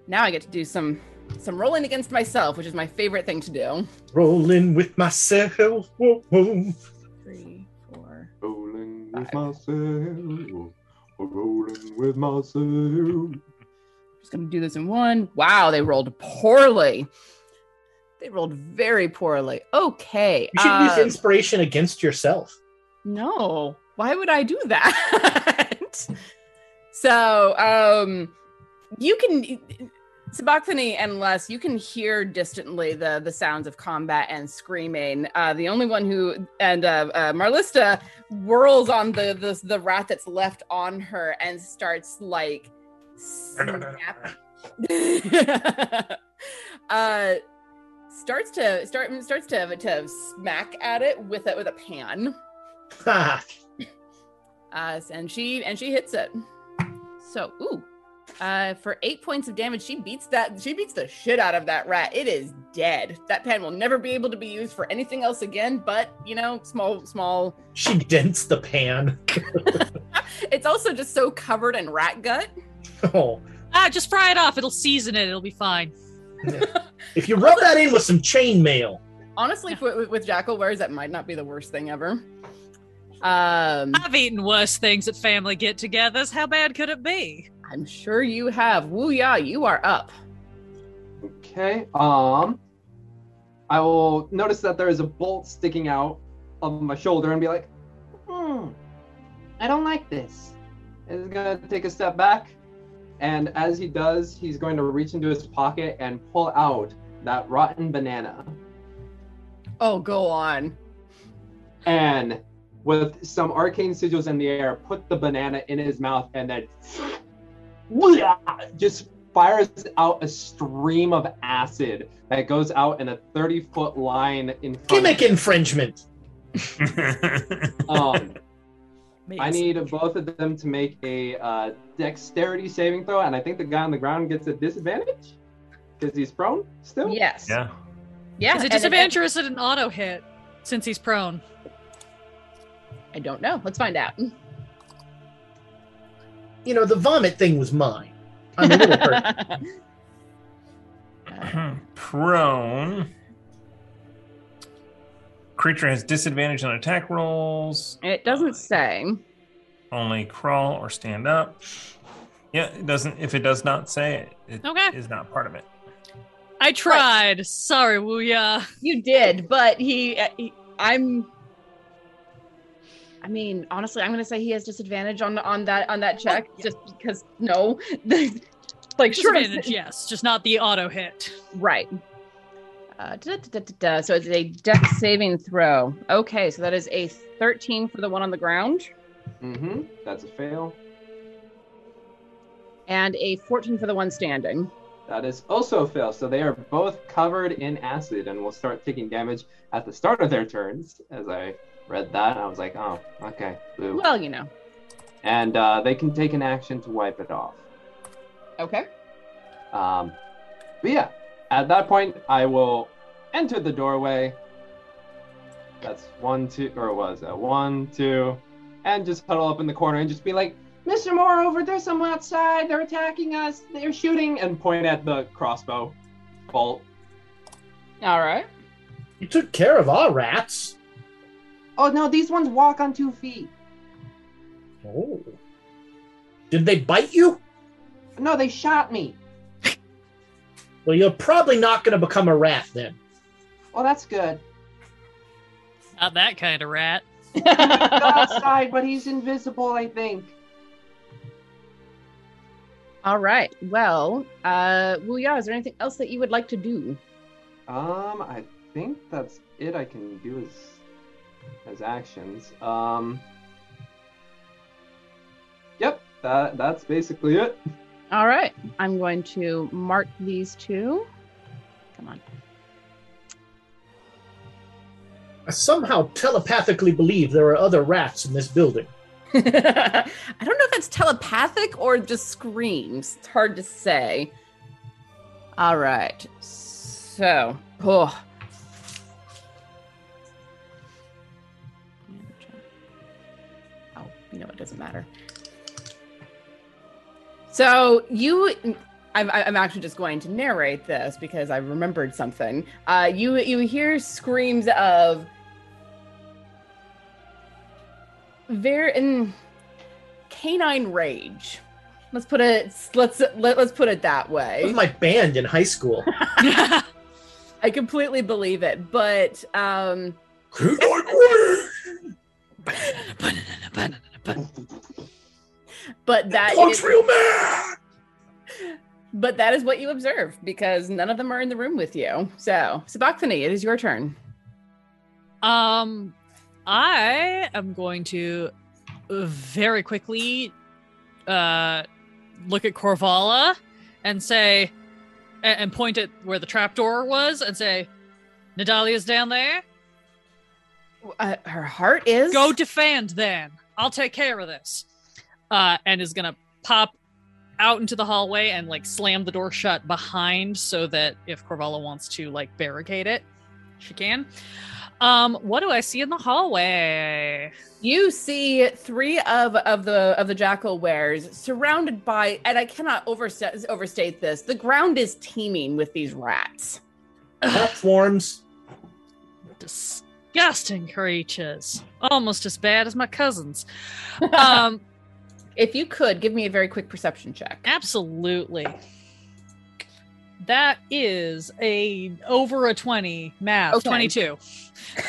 Speaker 9: Now I get to do some some rolling against myself, which is my favorite thing to do.
Speaker 8: Rolling with myself. Whoa, whoa.
Speaker 9: Three, four,
Speaker 7: Rolling
Speaker 9: Five.
Speaker 7: with myself. Rolling with myself.
Speaker 9: just gonna do this in one. Wow, they rolled poorly. They rolled very poorly. Okay.
Speaker 8: You should use
Speaker 9: um,
Speaker 8: inspiration against yourself.
Speaker 9: no. Why would I do that? so, um, you can Sabachthani and Les, you can hear distantly the the sounds of combat and screaming. Uh, the only one who and uh, uh, Marlista whirls on the, the the rat that's left on her and starts like uh, starts to start starts to to smack at it with it with a pan.
Speaker 8: Ha!
Speaker 9: Uh, and she and she hits it. So, ooh, uh, for eight points of damage, she beats that. She beats the shit out of that rat. It is dead. That pan will never be able to be used for anything else again. But you know, small, small.
Speaker 8: she dents the pan.
Speaker 9: It's also just so covered in rat gut.
Speaker 8: Oh,
Speaker 10: Ah, just fry it off. It'll season it. It'll be fine.
Speaker 8: if you rub that in with some chainmail,
Speaker 9: Honestly, with, with jackalweres, that might not be the worst thing ever. Um,
Speaker 10: I've eaten worse things at family get-togethers. How bad could it be?
Speaker 9: I'm sure you have. Wuya, you are up.
Speaker 7: Okay. Um, I will notice that there is a bolt sticking out of my shoulder and be like, hmm, I don't like this. He's gonna take a step back, and as he does, he's going to reach into his pocket and pull out that rotten banana.
Speaker 9: Oh, go on.
Speaker 7: And with some arcane sigils in the air, put the banana in his mouth and then just fires out a stream of acid that goes out in a 30 foot line in front
Speaker 8: Gimmick
Speaker 7: of
Speaker 8: infringement.
Speaker 7: um, I need both of them to make a uh, dexterity saving throw, and I think the guy on the ground gets a disadvantage because he's prone still.
Speaker 9: Yes.
Speaker 2: yeah.
Speaker 9: Yeah.
Speaker 10: Is it
Speaker 9: and-
Speaker 10: disadvantage or is it an auto hit since he's prone?
Speaker 9: I don't know. Let's find out.
Speaker 8: You know, the vomit thing was mine. I'm a little hurt.
Speaker 2: Prone. Creature has disadvantage on attack rolls.
Speaker 9: It doesn't say.
Speaker 2: Only crawl or stand up. Yeah, it doesn't. If it does not say it, it is
Speaker 10: Okay.
Speaker 2: not part of it.
Speaker 10: I tried. Sorry, Wuya.
Speaker 9: You did, but he, uh, he I'm I mean, honestly, I'm gonna say he has disadvantage on on that on that check, just because no, like sure,
Speaker 10: Disadvantage, yes, just not the auto hit.
Speaker 9: right. Uh, da, da, da, da, da. So it's a deck saving throw. Okay, so that is a 13 for the one on the ground
Speaker 7: Mm-hmm. That's a fail.
Speaker 9: and a 14 for the one standing.
Speaker 7: That is also a fail. So they are both covered in acid and will start taking damage at the start of their turns. As I read that, I was like, oh, okay, boo.
Speaker 9: Well, you know.
Speaker 7: And uh, they can take an action to wipe it off.
Speaker 9: Okay.
Speaker 7: Um, but yeah, at that point, I will enter the doorway. That's one, two, or was that one, two, and just huddle up in the corner and just be like, Mr. Moreover, there's someone outside. They're attacking us. They're shooting, and point at the crossbow bolt.
Speaker 9: All right.
Speaker 8: You took care of our rats.
Speaker 7: Oh no, these ones walk on two feet.
Speaker 8: Oh. Did they bite you?
Speaker 7: No, they shot me.
Speaker 8: Well, you're probably not going to become a rat then.
Speaker 7: Well, that's good.
Speaker 10: Not that kind of rat.
Speaker 7: Go outside, but he's invisible, I think.
Speaker 9: All right. Well, uh, well, yeah. Is there anything else that you would like to do?
Speaker 7: Um, I think that's it. I can do as as actions. Um. Yep, that that's basically it.
Speaker 9: All right. I'm going to mark these two. Come on.
Speaker 8: I somehow telepathically believe there are other rats in this building.
Speaker 9: I don't know if that's telepathic or just screams. It's hard to say. All right. So, oh. Know, it doesn't matter. So you, I'm, I'm actually just going to narrate this because I remembered something. Uh, you, you hear screams of very in canine rage. Let's put it. Let's let, let's put it that
Speaker 8: That
Speaker 9: way.
Speaker 8: was my band in high school.
Speaker 9: I completely believe it, but um, but that
Speaker 8: Punk's
Speaker 9: is,
Speaker 8: real mad.
Speaker 9: but that is what you observe because none of them are in the room with you. So, Sabachthani, it is your turn.
Speaker 10: Um, I am going to very quickly uh look at Corvala and say and, and point at where the trapdoor was and say, Nadalia's down there.
Speaker 9: Uh, her heart is
Speaker 10: Go defend then. I'll take care of this. Uh, and is gonna pop out into the hallway and like slam the door shut behind so that if Corvala wants to like barricade it, she can. Um, what do I see in the hallway?
Speaker 9: You see three of of the of the jackalweres surrounded by, and I cannot overstate overstate this. The ground is teeming with these rats.
Speaker 8: Platforms.
Speaker 10: Disgusting creatures. Almost as bad as my cousins. Um,
Speaker 9: If you could give me a very quick perception check.
Speaker 10: absolutely. That is a over a 20 math,
Speaker 9: Okay.
Speaker 10: 22.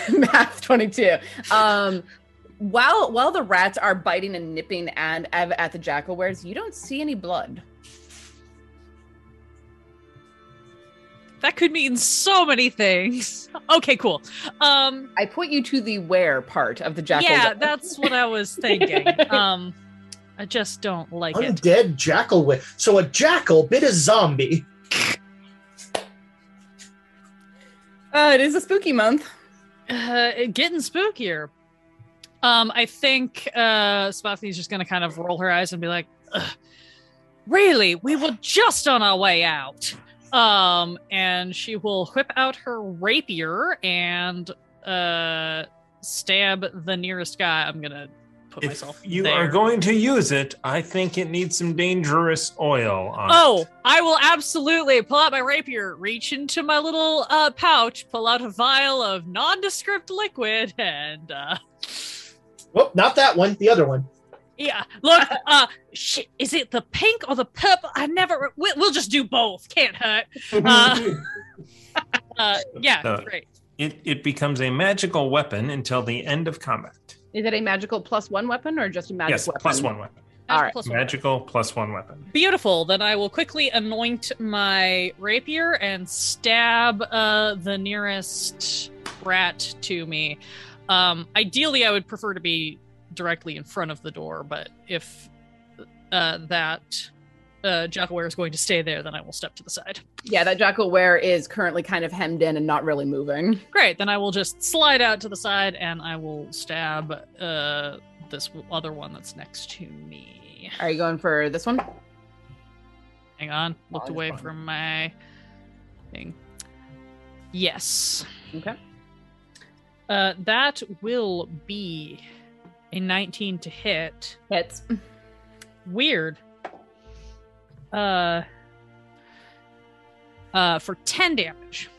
Speaker 9: Math twenty two. Um, while while the rats are biting and nipping and at, at the jackalweres, you don't see any blood.
Speaker 10: That could mean so many things. Okay, cool. Um,
Speaker 9: I put you to the where part of the jackal.
Speaker 10: yeah,
Speaker 9: ware.
Speaker 10: that's what I was thinking. um, I just don't like it.
Speaker 8: Undead jackal with so a jackal bit a zombie.
Speaker 9: Uh, it is a spooky month.
Speaker 10: Uh, getting spookier. Um, I think uh, Spathy's just gonna kind of roll her eyes and be like, "Ugh, "Really? We were just on our way out." Um, and she will whip out her rapier and uh, stab the nearest guy. I'm gonna put
Speaker 2: If
Speaker 10: myself.
Speaker 2: you
Speaker 10: there.
Speaker 2: are going to use it, I think it needs some dangerous oil on
Speaker 10: Oh,
Speaker 2: it.
Speaker 10: I will absolutely pull out my rapier, reach into my little uh, pouch, pull out a vial of nondescript liquid, and uh,
Speaker 8: Well, not that one. The other one.
Speaker 10: Yeah, look, uh, shit, is it the pink or the purple? I never. We'll, we'll just do both. Can't hurt. Uh, uh, yeah,
Speaker 2: No.
Speaker 10: great.
Speaker 2: It it becomes a magical weapon until the end of combat.
Speaker 9: Is it a magical plus one weapon or just a magic
Speaker 2: yes,
Speaker 9: weapon?
Speaker 2: plus one weapon.
Speaker 9: All right.
Speaker 10: Plus one.
Speaker 2: Magical plus one weapon.
Speaker 10: Beautiful. Then I will quickly anoint my rapier and stab uh, the nearest rat to me. Um, ideally, I would prefer to be directly in front of the door, but if uh, that uh, Jackalwere is going to stay there, then I will step to the side.
Speaker 9: Yeah, that jackalwere is currently kind of hemmed in and not really moving.
Speaker 10: Great. Then I will just slide out to the side and I will stab uh, this other one that's next to me.
Speaker 9: Are you going for this one?
Speaker 10: Hang on. Looked
Speaker 7: Mine's
Speaker 10: away
Speaker 7: fine.
Speaker 10: from my thing. Yes.
Speaker 9: Okay.
Speaker 10: Uh, that will be a 19 to hit.
Speaker 9: Hits.
Speaker 10: Weird. Uh, uh, for 10 damage.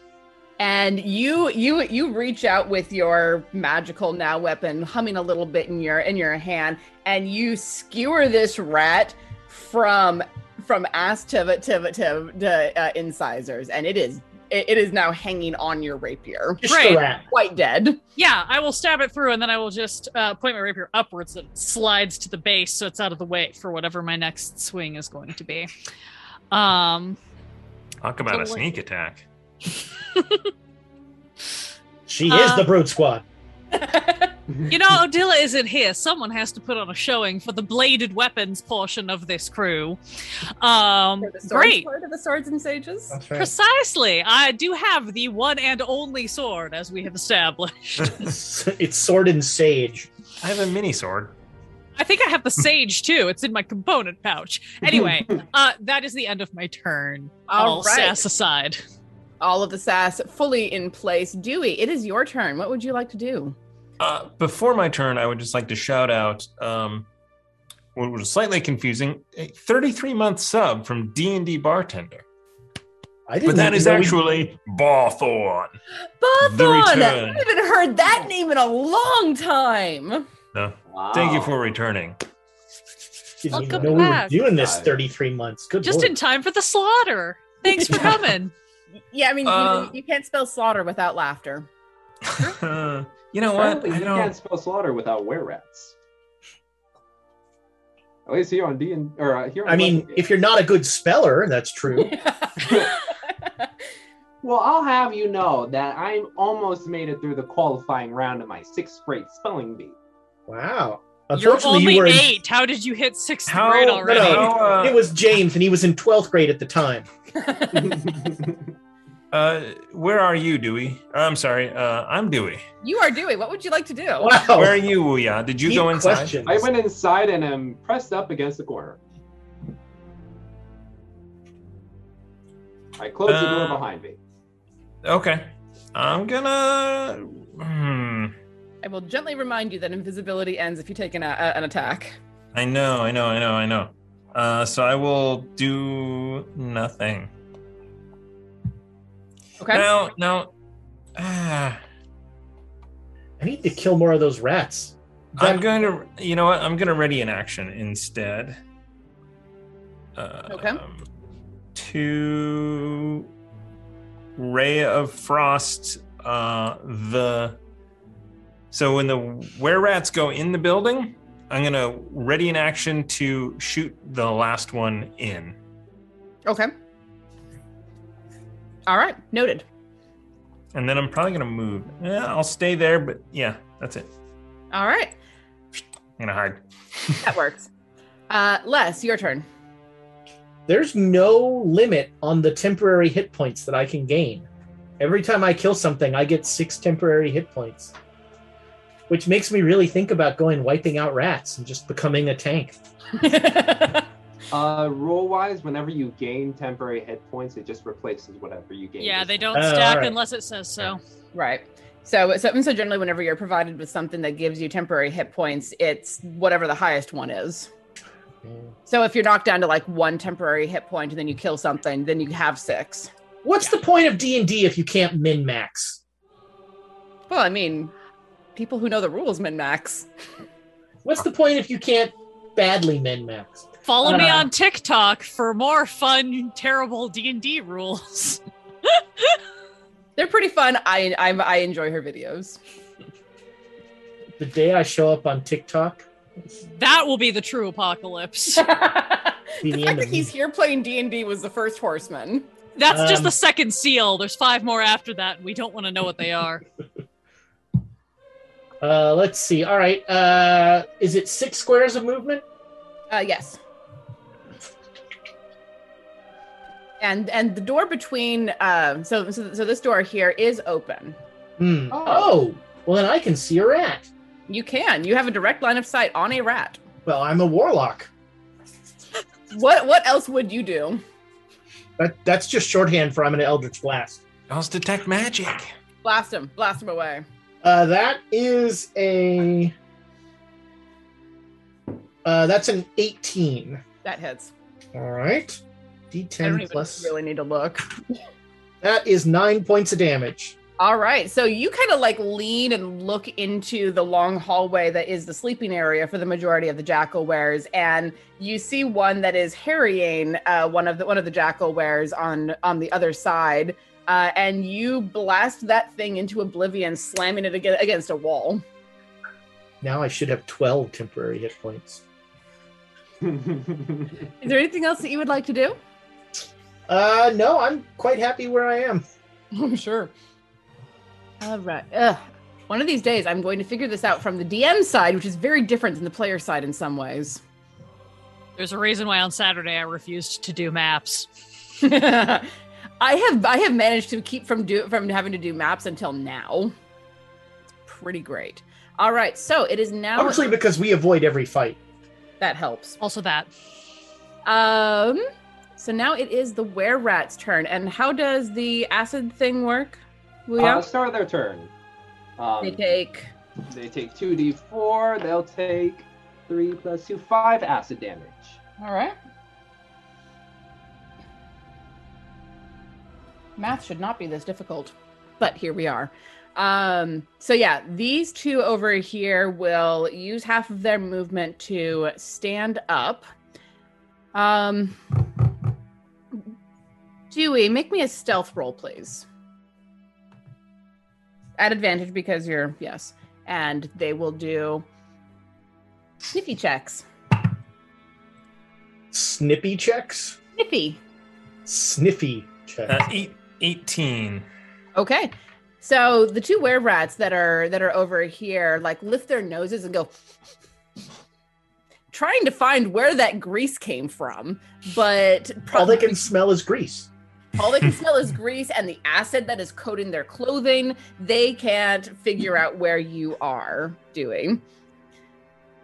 Speaker 9: And you you you reach out with your magical now weapon, humming a little bit in your in your hand, and you skewer this rat from from ass to to to, to uh, incisors, and it is it, it is now hanging on your rapier,
Speaker 8: Just
Speaker 10: Great.
Speaker 8: the rat.
Speaker 9: quite dead.
Speaker 10: Yeah, I will stab it through, and then I will just uh, point my rapier upwards. So it slides to the base, so it's out of the way for whatever my next swing is going to be. Um,
Speaker 2: Talk about a
Speaker 10: So what-
Speaker 2: sneak attack.
Speaker 8: She is the brute squad.
Speaker 10: you know, Odila isn't here. Someone has to put on a showing for the bladed weapons portion of this crew. Um,
Speaker 9: For the swords
Speaker 10: great.
Speaker 9: part of the swords and sages.
Speaker 8: That's right.
Speaker 10: Precisely. I do have the one and only sword, as we have established.
Speaker 8: it's sword and sage.
Speaker 2: I have a mini sword.
Speaker 10: I think I have the sage too. It's in my component pouch. Anyway, uh, that is the end of my turn.
Speaker 9: All
Speaker 10: All
Speaker 9: right.
Speaker 10: sass aside.
Speaker 9: All of the sass fully in place. Dewey, it is your turn. What would you like to do?
Speaker 2: Uh, before my turn, I would just like to shout out um, what was slightly confusing: a 33 month sub from D and D bartender.
Speaker 8: I didn't
Speaker 2: But that is
Speaker 8: even
Speaker 2: is
Speaker 8: know we-
Speaker 2: actually Barthorn. The
Speaker 9: Bawthorn! I haven't heard that name in a long time.
Speaker 2: No,
Speaker 7: Wow.
Speaker 2: thank you for returning.
Speaker 8: Didn't even
Speaker 10: Welcome
Speaker 8: know we were
Speaker 10: back.
Speaker 8: doing this 33 months. Good
Speaker 10: Just
Speaker 8: lord.
Speaker 10: in time for the slaughter. Thanks for coming.
Speaker 9: Yeah, I mean,
Speaker 2: Uh,
Speaker 9: you, you can't spell slaughter without laughter.
Speaker 2: you know what? I
Speaker 7: you
Speaker 2: don't.
Speaker 7: can't spell slaughter without were rats. At least here on D and or uh, here. On
Speaker 8: I mean, if you're not a good speller, that's true.
Speaker 7: well, I'll have you know that I almost made it through the qualifying round of my sixth grade spelling bee.
Speaker 8: wow.
Speaker 10: You're
Speaker 8: Unfortunately,
Speaker 10: only
Speaker 8: you were in-
Speaker 10: eight. How did you hit sixth
Speaker 2: How-
Speaker 10: grade already?
Speaker 8: no.
Speaker 2: How, uh,
Speaker 8: it was James, and he was in 12th grade at the time.
Speaker 2: Uh, where are you, Dewey? I'm sorry. Uh, I'm Dewey.
Speaker 9: you are Dewey. What would you like to do?
Speaker 8: Wow.
Speaker 2: Where are you, Wuya? Did you
Speaker 8: Deep
Speaker 2: go inside?
Speaker 8: questions.
Speaker 7: I went inside and am pressed up against the corner. I closed the door
Speaker 2: Uh,
Speaker 7: behind me.
Speaker 2: Okay. I'm gonna. Hmm.
Speaker 9: I will gently remind you that invisibility ends if you take an, a, an attack.
Speaker 2: I know, I know, I know, I know. Uh, so I will do nothing.
Speaker 9: Okay.
Speaker 2: Now, now, ah,
Speaker 8: I need to kill more of those rats.
Speaker 2: I'm going to. You know what? I'm going to ready an action instead. Uh,
Speaker 9: Okay.
Speaker 2: To ray of frost. Uh, the so when the were rats go in the building, I'm going to ready an action to shoot the last one in.
Speaker 9: Okay. All right. Noted.
Speaker 2: And then I'm probably gonna move. Yeah, I'll stay there, but yeah, that's it.
Speaker 9: All right.
Speaker 2: I'm gonna hide.
Speaker 9: That works. Uh, Les, your turn.
Speaker 8: There's no limit on the temporary hit points that I can gain. Every time I kill something, I get six temporary hit points, which makes me really think about going wiping out rats and just becoming a tank.
Speaker 7: Uh, rule wise, whenever you gain temporary hit points, it just replaces whatever you gain.
Speaker 10: Yeah, they don't
Speaker 8: Oh,
Speaker 10: stack unless it says so.
Speaker 9: Right. So, so, so generally, whenever you're provided with something that gives you temporary hit points, it's whatever the highest one is. So if you're knocked down to like one temporary hit point and then you kill something, then you have six.
Speaker 8: What's the point of D and D if you can't min max?
Speaker 9: Well, I mean, people who know the rules min max.
Speaker 8: What's the point if you can't badly min max?
Speaker 10: Follow me
Speaker 8: Uh,
Speaker 10: on TikTok for more fun, terrible D and D rules.
Speaker 9: They're pretty fun. I, I I enjoy her videos.
Speaker 8: The day I show up on TikTok,
Speaker 10: That will be the true apocalypse.
Speaker 9: the
Speaker 8: the
Speaker 9: fact that
Speaker 8: me.
Speaker 9: he's here playing D and D was the first horseman.
Speaker 10: That's just
Speaker 8: Um,
Speaker 10: the second seal. There's five more after that, and we don't want to know what they are.
Speaker 8: Uh, let's see. All right. Uh, is it six squares of movement?
Speaker 9: Uh, yes. And and the door between uh, so, so so this door here is open.
Speaker 8: Hmm.
Speaker 7: Oh.
Speaker 8: Oh. well then I can see a rat.
Speaker 9: You can. You have a direct line of sight on a rat.
Speaker 8: Well, I'm a warlock.
Speaker 9: What what else would you do?
Speaker 8: That that's just shorthand for I'm an eldritch blast.
Speaker 2: Spells detect magic.
Speaker 9: Blast him. Blast him away.
Speaker 8: Uh, that is a. Uh, that's an 18.
Speaker 9: That hits.
Speaker 8: All right.
Speaker 9: I don't
Speaker 8: D10
Speaker 9: even
Speaker 8: plus.
Speaker 9: really need to look.
Speaker 8: That is nine points of damage.
Speaker 9: All right. So you kind of like lean and look into the long hallway that is the sleeping area for the majority of the jackalweres, and you see one that is harrying uh, one of the one of the jackalweres on on the other side. Uh, and you blast that thing into oblivion, slamming it against a wall.
Speaker 8: Now I should have 12 temporary hit points.
Speaker 9: Is there anything else that you would like to do?
Speaker 8: Uh, no, I'm quite happy where I am.
Speaker 9: I'm sure. All right. Ugh. One of these days, I'm going to figure this out from the DM side, which is very different than the player side in some ways.
Speaker 10: There's a reason why on Saturday I refused to do maps.
Speaker 9: I have I have managed to keep from do from having to do maps until now. It's pretty great. All right, so it is now
Speaker 8: Obviously, because we avoid every fight.
Speaker 9: that helps.
Speaker 10: Also, that
Speaker 9: Um, so now it is the were rat's turn, and how does the acid thing work?
Speaker 7: We uh, start their turn. Um,
Speaker 9: they take
Speaker 7: They take 2d4. They'll take 3 plus 2, 5 acid damage.
Speaker 9: all right. Math should not be this difficult, but here we are. Um, so yeah, these two over here will use half of their movement to stand up. Um, Dewey, make me a stealth roll, please. At advantage because you're yes, and they will do sniffy checks.
Speaker 8: Snippy checks?
Speaker 9: Sniffy.
Speaker 8: Sniffy checks.
Speaker 2: Uh, eight, 18.
Speaker 9: Okay. So the two were rats that are that are over here like lift their noses and go trying to find where that grease came from, but
Speaker 8: All they can smell is grease.
Speaker 9: All they can smell is grease and the acid that is coating their clothing. They can't figure out where you are doing.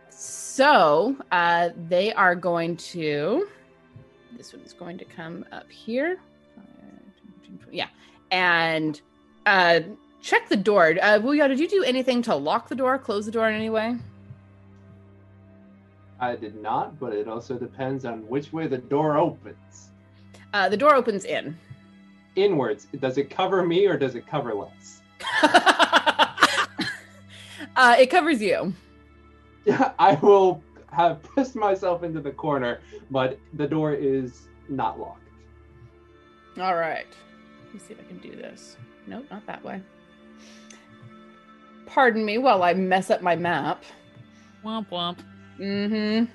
Speaker 9: So uh, they are going to. This one is going to come up here. Yeah, and uh, check the door. Uh, Wuya, did you do anything to lock the door, close the door in any way?
Speaker 7: I did not, but it also depends on which way the door opens.
Speaker 9: Uh, the door opens in.
Speaker 7: Inwards, does it cover me or does it cover less?
Speaker 9: Uh, it covers you.
Speaker 7: I will have pressed myself into the corner, but the door is not locked.
Speaker 9: All right. Let me see if I can do this. Nope, not that way. Pardon me while I mess up my map.
Speaker 10: womp womp.
Speaker 9: Mm-hmm.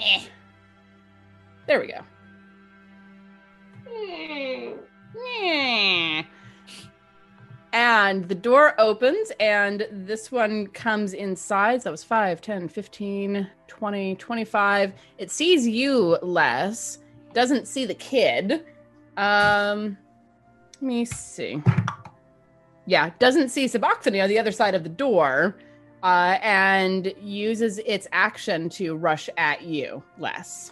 Speaker 9: Eh. There we go. Eh. and the door opens, and this one comes inside. So that was 5, 10, 15, 20, 25. It sees you, Les. Doesn't see the kid. Um, let me see. Yeah, doesn't see Sabachthani on the other side of the door, uh, and uses its action to rush at you, Les.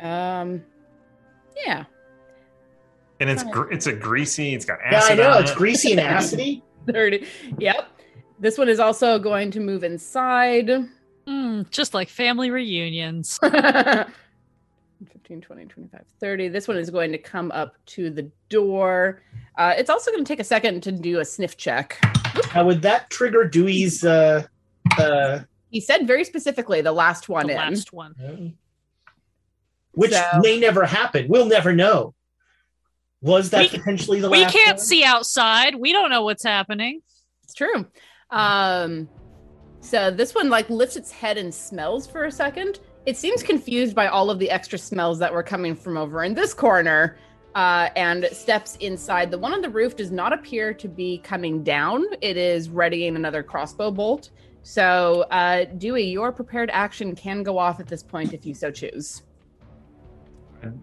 Speaker 9: Um, yeah.
Speaker 2: And it's gr- it's a greasy. It's got
Speaker 8: Yeah, I know.
Speaker 2: on
Speaker 8: It's
Speaker 2: it.
Speaker 8: greasy and acidy.
Speaker 9: 30. Yep. This one is also going to move inside.
Speaker 10: Mm, just like family reunions.
Speaker 9: 15, 20, 25, 30. This one is going to come up to the door. Uh, it's also going to take a second to do a sniff check.
Speaker 8: Now, would that trigger Dewey's? Uh, uh,
Speaker 9: He said very specifically the last one
Speaker 10: the
Speaker 9: in.
Speaker 10: last one.
Speaker 8: Which
Speaker 9: So-
Speaker 8: may never happen. We'll never know. Was that
Speaker 10: We-
Speaker 8: potentially the
Speaker 10: We
Speaker 8: last
Speaker 10: can't
Speaker 8: one?
Speaker 10: see outside. We don't know what's happening.
Speaker 9: It's true. Um, so this one like lifts its head and smells for a second. It seems confused by all of the extra smells that were coming from over in this corner, uh, and steps inside. The one on the roof does not appear to be coming down. It is readying another crossbow bolt. So, uh, Dewey, your prepared action can go off at this point if you so choose.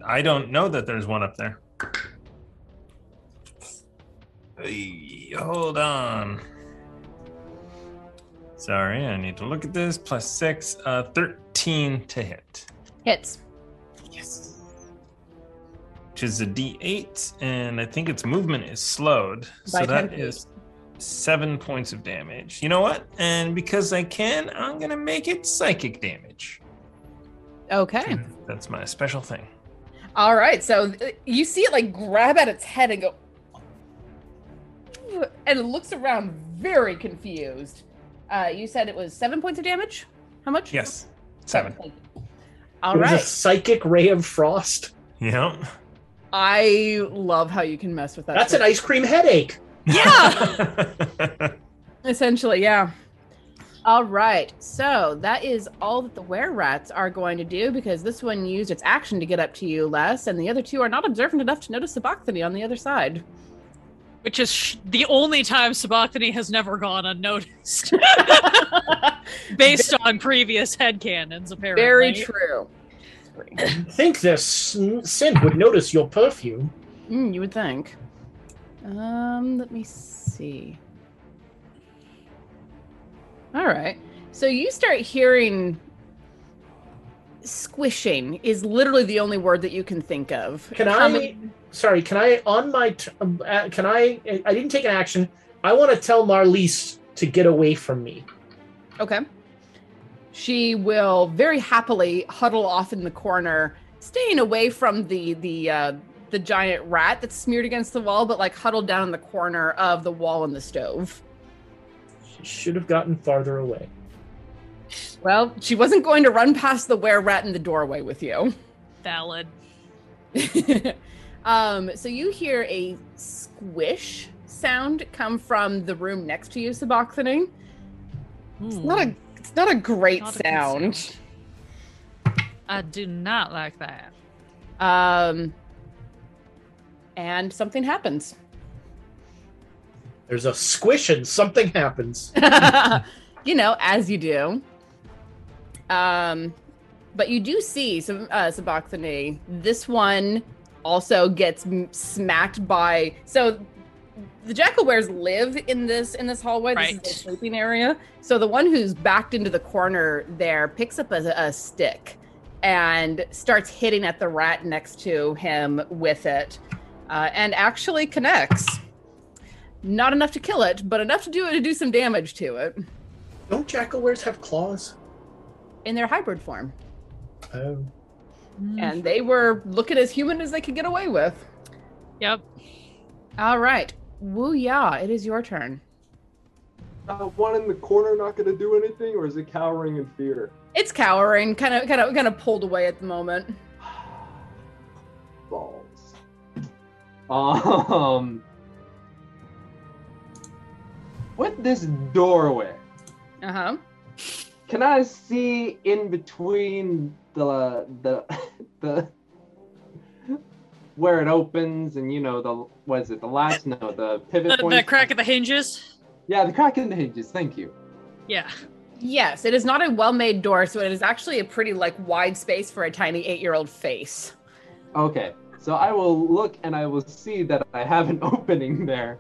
Speaker 2: I don't know that there's one up there. Hey, hold on. Sorry, I need to look at this. Plus six, uh, 13 to hit,
Speaker 9: Hits. Yes.
Speaker 2: Which is a d8, and I think its movement is slowed. So
Speaker 9: By 10
Speaker 2: that
Speaker 9: feet.
Speaker 2: is seven points of damage. You know what? And because I can, I'm going to make it psychic damage.
Speaker 9: Okay.
Speaker 2: That's my special thing.
Speaker 9: All right. So uh, you see it like grab at its head and go, and it looks around very confused. Uh, you said it was seven points of damage. How much?
Speaker 2: Yes, seven.
Speaker 9: All
Speaker 8: It was a psychic ray of frost.
Speaker 2: Yep.
Speaker 9: I love how you can mess with that.
Speaker 8: That's an ice cream headache.
Speaker 9: Yeah. Essentially, yeah. All right. So that is all that the were rats are going to do because this one used its action to get up to you, Les, and the other two are not observant enough to notice Sabachthani on the other side.
Speaker 10: Which is sh- the only time Sabachthani has never gone unnoticed. Based on previous headcanons, apparently.
Speaker 9: Very true.
Speaker 8: I think this scent would notice your perfume.
Speaker 9: Mm, you would think. Um, let me see. All right. So you start hearing squishing is literally the only word that you can think of.
Speaker 8: Can I? Sorry, can I on my? T- um, uh, can I? I didn't take an action. I want to tell Marliese to get away from me.
Speaker 9: Okay. She will very happily huddle off in the corner, staying away from the the uh, the giant rat that's smeared against the wall, but like huddled down in the corner of the wall and the stove.
Speaker 8: She should have gotten farther away.
Speaker 9: Well, she wasn't going to run past the were rat in the doorway with you.
Speaker 10: Valid.
Speaker 9: um, so you hear a squish sound come from the room next to you, Sabachthani. It's not a it's not a great
Speaker 10: Not a
Speaker 9: sound.
Speaker 10: I do not like that.
Speaker 9: Um, and something happens.
Speaker 8: There's a squish and something happens.
Speaker 9: you know, as you do. Um, but you do see some uh, Sabachthani. This one also gets m- smacked by. So the jackalweres live in this in this hallway. This is their sleeping area. So the one who's backed into the corner there picks up a, a stick and starts hitting at the rat next to him with it, uh, and actually connects. Not enough to kill it, but enough to do it to do some damage to it
Speaker 8: Don't jackalweres have claws?
Speaker 9: in their hybrid form.
Speaker 8: Oh.
Speaker 9: And they were looking as human as they could get away with.
Speaker 10: Yep.
Speaker 9: All right. Wuya, it is your turn.
Speaker 7: Uh, one in the corner not going to do anything, or is it cowering in fear?
Speaker 9: It's cowering, kind of kind of kind of pulled away at the moment.
Speaker 7: Balls. Um. With this doorway,
Speaker 9: Uh-huh.
Speaker 7: can I see in between the the the where it opens and you know the what is it the latch no the pivot
Speaker 10: The,
Speaker 7: point
Speaker 10: the crack of the hinges.
Speaker 7: yeah the crack in the hinges thank you
Speaker 10: Yeah.
Speaker 9: Yes, it is not a well-made door, so it is actually a pretty like wide space for a tiny eight-year-old face.
Speaker 7: okay so i will look and i will see that i have an opening there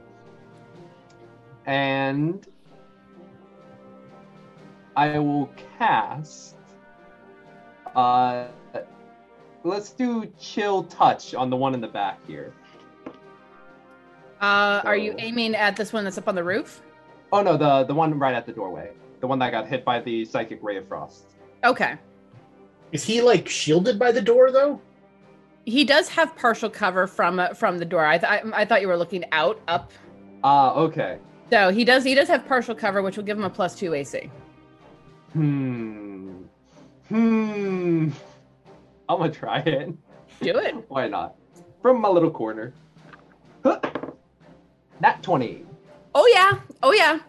Speaker 7: and i will cast uh let's do chill touch on the one in the back here
Speaker 9: Uh, are you aiming at this one that's up on the roof?
Speaker 7: oh no the the one right at the doorway the one that got hit by the psychic ray of frost
Speaker 9: Okay.
Speaker 8: Is he like shielded by the door though?
Speaker 9: He does have partial cover from uh, from the door. I, th- I I thought you were looking out up.
Speaker 7: ah okay
Speaker 9: So he does he does have partial cover, which will give him a plus two AC.
Speaker 7: Hmm. Hmm. I'm gonna try it.
Speaker 9: Do it.
Speaker 7: Why not? From my little corner. Huh. Nat 20.
Speaker 9: Oh yeah. Oh yeah.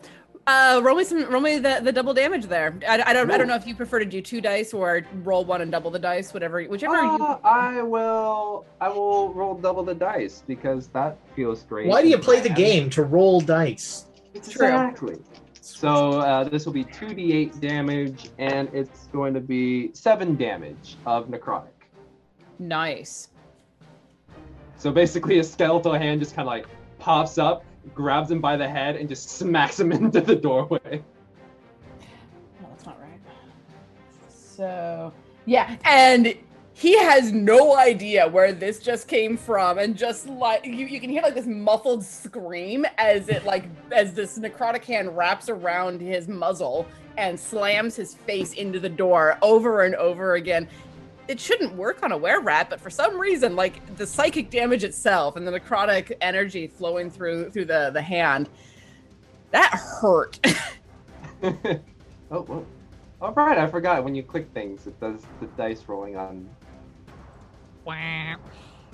Speaker 9: Uh, roll me some roll me the, the double damage there. I, I don't I don't know if you prefer to do two dice or roll one and double the dice, whatever whichever you.
Speaker 7: Uh, I will I will roll double the dice because that feels great.
Speaker 8: Why do you play the game to roll dice?
Speaker 7: Exactly. So uh, this will be 2d8 damage, and it's going to be 7 damage of necrotic.
Speaker 9: Nice.
Speaker 7: So basically, a skeletal hand just kind of like pops up, grabs him by the head, and just smacks him into the doorway.
Speaker 9: No, that's not right. So yeah, and he has no idea where this just came from, and just like you, you can hear like this muffled scream as it like as this necrotic hand wraps around his muzzle and slams his face into the door over and over again. It shouldn't work on a were rat, but for some reason, like the psychic damage itself and the necrotic energy flowing through through the the hand, that hurt.
Speaker 7: Oh, whoa. All right, I forgot when you click things, it does the dice rolling on
Speaker 10: Wah.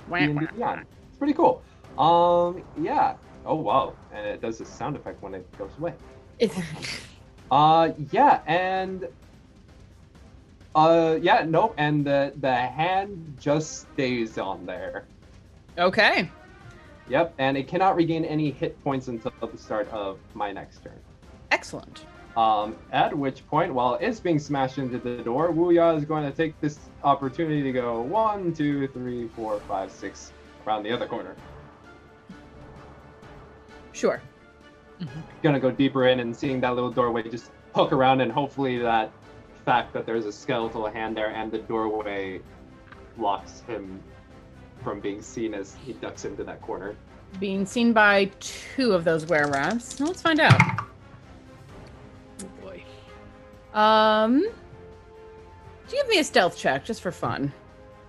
Speaker 7: D&D Beyond. It's pretty cool. Um, yeah. Oh wow, and it does this sound effect when it goes away.
Speaker 9: It's
Speaker 7: Uh, yeah, and uh, yeah, nope, and the the hand just stays on there.
Speaker 9: okay.
Speaker 7: Yep, and it cannot regain any hit points until the start of my next turn.
Speaker 9: Excellent.
Speaker 7: Um, at which point, while it's being smashed into the door, Wuya is going to take this opportunity to go one, two, three, four, five, six around the other corner.
Speaker 9: Sure.
Speaker 7: Gonna go deeper in and seeing that little doorway just poke around, and hopefully that fact that there's a skeletal hand there and the doorway blocks him from being seen as he ducks into that corner.
Speaker 9: Being seen by two of those were rats. Let's find out. Um, give me a stealth check just for fun.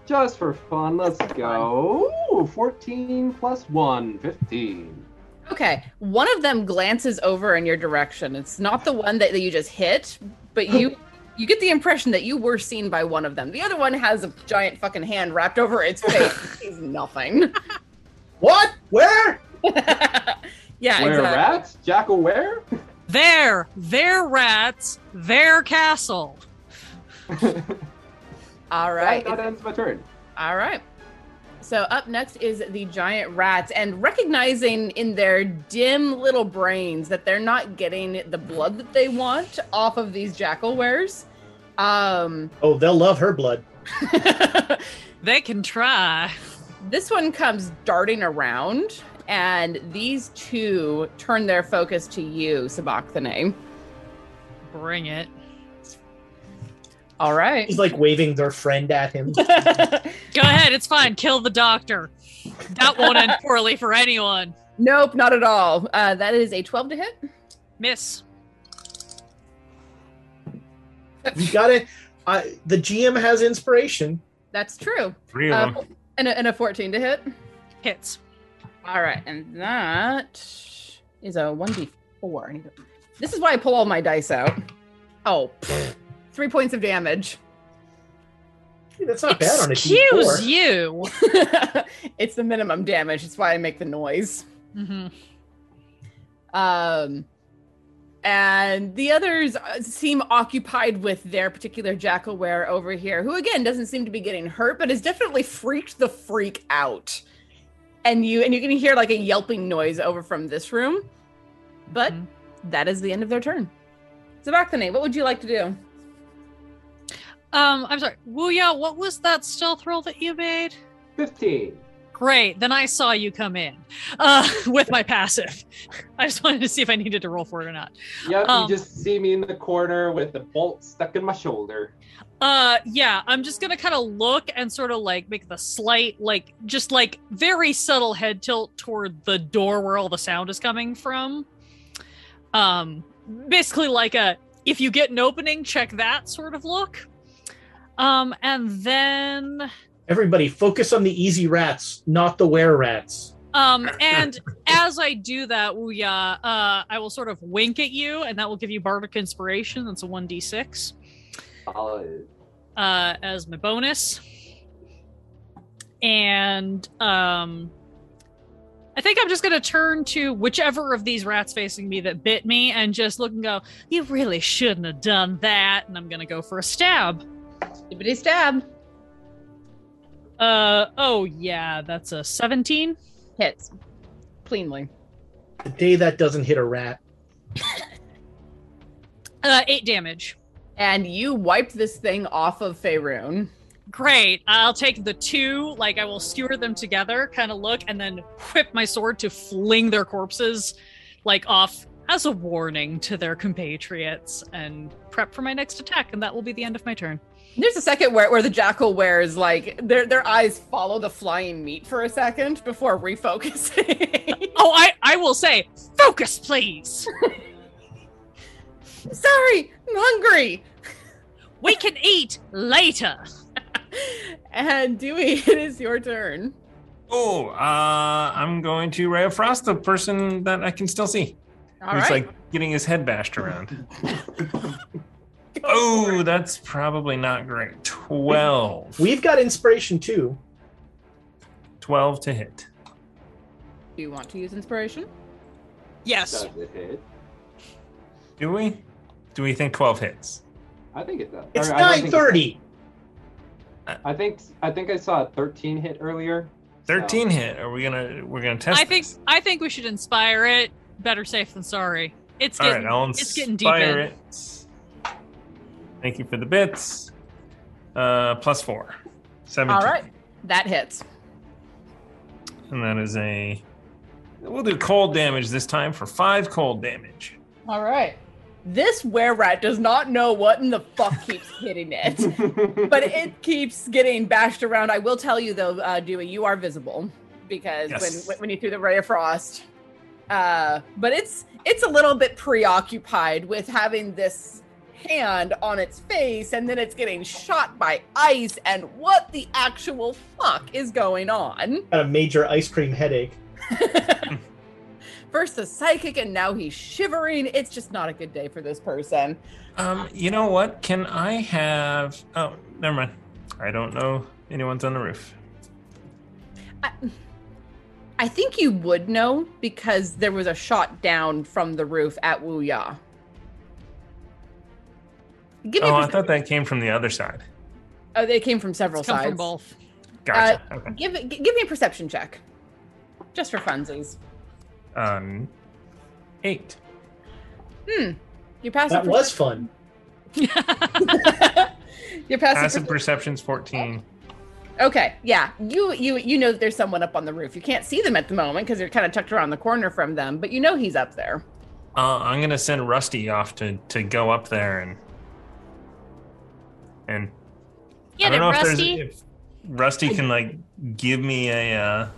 Speaker 7: Just for fun, let's go. Ooh, 14 plus 1, 15.
Speaker 9: Okay, one of them glances over in your direction. It's not the one that, that you just hit, but you you get the impression that you were seen by one of them. The other one has a giant fucking hand wrapped over its face. He's nothing.
Speaker 8: What? Where?
Speaker 9: yeah,
Speaker 7: Where
Speaker 9: exactly.
Speaker 7: rats? Jackal where?
Speaker 10: There, their rats, their castle.
Speaker 9: All right.
Speaker 7: That, that ends my turn.
Speaker 9: All right. So up next is the giant rats, and recognizing in their dim little brains that they're not getting the blood that they want off of these jackalweres. Um,
Speaker 8: Oh, they'll love her blood.
Speaker 10: They can try.
Speaker 9: this one comes darting around, and these two turn their focus to you, Sabachthani.
Speaker 10: Bring it.
Speaker 9: All right.
Speaker 8: He's like waving their friend at him.
Speaker 10: Go ahead, it's fine. Kill the doctor. That won't end poorly for anyone.
Speaker 9: nope, not at all. Uh, that is a 12 to hit.
Speaker 10: Miss.
Speaker 8: You gotta. I, the GM has inspiration.
Speaker 9: That's true.
Speaker 11: Three of
Speaker 9: Uh,
Speaker 11: them.
Speaker 9: and, a, and a 14 to hit.
Speaker 10: Hits.
Speaker 9: All right, and that is a 1d4. I need to- This is why I pull all my dice out. Oh, pfft. three points of damage.
Speaker 8: Hey, That's not bad on a
Speaker 10: Excuse
Speaker 8: D4.
Speaker 10: you.
Speaker 9: it's the minimum damage. It's why I make the noise.
Speaker 10: Mhm.
Speaker 9: Um, and the others uh, seem occupied with their particular jackalwere over here, who again doesn't seem to be getting hurt, but is definitely freaked the freak out. And you and you can hear like a yelping noise over from this room. But
Speaker 10: Mhm.
Speaker 9: that is the end of their turn. Sabachthani, what would you like to do?
Speaker 10: Um, I'm sorry, Wuya, what was that stealth roll that you made?
Speaker 7: 15.
Speaker 10: Great. Then I saw you come in uh, with my passive. I just wanted to see if I needed to roll for it or not.
Speaker 7: Yep,
Speaker 10: Um,
Speaker 7: you just see me in the corner with the bolt stuck in my shoulder.
Speaker 10: Uh, yeah, I'm just gonna kind of look and sort of like make the slight, like, just like very subtle head tilt toward the door where all the sound is coming from. Um, basically like a if you get an opening, check that sort of look. Um, and then
Speaker 8: Everybody, focus on the easy rats, not the were rats.
Speaker 10: Um, and as I do that, Wuya, uh, I will sort of wink at you, and that will give you Bardic Inspiration. That's a 1d6 uh, as my bonus. And um, I think I'm just going to turn to whichever of these rats facing me that bit me and just look and go, You really shouldn't have done that. And I'm going to go for a stab.
Speaker 9: Dippity stab.
Speaker 10: Uh, oh, yeah, that's a 17.
Speaker 9: Hits. Cleanly.
Speaker 8: The day that doesn't hit a rat.
Speaker 10: Uh, 8 damage.
Speaker 9: And you wiped this thing off of Faerun.
Speaker 10: Great. I'll take the two, like I will skewer them together, kind of look, and then whip my sword to fling their corpses like off as a warning to their compatriots and prep for my next attack, and that will be the end of my turn.
Speaker 9: There's a second where, where the jackalweres like their their eyes follow the flying meat for a second before refocusing.
Speaker 10: Oh, I I will say, focus, please.
Speaker 9: Sorry, I'm hungry.
Speaker 10: We can eat later.
Speaker 9: And Dewey, it is your turn.
Speaker 2: Oh, uh, I'm going to Ray of Frost, the person that I can still see.
Speaker 9: All
Speaker 2: Who's
Speaker 9: right.
Speaker 2: like getting his head bashed around. oh, that's probably not great. 12.
Speaker 8: We've got inspiration too.
Speaker 2: 12 to hit.
Speaker 9: Do you want to use inspiration?
Speaker 10: Yes.
Speaker 7: Does it hit?
Speaker 2: Do we? Do we think 12 hits?
Speaker 7: I think it does.
Speaker 8: It's
Speaker 7: Or I don't think
Speaker 8: nine thirty.
Speaker 7: I think I think I saw a 13 hit earlier. so-
Speaker 2: 13 hit. Are we gonna we're gonna test
Speaker 10: I think
Speaker 2: this?
Speaker 10: I think we should inspire it. Better safe than sorry. It's
Speaker 2: All
Speaker 10: getting
Speaker 2: right, I'll
Speaker 10: it's getting deep
Speaker 2: inspire
Speaker 10: in.
Speaker 2: it. Thank you for the bits. Uh, plus four. 17.
Speaker 9: All right. That hits.
Speaker 2: And that is a. We'll do cold damage this time for five cold damage.
Speaker 9: All right. This were rat does not know what in the fuck keeps hitting it, but it keeps getting bashed around. I will tell you though, uh, Dewey, you are visible because
Speaker 2: Yes.
Speaker 9: when when you threw the ray of frost, uh, but it's it's a little bit preoccupied with having this hand on its face, and then it's getting shot by ice. And what the actual fuck is going on?
Speaker 8: Got a major ice cream headache.
Speaker 9: First the psychic, and now he's shivering. It's just not a good day for this person.
Speaker 2: Um, you know what? Can I have? Oh, never mind. I don't know anyone's on the roof.
Speaker 9: I, I think you would know because there was a shot down from the roof at Wuya. Give me
Speaker 2: Oh,
Speaker 9: a
Speaker 2: I
Speaker 9: perce-
Speaker 2: thought that came from the other side.
Speaker 9: oh, they came from several
Speaker 10: Come
Speaker 9: sides.
Speaker 10: from both.
Speaker 2: Gotcha.
Speaker 9: Uh,
Speaker 2: okay.
Speaker 9: Give g- give me a perception check, just for funsies.
Speaker 2: Um, eight.
Speaker 9: Hmm. Your passive.
Speaker 8: That was fun.
Speaker 9: Your passive.
Speaker 2: Passive
Speaker 9: perce-
Speaker 2: perception's fourteen.
Speaker 9: okay. Yeah. You you you know that there's someone up on the roof. You can't see them at the moment because you're kind of tucked around the corner from them, but you know he's up there.
Speaker 2: Uh, I'm gonna send Rusty off to to go up there and and I don't
Speaker 10: it,
Speaker 2: know if there's
Speaker 10: Rusty.
Speaker 2: if Rusty can like give me a uh,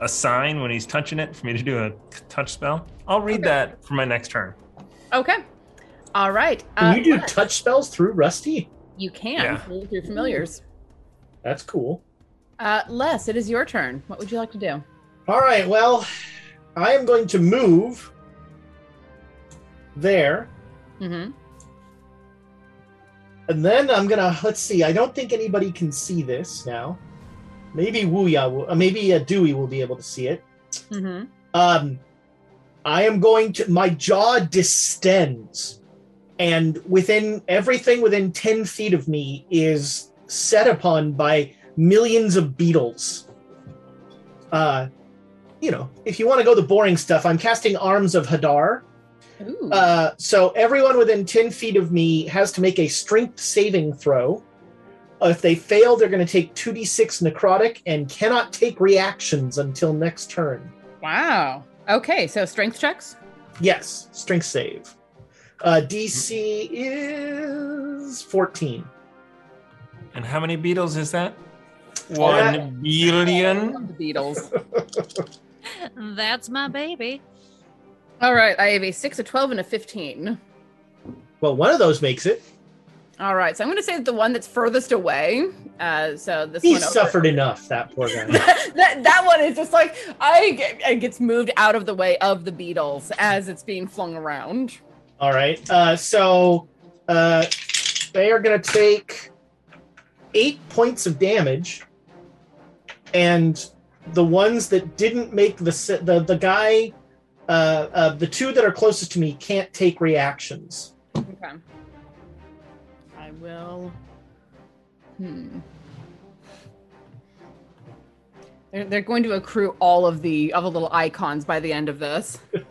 Speaker 2: a sign when he's touching it for me to do a touch spell. I'll read that for my next turn.
Speaker 9: Okay. All right.
Speaker 8: Can
Speaker 9: Uh,
Speaker 8: you do
Speaker 9: Les,
Speaker 8: touch spells through Rusty?
Speaker 9: You can
Speaker 2: Yeah.
Speaker 9: through through familiars.
Speaker 8: That's cool.
Speaker 9: Uh, Les, it is your turn. What would you like to do?
Speaker 8: All right. Well, I am going to move there,
Speaker 9: Mm-hmm.
Speaker 8: And then I'm gonna let's see. I don't think anybody can see this now. Maybe Wuya will. Uh, maybe uh, Dewey will be able to see it.
Speaker 9: Mm-hmm.
Speaker 8: Um, I am going to. My jaw distends, and within everything within ten feet of me is set upon by millions of beetles. Uh, you know, if you want to go the boring stuff, I'm casting Arms of Hadar.
Speaker 9: Ooh.
Speaker 8: Uh, so everyone within 10 feet of me has to make a strength saving throw. If they fail, they're going to take 2d6 necrotic and cannot take reactions until next turn.
Speaker 9: wow. Okay, so strength checks.
Speaker 8: Yes, strength save. Uh, DC is 14.
Speaker 2: And how many beetles is that? One billion.
Speaker 9: The Beatles.
Speaker 10: That's my baby.
Speaker 9: All right, I have a six, a twelve, and a fifteen.
Speaker 8: Well, one of those makes it.
Speaker 9: All right, so I'm going to say the one that's furthest away. Uh, so this
Speaker 8: He
Speaker 9: one over-
Speaker 8: suffered enough, that poor guy.
Speaker 9: that that one is just like I get, it gets moved out of the way of the beetles as it's being flung around.
Speaker 8: All right. Uh, so uh, they are going to take eight points of damage, and the ones that didn't make the the the guy, uh, uh, the two that are closest to me can't take reactions.
Speaker 9: Okay. I will. Hmm. They're, they're going to accrue all of the of the little icons by the end of this.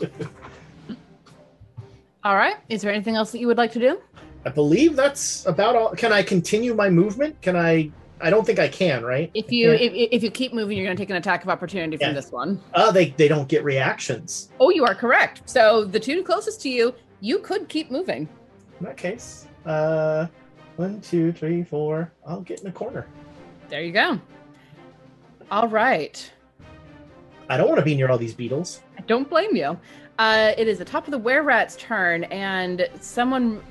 Speaker 9: all right. Is there anything else that you would like to do?
Speaker 8: I believe that's about all. Can I continue my movement? Can I? I don't think I can. Right?
Speaker 9: If you if, if you keep moving, you're going to take an attack of opportunity from this one.
Speaker 8: Uh, they they don't get reactions.
Speaker 9: Oh, you are correct. So the two closest to you, you could keep moving.
Speaker 8: In that case, uh, one, two, three, four. I'll get in a corner.
Speaker 9: There you go. All right.
Speaker 8: I don't want to be near all these beetles.
Speaker 9: I don't blame you. Uh, it is the top of the were rat's turn, and someone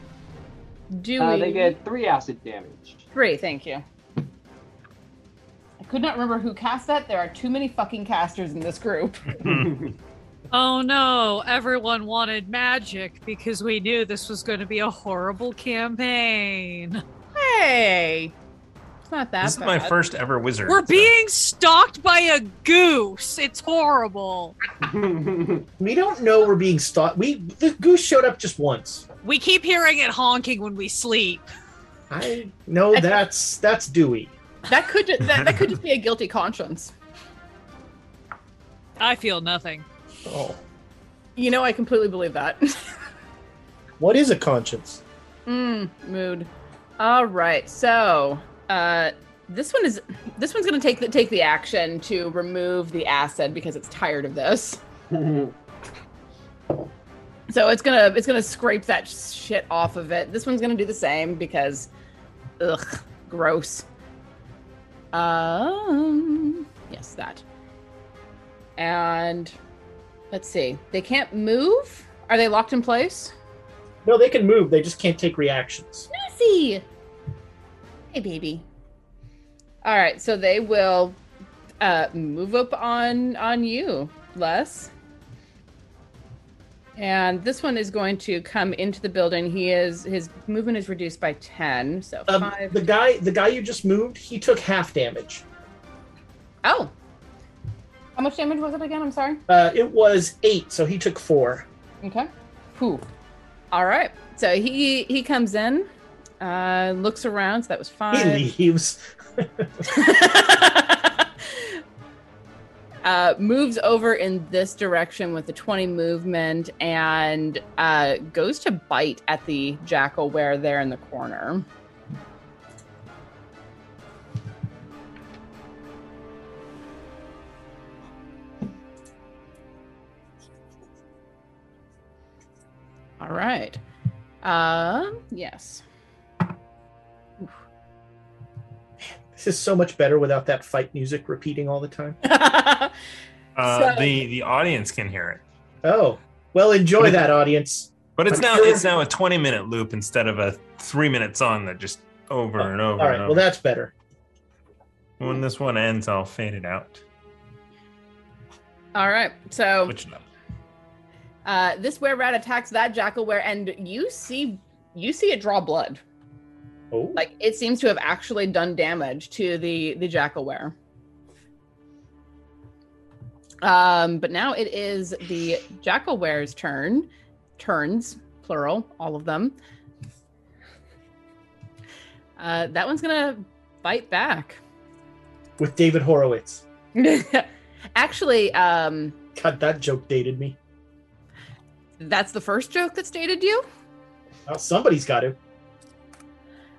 Speaker 9: doing
Speaker 7: Uh, they get three acid damage.
Speaker 9: three. Thank you. I could not remember who cast that. There are too many fucking casters in this group.
Speaker 10: Oh no, everyone wanted magic because we knew this was going to be a horrible campaign.
Speaker 9: hey, it's not that
Speaker 2: This is
Speaker 9: bad.
Speaker 2: my first ever wizard.
Speaker 10: We're
Speaker 2: so-
Speaker 10: being stalked by a goose. It's horrible.
Speaker 8: We don't know we're being stalked. We the goose showed up just once.
Speaker 10: We keep hearing it honking when we sleep.
Speaker 8: I know that's that's Dewey.
Speaker 9: That could ju- that, that could just be a guilty conscience.
Speaker 10: I feel nothing.
Speaker 8: Oh,
Speaker 9: You know, I completely believe that.
Speaker 8: what is a conscience?
Speaker 9: Mm, mood. All right. So, uh, this one is this one's gonna take the take the action to remove the acid because it's tired of this. So it's gonna it's gonna scrape that shit off of it. This one's gonna do the same because, ugh, gross. Um, yes, that. And let's see. They can't move. Are they locked in place?
Speaker 8: No, they can move. They just can't take reactions.
Speaker 9: Lucy. Hey, baby. All right, so they will uh, move up on on you, Les. And this one is going to come into the building. He is his movement is reduced by ten, so
Speaker 8: Um,
Speaker 9: five.
Speaker 8: the guy, the guy you just moved, he took half damage.
Speaker 9: Oh, how much damage was it again? I'm sorry.
Speaker 8: Uh, it was eight, so he took four.
Speaker 9: Okay. Whew. All right. So he he comes in, uh, looks around. So that was five.
Speaker 8: He leaves.
Speaker 9: uh, moves over in this direction with the 20 movement and uh, goes to bite at the jackalwere there in the corner. All right. Um, yes.
Speaker 8: This is so much better without that fight music repeating all the time.
Speaker 2: Uh,
Speaker 9: So-
Speaker 2: the the audience can hear it,
Speaker 8: Oh, well, enjoy that, audience.
Speaker 2: but it's
Speaker 8: I'm
Speaker 2: now
Speaker 8: sure-
Speaker 2: it's now a twenty minute loop instead of a three minute song that just over and over.
Speaker 8: All right,
Speaker 2: and
Speaker 8: well, that's better.
Speaker 2: when this one ends, I'll fade it out.
Speaker 9: All right. So
Speaker 2: Switch it up.
Speaker 9: uh, this were rat attacks that jackalwere, and you see you see it draw blood.
Speaker 8: Oh,
Speaker 9: Like it seems to have actually done damage to the the jackalwere. Um, but now it is the jackalwere's turn. Turns, plural, all of them. Uh, that one's gonna bite back.
Speaker 8: with David Horowitz.
Speaker 9: Actually, um,
Speaker 8: God, that joke dated me.
Speaker 9: that's the first joke that dated you.
Speaker 8: Well, somebody's got to.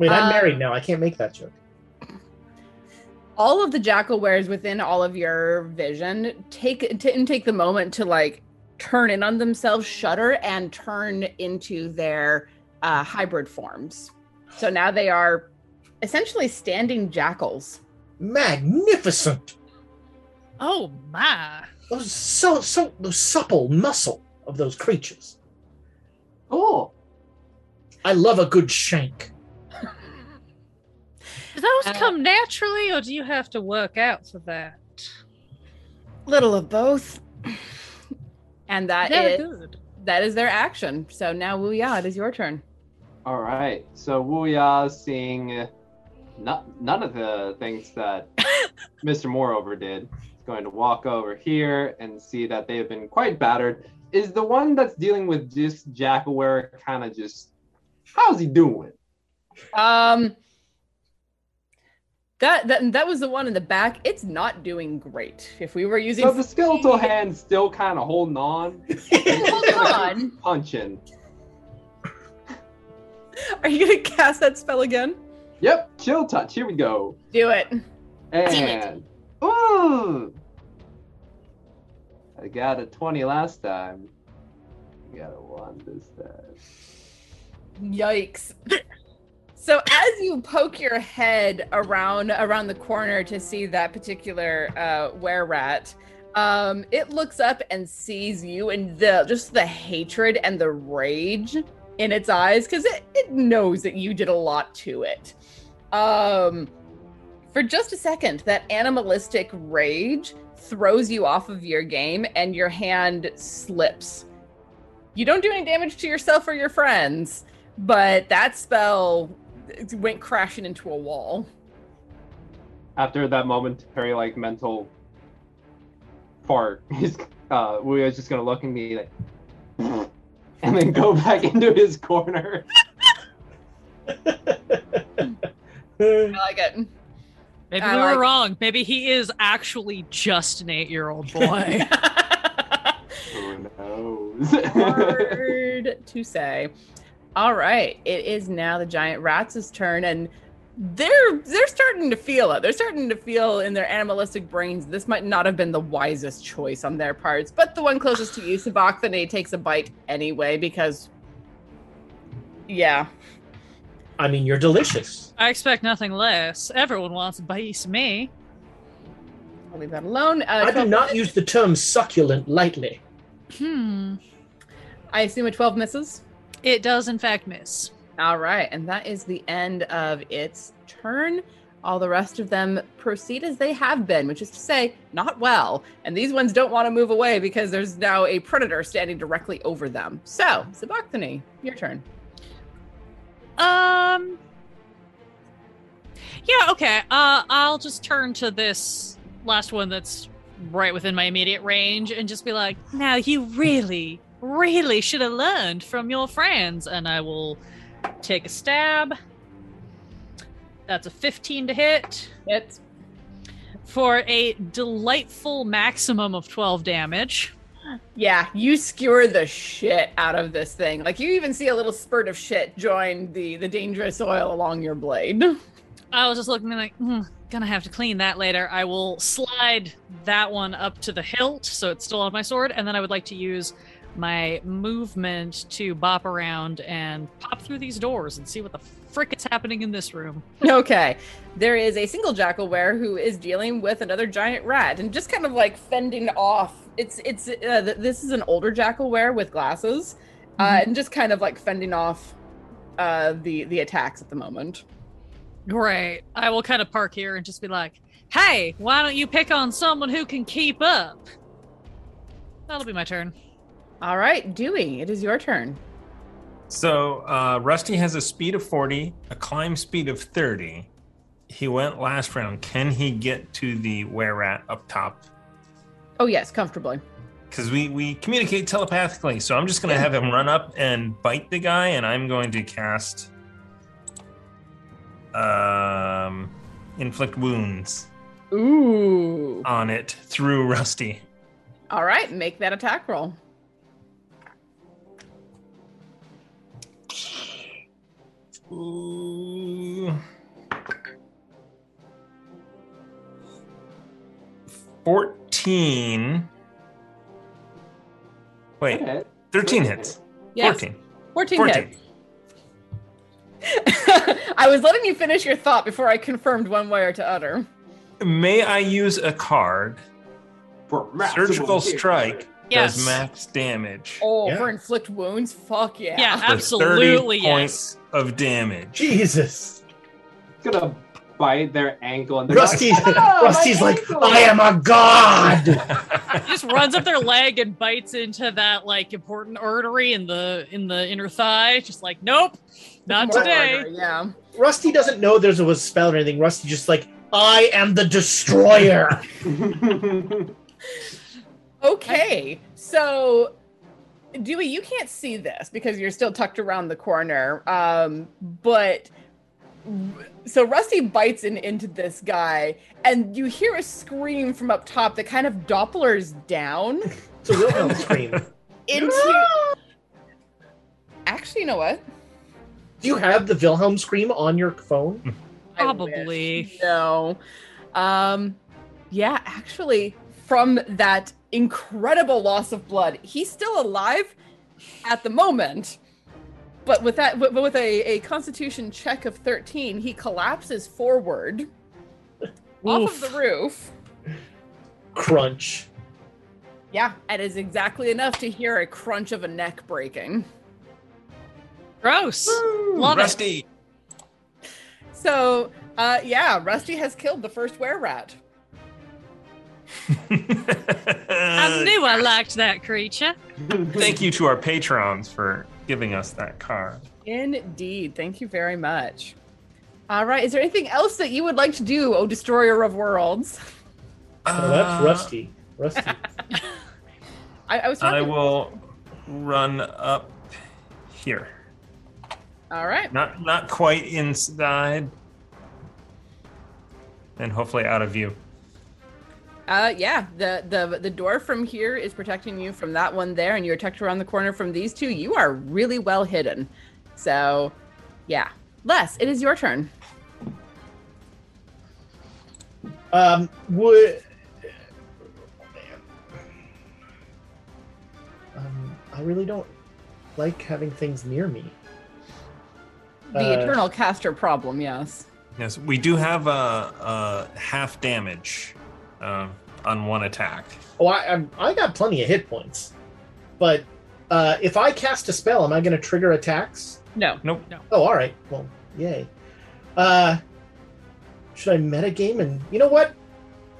Speaker 8: Wait, I'm
Speaker 9: Uh,
Speaker 8: married now. I can't make that joke.
Speaker 9: all of the jackalweres within all of your vision take t- and take the moment to like turn in on themselves shudder and turn into their uh, hybrid forms so now they are essentially standing jackals
Speaker 8: Magnificent.
Speaker 10: Oh my.
Speaker 8: Those so so those supple muscle of those creatures.
Speaker 7: Oh,
Speaker 8: I love a good shank.
Speaker 10: Do those
Speaker 9: Uh,
Speaker 10: come naturally, or do you have to work out for that?
Speaker 9: little of both and that
Speaker 10: Very
Speaker 9: is
Speaker 10: good.
Speaker 9: that is their action so now Wuya, it is your turn
Speaker 7: All right. So Wuya seeing not, none of the things that Mr. Moreover did is going to walk over here and see that they have been quite battered. Is the one that's dealing with this Jackalwere kind of just how's he doing?
Speaker 9: um that, that that was the one in the back it's not doing great if we were using
Speaker 7: So the skeletal hand's still kind of holding on.
Speaker 9: hold on
Speaker 7: Punching.
Speaker 9: are you gonna cast that spell again
Speaker 7: Yep, chill touch. Here we go.
Speaker 9: do it
Speaker 7: And ooh, I got a twenty last time. I got a one this time.
Speaker 9: Yikes. So as you poke your head around around the corner to see that particular uh rat, um, it looks up and sees you and the just the hatred and the rage in its eyes, because it, it knows that you did a lot to it. Um for just a second, that animalistic rage throws you off of your game and your hand slips. You don't do any damage to yourself or your friends, but that spell went crashing into a wall.
Speaker 7: After that momentary like mental fart, he's uh Wuya's just gonna look at me like and then go back into his corner.
Speaker 9: I like it.
Speaker 10: Maybe
Speaker 9: I
Speaker 10: we
Speaker 9: like-
Speaker 10: were wrong. Maybe he is actually just an eight-year-old boy.
Speaker 7: Who knows?
Speaker 9: Hard to say. All right, it is now the giant rats' turn, and they're they're starting to feel it. They're starting to feel in their animalistic brains this might not have been the wisest choice on their parts. But the one closest to you, Sabachthani, takes a bite anyway because, yeah,
Speaker 8: I mean, you're delicious.
Speaker 10: I expect nothing less. Everyone wants a piece of me.
Speaker 9: I'll leave that alone. Uh,
Speaker 8: I do
Speaker 9: 12
Speaker 8: not use the term succulent lightly.
Speaker 10: Hmm.
Speaker 9: I assume a twelve misses.
Speaker 10: It does, in fact, miss.
Speaker 9: All right, and that is the end of its turn. All the rest of them proceed as they have been, which is to say, not well. And these ones don't want to move away because there's now a predator standing directly over them. So, Sabachthani, your turn.
Speaker 10: Um. Yeah. Okay. Uh, I'll just turn to this last one that's right within my immediate range and just be like, "Now you really, really should have learned from your friends." And I will take a stab. That's a 15 to hit
Speaker 9: It's
Speaker 10: for a delightful maximum of 12 damage.
Speaker 9: yeah, you skewer the shit out of this thing. Like you even see a little spurt of shit join the the dangerous oil along your blade.
Speaker 10: I was just looking like, hmm, gonna have to clean that later. I will slide that one up to the hilt so it's still on my sword, and then I would like to use my movement to bop around and pop through these doors and see what the frick is happening in this room.
Speaker 9: Okay. There is a single jackalwere who is dealing with another giant rat and just kind of like fending off. It's it's uh, th- this is an older jackalwere with glasses, uh, and just kind of like fending off uh, the the attacks at the moment.
Speaker 10: Great. I will kind of park here and just be like, hey, why don't you pick on someone who can keep up? That'll be my turn.
Speaker 9: All right, Dewey, it is your turn.
Speaker 2: So uh, Rusty has a speed of 40, a climb speed of 30. He went last round. Can he get to the were rat up top?
Speaker 9: Oh yes, comfortably.
Speaker 2: Because we, we communicate telepathically. So I'm just going to have him run up and bite the guy, and I'm going to cast um, inflict wounds.
Speaker 9: Ooh.
Speaker 2: on it through Rusty.
Speaker 9: All right, make that attack roll.
Speaker 2: Ooh. 14. Wait,
Speaker 7: Okay.
Speaker 2: 13 hits.
Speaker 9: Yes.
Speaker 2: 14.
Speaker 9: 14,
Speaker 2: 14.
Speaker 9: hits. I was letting you finish your thought before I confirmed one way or to other.
Speaker 2: May I use a card?
Speaker 7: For
Speaker 2: Surgical strike
Speaker 10: Yes.
Speaker 2: does max damage.
Speaker 9: Oh,
Speaker 8: Yeah.
Speaker 9: for inflict wounds? Fuck yeah.
Speaker 10: Yeah,
Speaker 2: for 30
Speaker 10: absolutely yes.
Speaker 2: Points of damage.
Speaker 8: Jesus.
Speaker 7: It's gonna bite their ankle and they're
Speaker 8: Rusty,
Speaker 7: like, "Ah, my
Speaker 8: Rusty's like,
Speaker 7: ankle!"
Speaker 8: I am a god.
Speaker 10: He just runs up their leg and bites into that like important artery in the in the inner thigh. Just like, nope, not today.
Speaker 9: order, Yeah.
Speaker 8: Rusty doesn't know there's a spell or anything. Rusty just like, I am the destroyer.
Speaker 9: Okay, so Dewey, you can't see this because you're still tucked around the corner. Um, but so Rusty bites in, into this guy, and you hear a scream from up top that kind of Dopplers down
Speaker 8: It's a Wilhelm scream.
Speaker 9: into. Actually, you know what?
Speaker 8: Do you have the Wilhelm scream on your phone?
Speaker 10: Probably.
Speaker 9: wish. No. Um, yeah, actually, from that incredible loss of blood, he's still alive at the moment. But with that, but with a, a constitution check of 13, he collapses forward off of the roof.
Speaker 8: Crunch.
Speaker 9: Yeah, and is exactly enough to hear a crunch of a neck breaking.
Speaker 10: Gross. Love it.
Speaker 2: Rusty.
Speaker 9: So, uh, yeah, Rusty has killed the first were rat.
Speaker 10: I knew I liked that creature.
Speaker 2: Thank you to our patrons for giving us that card.
Speaker 9: Indeed. Thank you very much. All right. Is there anything else that you would like to do, O Destroyer of Worlds?
Speaker 8: Oh, that's
Speaker 2: Uh,
Speaker 8: Rusty. Rusty.
Speaker 9: I, I was talking.
Speaker 2: I will run up here.
Speaker 9: All right.
Speaker 2: Not not quite inside. And hopefully out of view.
Speaker 9: Uh, yeah. The the the door from here is protecting you from that one there, and you're tucked around the corner from these two. You are really well hidden. So, yeah. Les, it is your turn.
Speaker 8: Um, would. Um, I really don't like having things near me.
Speaker 9: The
Speaker 8: Uh,
Speaker 9: eternal caster problem. Yes.
Speaker 2: Yes, we do have a, a half damage uh, on one attack.
Speaker 8: Oh, I, I'm- I got plenty of hit points, but uh, if I cast a spell, am I going to trigger attacks?
Speaker 9: No.
Speaker 2: Nope.
Speaker 10: No.
Speaker 8: Oh, all right. Well, yay. Uh, should I metagame? And you know what?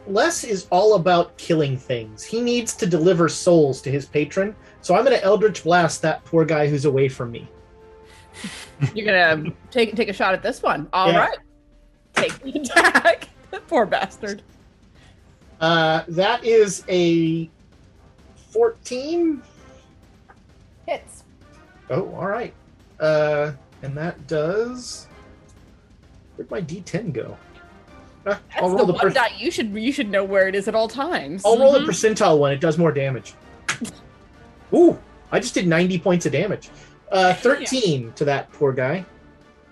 Speaker 8: Les is all about killing things. He needs to deliver souls to his patron. So I'm going to Eldritch Blast that poor guy who's away from me.
Speaker 9: You're gonna take take a shot at this one. All right.
Speaker 8: Yeah.
Speaker 9: Take the attack. Poor bastard.
Speaker 8: Uh, that is a 14.
Speaker 9: Hits.
Speaker 8: Oh, all right. Uh, and that does. Where'd my D10 go? Ah,
Speaker 9: That's
Speaker 8: I'll
Speaker 9: the
Speaker 8: roll the,
Speaker 9: one
Speaker 8: per-
Speaker 9: dot you should you should know where it is at all times.
Speaker 8: I'll roll the percentile one. It does more damage. Ooh, I just did 90 points of damage. Uh, 13 to that poor guy.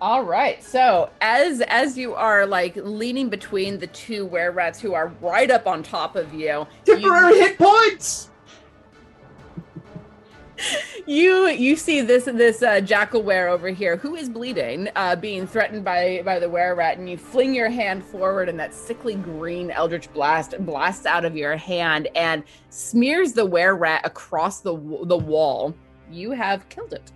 Speaker 9: All right. So as as you are like leaning between the two were rats who are right up on top of you,
Speaker 8: Temporary hit points.
Speaker 9: you you see this this uh, jackalwere over here who is bleeding, uh, being threatened by by the were rat, and you fling your hand forward, and that sickly green eldritch blast blasts out of your hand and smears the were rat across the the wall. You have killed it.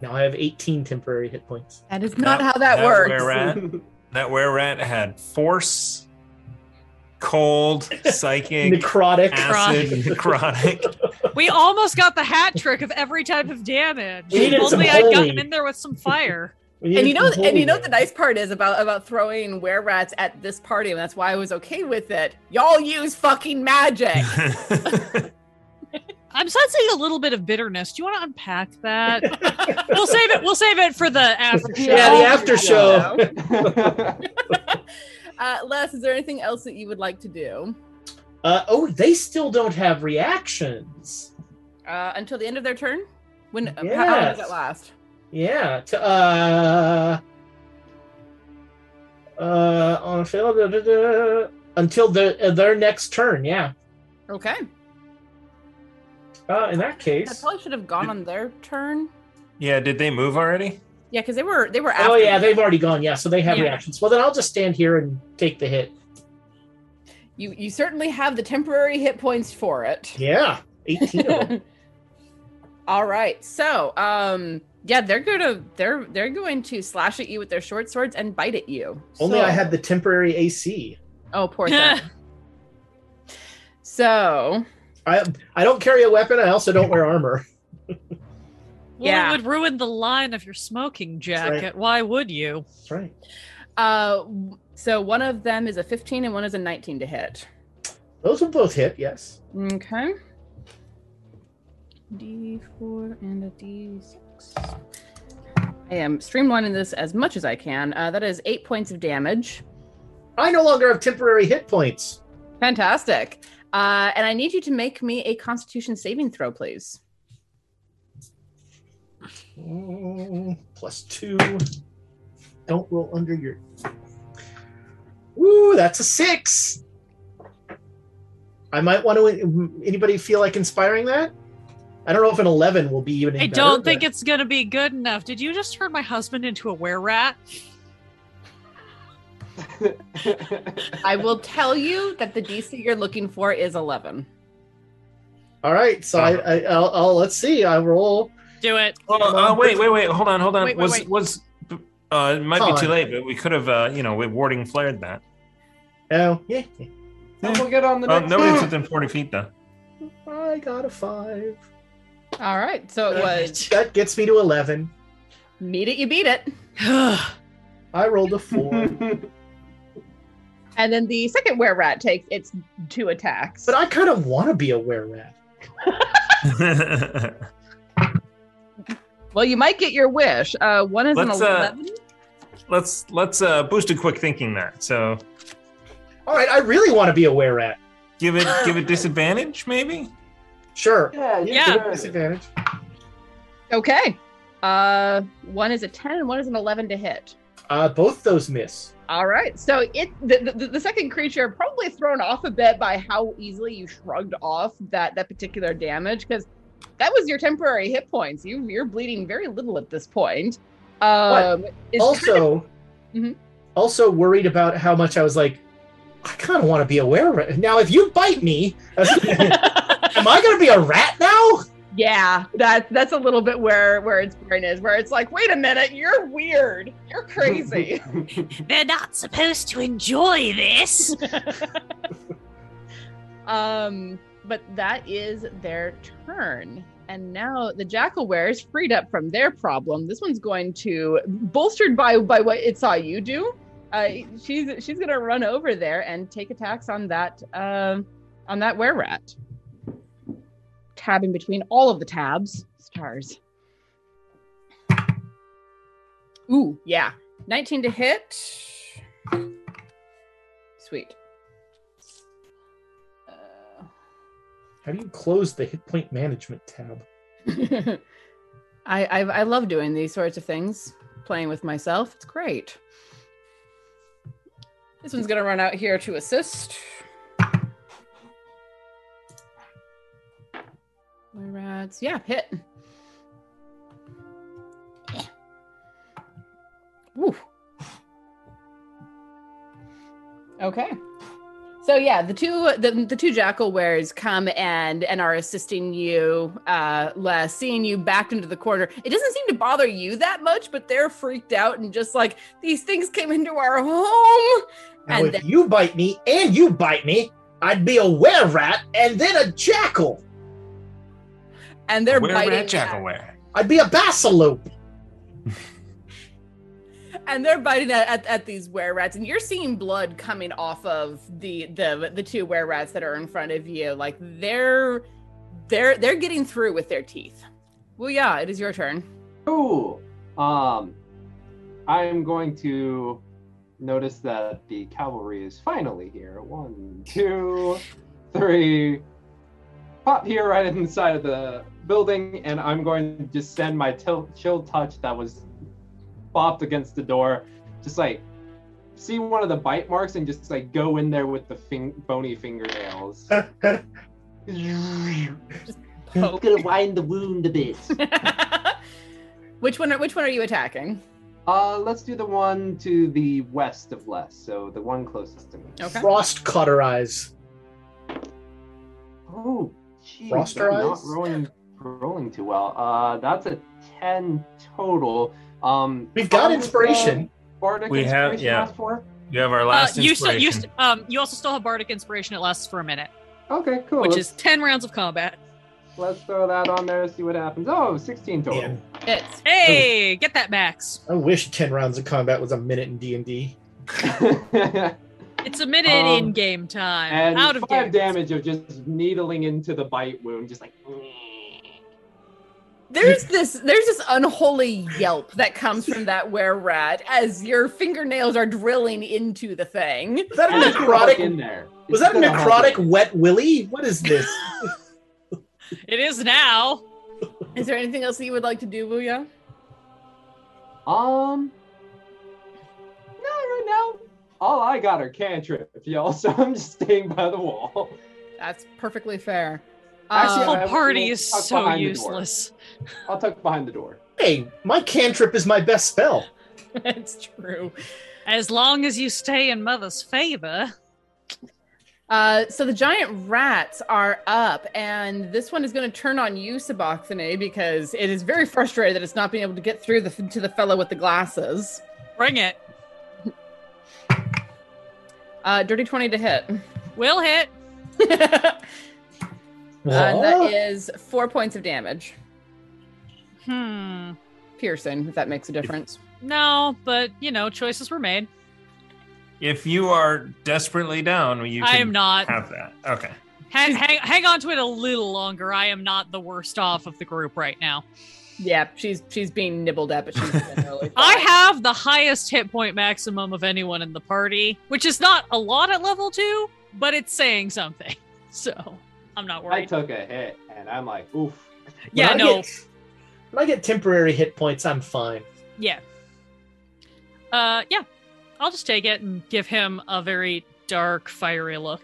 Speaker 8: Now I have 18 temporary hit points.
Speaker 9: That is not how that, works.
Speaker 2: Were rat, that were rat had force, cold, psychic,
Speaker 8: Necrotic.
Speaker 2: acid, necrotic.
Speaker 10: We almost got the hat trick of every type of damage. If Only I'd gotten
Speaker 8: holy.
Speaker 10: in there with some fire.
Speaker 9: And you know and you know what the nice part is about about throwing were rats at this party and that's why i was okay with it y'all use fucking magic
Speaker 10: I'm sensing a little bit of bitterness. Do you want to unpack that? we'll save it. We'll save it for the after show.
Speaker 8: Yeah, the after show.
Speaker 9: uh, Les, is there anything else that you would like to do
Speaker 8: Uh, oh, they still don't have reactions.
Speaker 9: uh, until the end of their turn? When how, how long does it last?
Speaker 8: Yeah. To, uh, uh, on a fail, da, da, da, until the, uh, their next turn. Yeah.
Speaker 9: Okay.
Speaker 8: Uh, in that case, I
Speaker 9: probably should have gone on their turn.
Speaker 2: Yeah, did they move already?
Speaker 9: Yeah, because they were they were. After
Speaker 8: Oh yeah,
Speaker 9: you.
Speaker 8: they've already gone. Yeah, so they have
Speaker 9: Yeah.
Speaker 8: reactions. Well, then I'll just stand here and take the hit.
Speaker 9: You you certainly have the temporary hit points for it.
Speaker 8: Yeah, eighteen.
Speaker 9: All right. So, um yeah, they're going to they're they're going to slash at you with their short swords and bite at you.
Speaker 8: Only
Speaker 9: So-
Speaker 8: I had the temporary AC.
Speaker 9: Oh, poor thing. so,
Speaker 8: I I don't carry a weapon. I also don't wear armor.
Speaker 10: Well,
Speaker 9: Yeah.
Speaker 10: it would ruin the line of your smoking jacket. Why would you?
Speaker 8: That's right.
Speaker 9: uh so one of them is a 15 and one is a 19 to hit.
Speaker 8: Those will both hit. Yes.
Speaker 9: Okay. D4 and a D6. I am streamlining this as much as I can. Uh, that is eight points of damage.
Speaker 8: I no longer have temporary hit points.
Speaker 9: Fantastic. Uh, and I need you to make me a Constitution saving throw, please.
Speaker 8: Mm, plus two. Don't roll under your. Woo, that's a six. I might want to. Anybody feel like inspiring that? I don't know if an eleven will be even.
Speaker 10: I don't think it's gonna be good enough. Did you just turn my husband into a were rat?
Speaker 9: I will tell you that the DC you're looking for is 11.
Speaker 8: All right, so I, I I'll, I'll let's see. I roll.
Speaker 10: Do it.
Speaker 2: Oh, uh, wait, wait, wait. Hold on, hold on.
Speaker 10: Wait, wait,
Speaker 2: was
Speaker 10: wait.
Speaker 2: was uh, it might be too
Speaker 8: Fine.
Speaker 2: late, but we could have, uh, you know, with warding flared that.
Speaker 8: Oh yeah,
Speaker 7: we'll get on the
Speaker 2: Oh,
Speaker 7: next
Speaker 2: nobody's within forty feet though.
Speaker 8: I got a five.
Speaker 9: All right. So it was
Speaker 8: That gets me to eleven.
Speaker 9: meet it, you beat it.
Speaker 8: I rolled a four,
Speaker 9: And then the second were rat takes its two attacks.
Speaker 8: but I kind of want to be a were rat.
Speaker 9: well, you might get your wish. Uh, one is
Speaker 2: Let's,
Speaker 9: an
Speaker 2: uh,
Speaker 9: 11.
Speaker 2: let's let's uh, boost a quick thinking that. So
Speaker 8: All right, I really want to be a were rat.
Speaker 2: give it give it disadvantage, maybe.
Speaker 8: Sure.
Speaker 7: Yeah,
Speaker 10: Yeah.
Speaker 7: sure.
Speaker 8: Disadvantage.
Speaker 9: Okay. Uh, one is a 10 and one is an 11 to hit.
Speaker 8: Uh, both those miss.
Speaker 9: All right. So it the, the, the second creature probably thrown off a bit by how easily you shrugged off that that particular damage because that was your temporary hit points. You you're bleeding very little at this point. Um, is kind of-
Speaker 8: also,
Speaker 9: Mhm.
Speaker 8: also worried about how much I was like, I kind of want to be a were rat. Now, if you bite me, am I going to be a rat now?
Speaker 9: Yeah, that that's a little bit where where its brain is, where it's like, wait a minute, you're weird, you're crazy.
Speaker 10: They're not supposed to enjoy this.
Speaker 9: Um, but that is their turn. And now the Jackalwere is freed up from their problem. This one's going to, bolstered by by what it saw you do, uh, she's she's gonna run over there and take attacks on that um on that were rat. Tabbing between all of the tabs. Stars. Ooh, yeah. 19 to hit. Sweet.
Speaker 8: Uh, How do you close the hit point management tab?
Speaker 9: I, I I love doing these sorts of things, playing with myself. It's great. This one's gonna run out here to assist. Rats, yeah, hit. Woo. Okay. So yeah, the two the, the two jackalweres come and and are assisting you, uh, Les, seeing you backed into the corner. It doesn't seem to bother you that much, but they're freaked out and just like these things came into our home.
Speaker 8: Now,
Speaker 9: And
Speaker 8: if
Speaker 9: then-
Speaker 8: you bite me and you bite me, I'd be a were rat and then a jackal.
Speaker 9: And they're
Speaker 2: Where
Speaker 9: biting
Speaker 2: rat jackal where?
Speaker 8: I'd be a basalope.
Speaker 9: and they're biting at, at, at these were rats and you're seeing blood coming off of the the the two were rats that are in front of you like they're they're they're getting through with their teeth. Well, yeah, it is your turn.
Speaker 7: Cool. Um, I'm going to notice that the cavalry is finally here. One, two, three. Pop here right inside of the building, and I'm going to just send my til- chill touch that was bopped against the door. Just like see one of the bite marks and just like go in there with the fin- bony fingernails.
Speaker 9: Poke.
Speaker 7: gonna wind the wound a bit.
Speaker 9: which one? Are, which one are you attacking?
Speaker 7: Uh, let's do the one to the west of Les, so the one closest to me.
Speaker 9: Okay.
Speaker 8: Frost cauterize.
Speaker 7: Oh, geez,
Speaker 8: Froster
Speaker 7: I'm not
Speaker 8: eyes?
Speaker 7: rolling, rolling too well. Uh, that's a ten total. Um,
Speaker 8: We've got
Speaker 7: how much, uh,
Speaker 8: inspiration.
Speaker 7: Bardic
Speaker 2: We have- yeah.
Speaker 7: last for?
Speaker 2: You have our
Speaker 10: Uh,
Speaker 2: last
Speaker 10: you still, you,
Speaker 2: inspiration.
Speaker 10: st- um, you also still have bardic inspiration. It lasts for a minute,
Speaker 7: Okay, cool.
Speaker 10: which
Speaker 7: let's,
Speaker 10: is ten rounds of combat.
Speaker 7: let's throw that on there. And see what happens. Oh, 16 total.
Speaker 8: Man,
Speaker 9: It's
Speaker 10: Hey, get that max.
Speaker 8: I wish ten rounds of combat was a minute in D and D.
Speaker 10: It's a minute
Speaker 7: Um,
Speaker 10: in game time.
Speaker 7: and
Speaker 10: Out of
Speaker 7: five
Speaker 10: game.
Speaker 7: damage of just needling into the bite wound, just like.
Speaker 9: There's this there's this unholy yelp that comes from that were rat as your fingernails are drilling into the thing.
Speaker 8: Was that a
Speaker 7: Just walk in
Speaker 8: necrotic?
Speaker 7: there.
Speaker 8: Was that a necrotic
Speaker 7: happen.
Speaker 8: wet willy? What is this?
Speaker 10: It is now.
Speaker 9: Is there anything else that you would like to do, Booyah?
Speaker 7: Um, no, right now, all I got are cantrips, y'all. So I'm just staying by the wall.
Speaker 9: That's perfectly fair.
Speaker 7: Actually,
Speaker 10: Whole
Speaker 7: I will
Speaker 10: party is so
Speaker 7: behind door.
Speaker 10: useless.
Speaker 7: I'll tuck behind the door.
Speaker 8: hey, my cantrip is my best spell.
Speaker 9: That's true.
Speaker 10: As long as you stay in mother's favor.
Speaker 9: Uh, so the giant rats are up, and this one is going to turn on you, Sabachthani, because it is very frustrated that it's not being able to get through the, to the fellow with the glasses.
Speaker 10: Bring it.
Speaker 9: Uh, dirty 20 to hit.
Speaker 10: Will hit.
Speaker 9: Uh, and that four points of damage.
Speaker 10: Hmm.
Speaker 9: Pearson, if that makes a difference.
Speaker 10: No, but you know, choices were made.
Speaker 2: If you are desperately down, you can
Speaker 10: I am not.
Speaker 2: have that. Okay.
Speaker 10: Hang, hang, hang on to it a little longer. I am not the worst off of the group right now.
Speaker 9: Yeah, she's she's being nibbled at, but she's generally
Speaker 10: I have the highest hit point maximum of anyone in the party, which is not a lot at level two, but it's saying something. So I'm not worried.
Speaker 7: I took a hit, and I'm like, oof.
Speaker 10: yeah,
Speaker 8: I
Speaker 10: no,
Speaker 8: Get, when I get temporary hit points, I'm fine.
Speaker 10: yeah. Uh, yeah. I'll just take it and give him a very dark, fiery look.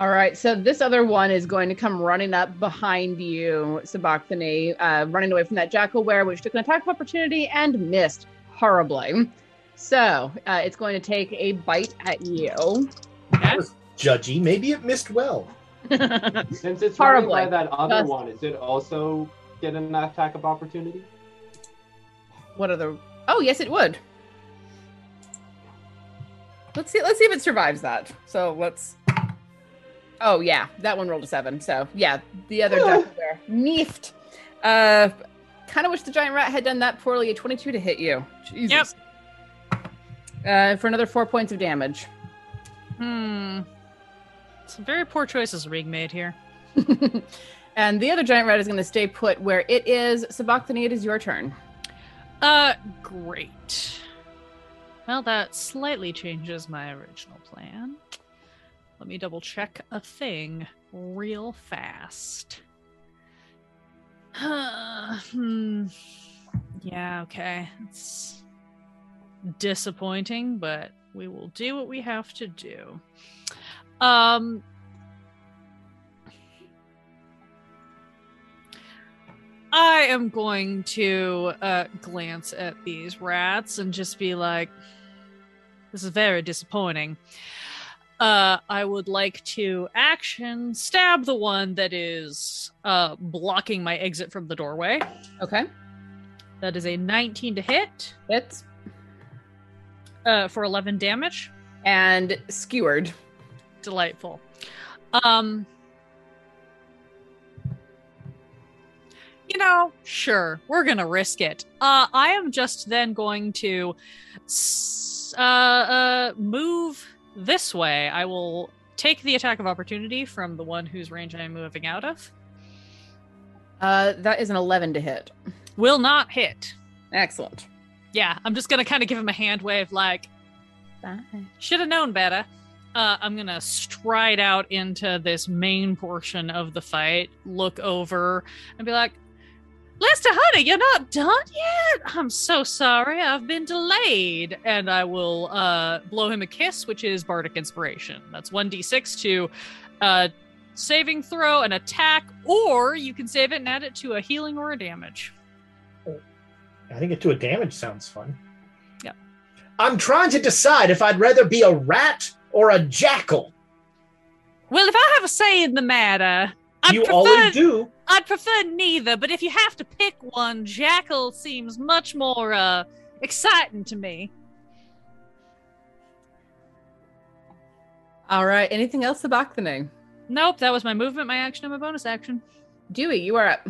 Speaker 9: All right, so this other one is going to come running up behind you, Sabachthani, uh, running away from that jackalwere, which took an attack of opportunity and missed horribly. So uh, it's going to take a bite at you.
Speaker 8: That was judgy. Maybe it missed well.
Speaker 7: Since it's running by that other
Speaker 9: Just-
Speaker 7: one, is it also get an attack of opportunity?
Speaker 9: what other? Oh, yes, it would. Let's see. Let's see if it survives that. So let's. Oh yeah, that one rolled a seven. So yeah, the other jackalwere miffed. Uh, kind of wish the giant rat had done that poorly. A twenty-two to hit you. Jesus. Uh, for another four points of damage.
Speaker 10: Hmm. Some very poor choices are being made here.
Speaker 9: and the other giant rat is going to stay put where it is. Sabachthani, it is your turn.
Speaker 10: Uh, great. Well, that slightly changes my original plan. Let me double check a thing real fast. hmm. Yeah, okay. It's disappointing, but we will do what we have to do. Um I am going to uh, glance at these rats and just be like, this is very disappointing. Uh, I would like to action stab the one that is uh, blocking my exit from the doorway.
Speaker 9: Okay.
Speaker 10: That is a 19 to hit
Speaker 9: It's
Speaker 10: uh, for 11 damage.
Speaker 9: and skewered.
Speaker 10: Delightful. Um, you know, sure, we're gonna risk it. Uh, I am just then going to s- uh, uh, move this way. I will take the attack of opportunity from the one whose range I am moving out of.
Speaker 9: Uh, that is an 11 to hit.
Speaker 10: Will not hit.
Speaker 9: Excellent.
Speaker 10: Yeah, I'm just gonna kind of give him a hand wave, like should have known better. Uh, I'm gonna stride out into this main portion of the fight, look over, and be like, Lester Honey, you're not done yet? I'm so sorry, I've been delayed. And I will uh, blow him a kiss, which is Bardic Inspiration. That's 1d6 to uh, saving throw, an attack, or you can save it and add it to a healing or a damage.
Speaker 8: I think it to a damage sounds fun.
Speaker 10: Yeah.
Speaker 8: I'm trying to decide if I'd rather be a rat or a jackal.
Speaker 10: Well, if I have a say in the matter, I'd
Speaker 8: you
Speaker 10: prefer,
Speaker 8: always do.
Speaker 10: I'd prefer neither, but if you have to pick one, Jackal seems much more uh, exciting to me.
Speaker 9: All right. Anything else about the name?
Speaker 10: Nope, that was my movement, my action, and my bonus action.
Speaker 9: Dewey, you are up.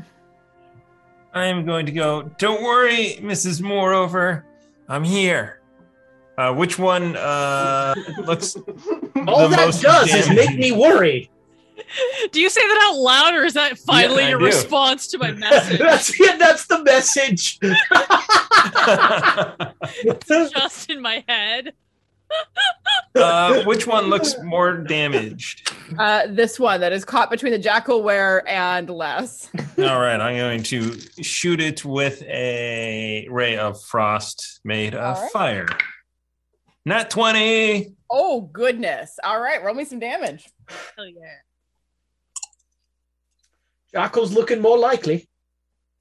Speaker 2: I am going to go. Don't worry, Mrs. Moreover. I'm here. Uh, which one uh, looks
Speaker 8: All
Speaker 2: the
Speaker 8: that
Speaker 2: most
Speaker 8: does is make me worry.
Speaker 10: Do you say that out loud, or is that finally
Speaker 2: I
Speaker 10: your
Speaker 2: do.
Speaker 10: response to my message?
Speaker 8: that's yeah, that's the message.
Speaker 10: Just in my head.
Speaker 2: uh, which one looks more damaged?
Speaker 9: Uh, this one that is caught between the jackalwere and less
Speaker 2: All right, I'm going to shoot it with a ray of frost made of
Speaker 9: All right.
Speaker 2: fire. Not 20.
Speaker 9: Oh goodness! All right, roll me some damage.
Speaker 10: Hell yeah.
Speaker 8: Jackal's looking more likely.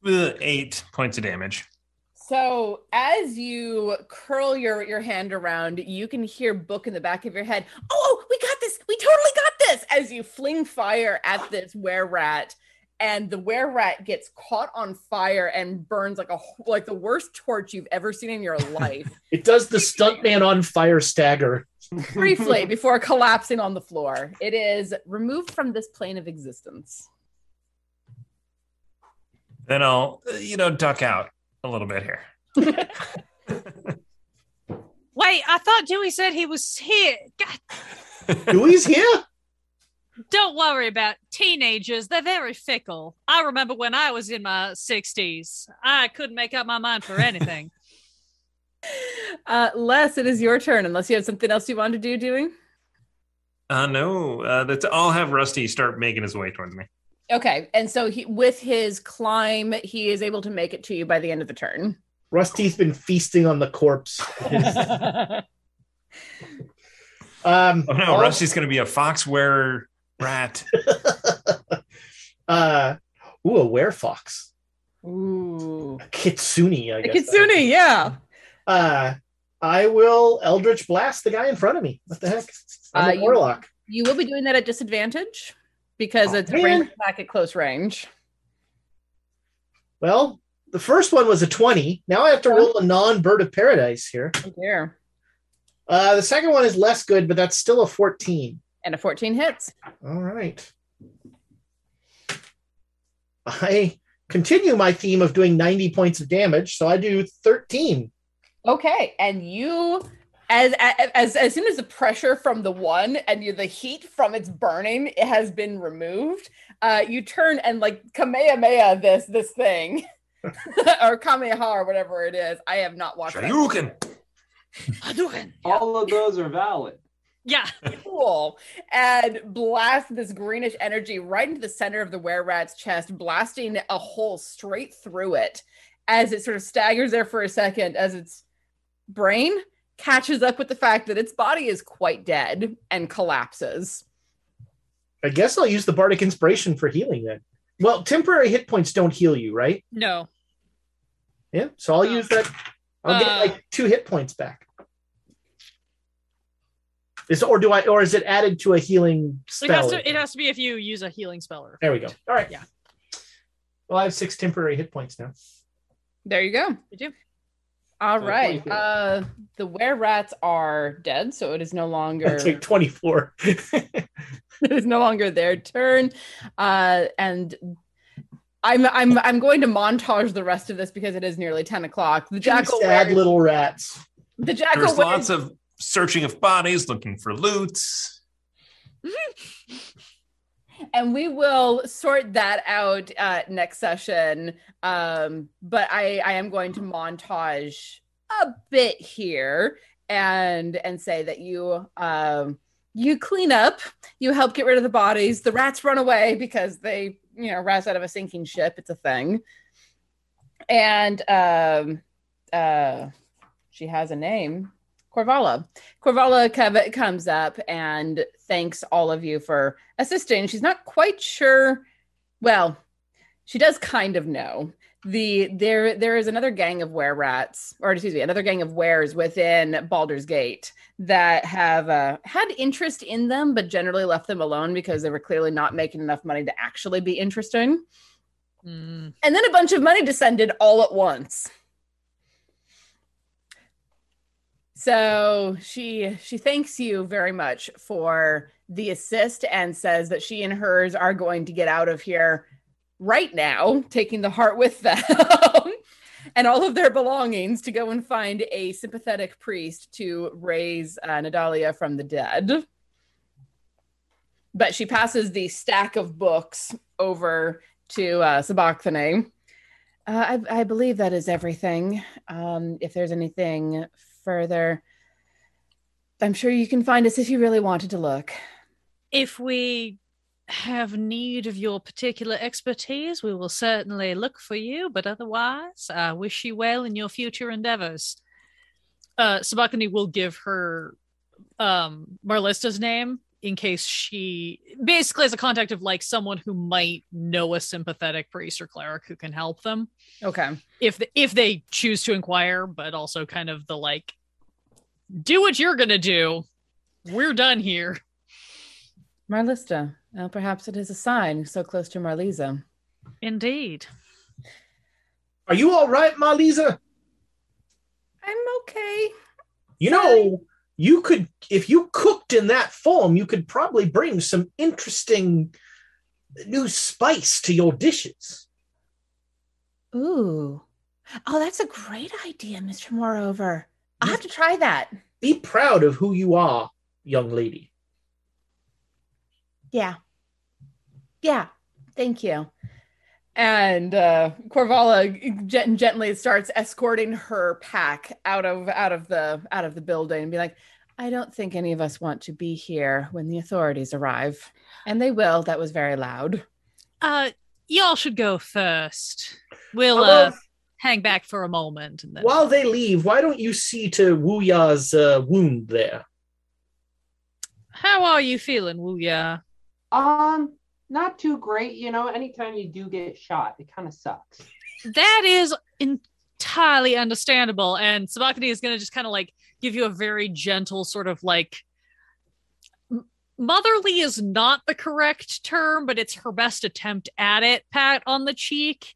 Speaker 2: Eight points of damage.
Speaker 9: So as you curl your your hand around, you can hear Book in the back of your head. Oh, oh, we got this! We totally got this! As you fling fire at this were rat, and the were rat gets caught on fire and burns like a like the worst torch you've ever seen in your life.
Speaker 8: It does the stuntman on fire stagger.
Speaker 9: Briefly before collapsing on the floor, it is removed from this plane of existence.
Speaker 2: Then I'll, uh, you know, duck out a little bit here.
Speaker 10: Wait, I thought Dewey said he was here. God,
Speaker 8: Dewey's here?
Speaker 10: don't worry about teenagers. They're very fickle. I remember when I was in my 60s, I couldn't make up my mind for anything.
Speaker 9: Uh, Les, it is your turn. Unless you have something else you want to do, Dewey.
Speaker 2: Uh, no, uh, that's, I'll have Rusty start making his way towards me.
Speaker 9: Okay, and so he with his climb, he is able to make it to you by the end of the turn.
Speaker 8: Rusty's been feasting on the corpse. um,
Speaker 2: Oh no,
Speaker 8: all-
Speaker 2: Rusty's going to be a fox wearer rat.
Speaker 8: uh, ooh, a werefox.
Speaker 9: Ooh,
Speaker 8: A kitsune, I
Speaker 9: a
Speaker 8: guess.
Speaker 9: kitsune, yeah.
Speaker 8: Uh, I will Eldritch Blast the guy in front of me. What the heck? I'm
Speaker 9: Uh,
Speaker 8: a
Speaker 9: you-
Speaker 8: warlock.
Speaker 9: You will be doing that at disadvantage because
Speaker 8: Oh,
Speaker 9: it's a
Speaker 8: man.
Speaker 9: range attack at close range.
Speaker 8: Well, the first one was a 20. Now I have to roll a non bird of paradise here.
Speaker 9: Oh dear.
Speaker 8: Uh, the second one is less good, but that's still a 14.
Speaker 9: And a 14 hits.
Speaker 8: All right. I continue my theme of doing 90 points of damage, so I do 13.
Speaker 9: Okay, and you, as as as soon as the pressure from the one and you, the heat from its burning it has been removed, uh, you turn and like kamehameha this this thing, or kamehameha or whatever it is. I have not watched. that.
Speaker 2: Shoryuken.
Speaker 10: Hadouken.
Speaker 7: All of those are valid.
Speaker 10: Yeah.
Speaker 9: cool and blast this greenish energy right into the center of the were rat's chest, blasting a hole straight through it as it sort of staggers there for a second as its brain catches up with the fact that its body is quite dead and collapses.
Speaker 8: I guess I'll use the Bardic Inspiration for healing then. Well, temporary hit points don't heal you, right?
Speaker 10: No.
Speaker 8: Yeah, so I'll
Speaker 10: No.
Speaker 8: use that. I'll get
Speaker 10: Uh,
Speaker 8: like two hit points back. Is or do I or is it added to a healing
Speaker 10: It
Speaker 8: spell?
Speaker 10: has, to, it has to be if you use a healing spell. Or
Speaker 8: there we go. All right.
Speaker 10: Yeah.
Speaker 8: Well, I have six temporary hit points now.
Speaker 9: There you go.
Speaker 10: You do.
Speaker 9: All
Speaker 7: So
Speaker 9: right. Uh, the were rats are dead, so it is no longer
Speaker 8: That's like 24.
Speaker 9: it is no longer their turn. Uh, and I'm I'm I'm going to montage the rest of this because it is nearly 10 o'clock. The
Speaker 8: Two
Speaker 9: jackal
Speaker 8: sad
Speaker 9: wears,
Speaker 8: little rats.
Speaker 9: the jackal
Speaker 2: There's
Speaker 9: wears,
Speaker 2: lots of searching of bodies, looking for loot.
Speaker 9: and we will sort that out uh, next session. Um, but I, I am going to montage a bit here and and say that you um, you clean up, you help get rid of the bodies. The rats run away because they you know rats out of a sinking ship. It's a thing, and um, uh, she has a name. Corvala. Corvala Kev- comes up and thanks all of you for assisting. She's not quite sure. Well, she does kind of know. The there there is another gang of were rats, or excuse me, another gang of wares within Baldur's Gate that have uh, had interest in them, but generally left them alone because they were clearly not making enough money to actually be interesting.
Speaker 10: Mm.
Speaker 9: And then a bunch of money descended all at once. So she she thanks you very much for the assist and says that she and hers are going to get out of here right now, taking the heart with them and all of their belongings to go and find a sympathetic priest to raise uh, Nadalia from the dead. But she passes the stack of books over to uh, Sabachthani. Uh, I, I believe that is everything. Um, if there's anything further, I'm sure you can find us if you really wanted to look.
Speaker 10: If we have need of your particular expertise, we will certainly look for you. But otherwise, I wish you well in your future endeavors. Uh, Sabachthani will give her um, Marlista's name in case she basically as a contact of like someone who might know a sympathetic priest or cleric who can help them
Speaker 9: Okay.
Speaker 10: if the, if they choose to inquire, but also kind of the like, do what you're gonna do. We're done here.
Speaker 9: Marlista. Well, perhaps it is a sign so close to Marlisa.
Speaker 10: Indeed.
Speaker 8: Are you all right, Marlisa?
Speaker 9: I'm okay.
Speaker 8: You know, you could, if you cooked in that form, you could probably bring some interesting new spice to your dishes.
Speaker 9: Ooh. Oh, that's a great idea, Mr. Moreover. I'll have to try that.
Speaker 8: Be proud of who you are, young lady.
Speaker 9: Yeah. Yeah. Thank you. And uh Corvala gent- gently starts escorting her pack out of out of the out of the building and be like, I don't think any of us want to be here when the authorities arrive. And they will. That was very loud.
Speaker 10: Uh, y'all should go first. We'll
Speaker 8: How
Speaker 10: uh hang back for a moment and then.
Speaker 8: While they leave, why don't you see to Wuya's uh, wound there?
Speaker 10: How are you feeling, Wuya?
Speaker 7: Um, not too great. You know, anytime you do get shot, it kind of sucks.
Speaker 10: That is entirely understandable. And Sabachthani is going to just kind of like give you a very gentle sort of like motherly is not the correct term, but it's her best attempt at it. Pat on the cheek,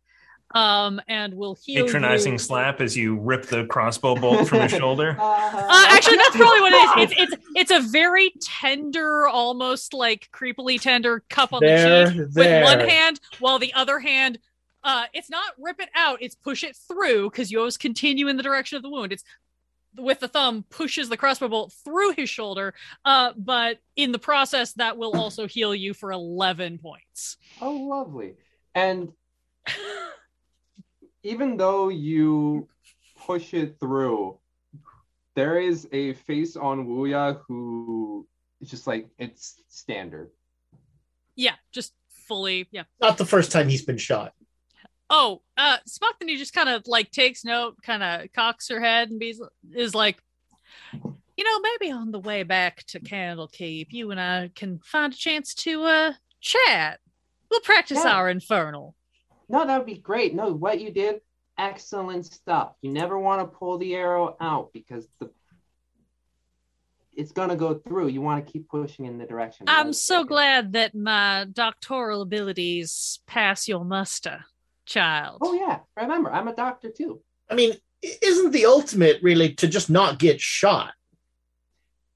Speaker 10: um, and will heal
Speaker 2: Patronizing
Speaker 10: you.
Speaker 2: slap as you rip the crossbow bolt from his shoulder.
Speaker 10: Uh, actually, that's probably what it is. It's it's it's a very tender, almost like creepily tender cup on
Speaker 8: There,
Speaker 10: the cheek with one hand, while the other hand, uh, it's not rip it out, it's push it through because you always continue in the direction of the wound. It's with the thumb pushes the crossbow bolt through his shoulder, uh, but in the process, that will also heal you for eleven points.
Speaker 7: Oh, lovely. And even though you push it through, there is a face on Wuya who is just like it's standard.
Speaker 10: Yeah, just fully, yeah.
Speaker 8: Not the first time he's been shot.
Speaker 10: Oh, uh Smockton just kind of like takes note, kind of cocks her head and be, is like, you know, maybe on the way back to Candlekeep, you and I can find a chance to uh chat. We'll practice
Speaker 7: Yeah.
Speaker 10: our infernal.
Speaker 7: No, that would be great. No, what you did, excellent stuff. You never want to pull the arrow out because the it's gonna go through. You want to keep pushing in the direction.
Speaker 10: I'm so glad that my doctoral abilities pass your muster, child.
Speaker 7: Oh yeah, remember, I'm a doctor too.
Speaker 8: I mean, isn't the ultimate really to just not get shot?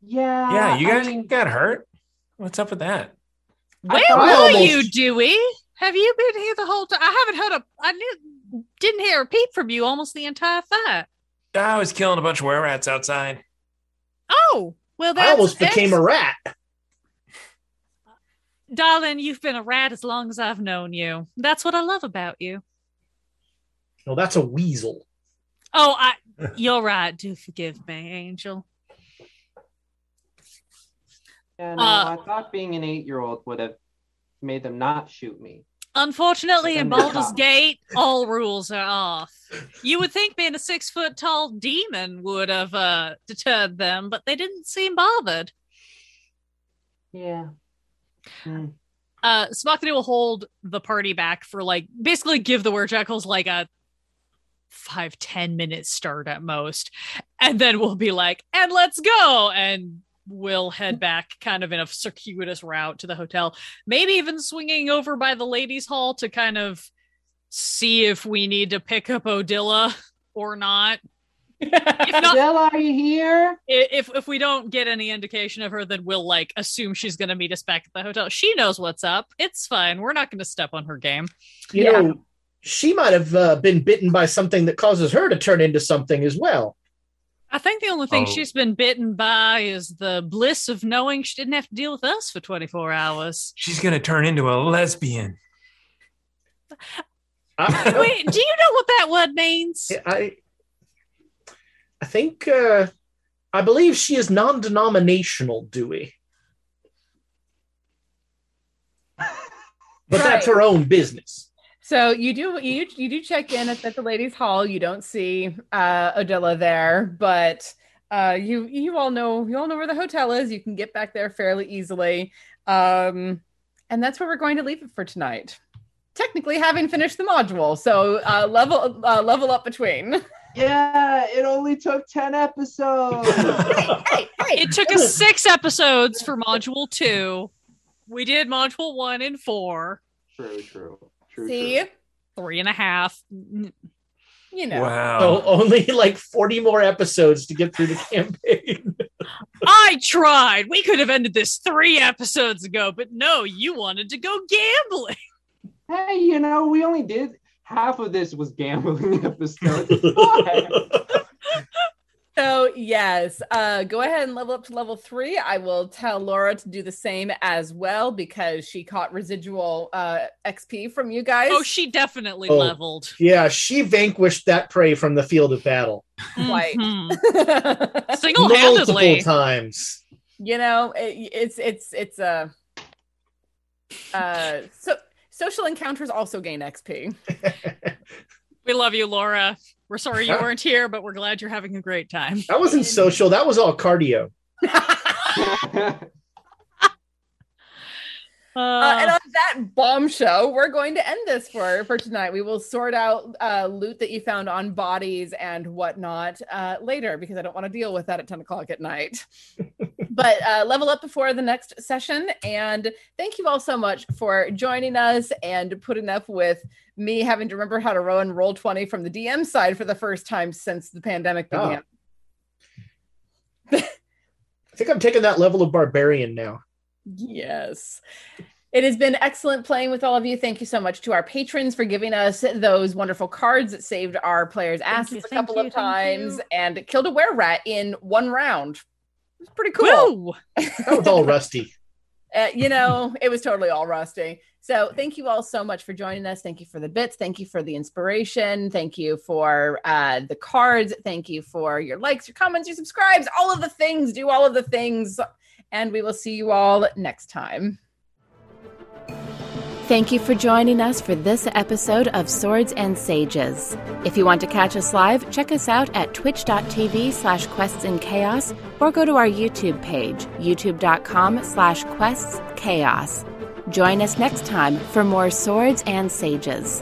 Speaker 7: Yeah.
Speaker 2: yeah, you
Speaker 7: I
Speaker 2: guys
Speaker 7: mean,
Speaker 2: got hurt. What's up with that?
Speaker 10: Where
Speaker 7: thought-
Speaker 10: were
Speaker 8: almost-
Speaker 10: you, Dewey? Have you been here the whole time? I haven't heard a. I knew, didn't hear a peep from you almost the entire fight.
Speaker 2: I was killing a bunch of were rats outside.
Speaker 10: Oh, well, that's
Speaker 8: I almost became a rat.
Speaker 10: darling, you've been a rat as long as I've known you. That's what I love about you.
Speaker 8: No, that's a weasel.
Speaker 10: Oh, I. You're right. Do forgive me, Angel.
Speaker 7: Yeah, no,
Speaker 10: Uh,
Speaker 7: I thought being an eight-year-old would have made them not shoot me.
Speaker 10: Unfortunately, in Baldur's. Gate, all rules are off. You would think being a six foot tall demon would have uh, deterred them, but they didn't seem bothered.
Speaker 7: Yeah. Hmm.
Speaker 10: Uh, Smockney will hold the party back for like basically give the Werjackals like a five ten minute start at most, and then we'll be like, and let's go, and we'll head back kind of in a circuitous route to the hotel, maybe even swinging over by the ladies' hall to kind of see if we need to pick up Odilla or not. If not,
Speaker 7: Stella, are you here?
Speaker 10: if if we don't get any indication of her, then we'll like assume she's gonna meet us back at the hotel. She knows what's up. It's fine. We're not gonna step on her game.
Speaker 8: You
Speaker 9: Yeah.
Speaker 8: know, she might have uh, been bitten by something that causes her to turn into something as well.
Speaker 10: I think the only thing
Speaker 2: Oh.
Speaker 10: she's been bitten by is the bliss of knowing she didn't have to deal with us for 24 hours.
Speaker 2: She's gonna turn into a lesbian.
Speaker 8: I,
Speaker 10: Wait, do you know what that word means?
Speaker 8: I, I think, uh, I believe she is non-denominational, Dewey. But that's her own business.
Speaker 9: So you do you you do check in at, at the ladies' hall. You don't see uh, Odilla there, but uh, you you all know you all know where the hotel is. You can get back there fairly easily, um, and that's where we're going to leave it for tonight. Technically, having finished the module, so uh, level uh, level up between.
Speaker 7: Yeah, it only took 10 episodes.
Speaker 9: hey, hey,
Speaker 10: It took us six episodes for module two. We did module one and four,
Speaker 7: true, true. True.
Speaker 9: see,
Speaker 7: true.
Speaker 10: three and a half.
Speaker 9: You know,
Speaker 2: Wow.
Speaker 8: So only like 40 more episodes to get through the campaign.
Speaker 10: I tried. We could have ended this three episodes ago, but no, you wanted to go gambling.
Speaker 7: Hey, you know, we only did half of this was gambling episodes. It's.
Speaker 9: So yes, uh, go ahead and level up to level three. I will tell Laura to do the same as well because she caught residual uh, XP from you guys.
Speaker 10: Oh, she definitely
Speaker 8: Oh.
Speaker 10: leveled.
Speaker 8: yeah, she vanquished that prey from the field of battle
Speaker 9: Quite.
Speaker 10: Mhm. Single-handedly.
Speaker 8: multiple times.
Speaker 9: you know, it, it's it's it's a uh, uh, so social encounters also gain XP.
Speaker 10: We love you, Laura. We're sorry you weren't here, but we're glad you're having a great time.
Speaker 8: That wasn't social. That was all cardio.
Speaker 9: Uh, and on that bombshell, we're going to end this for for tonight. We will sort out uh, loot that you found on bodies and whatnot uh, later because I don't want to deal with that at ten o'clock at night. but uh, level up before the next session, and thank you all so much for joining us and putting up with me having to remember how to row and Roll20 from the DM side for the first time since the pandemic
Speaker 8: Oh.
Speaker 9: began.
Speaker 8: I think I'm taking that level of barbarian now.
Speaker 9: Yes. It has been excellent playing with all of you. Thank you so much to our patrons for giving us those wonderful cards that saved our players' asses
Speaker 10: you,
Speaker 9: a couple
Speaker 10: you,
Speaker 9: of times
Speaker 10: you.
Speaker 9: and killed a were rat in one round. It was pretty cool.
Speaker 10: Woo!
Speaker 8: That was all rusty.
Speaker 9: Uh, you know, it was totally all rusty. So thank you all so much for joining us. Thank you for the bits. Thank you for the inspiration. Thank you for uh, the cards. Thank you for your likes, your comments, your subscribes, all of the things. Do all of the things. And we will see you all next time.
Speaker 1: Thank you for joining us for this episode of Swords and Sages. If you want to catch us live, check us out at twitch.tv slash quests and chaos or go to our YouTube page, youtube.com slash quests chaos. Join us next time for more Swords and Sages.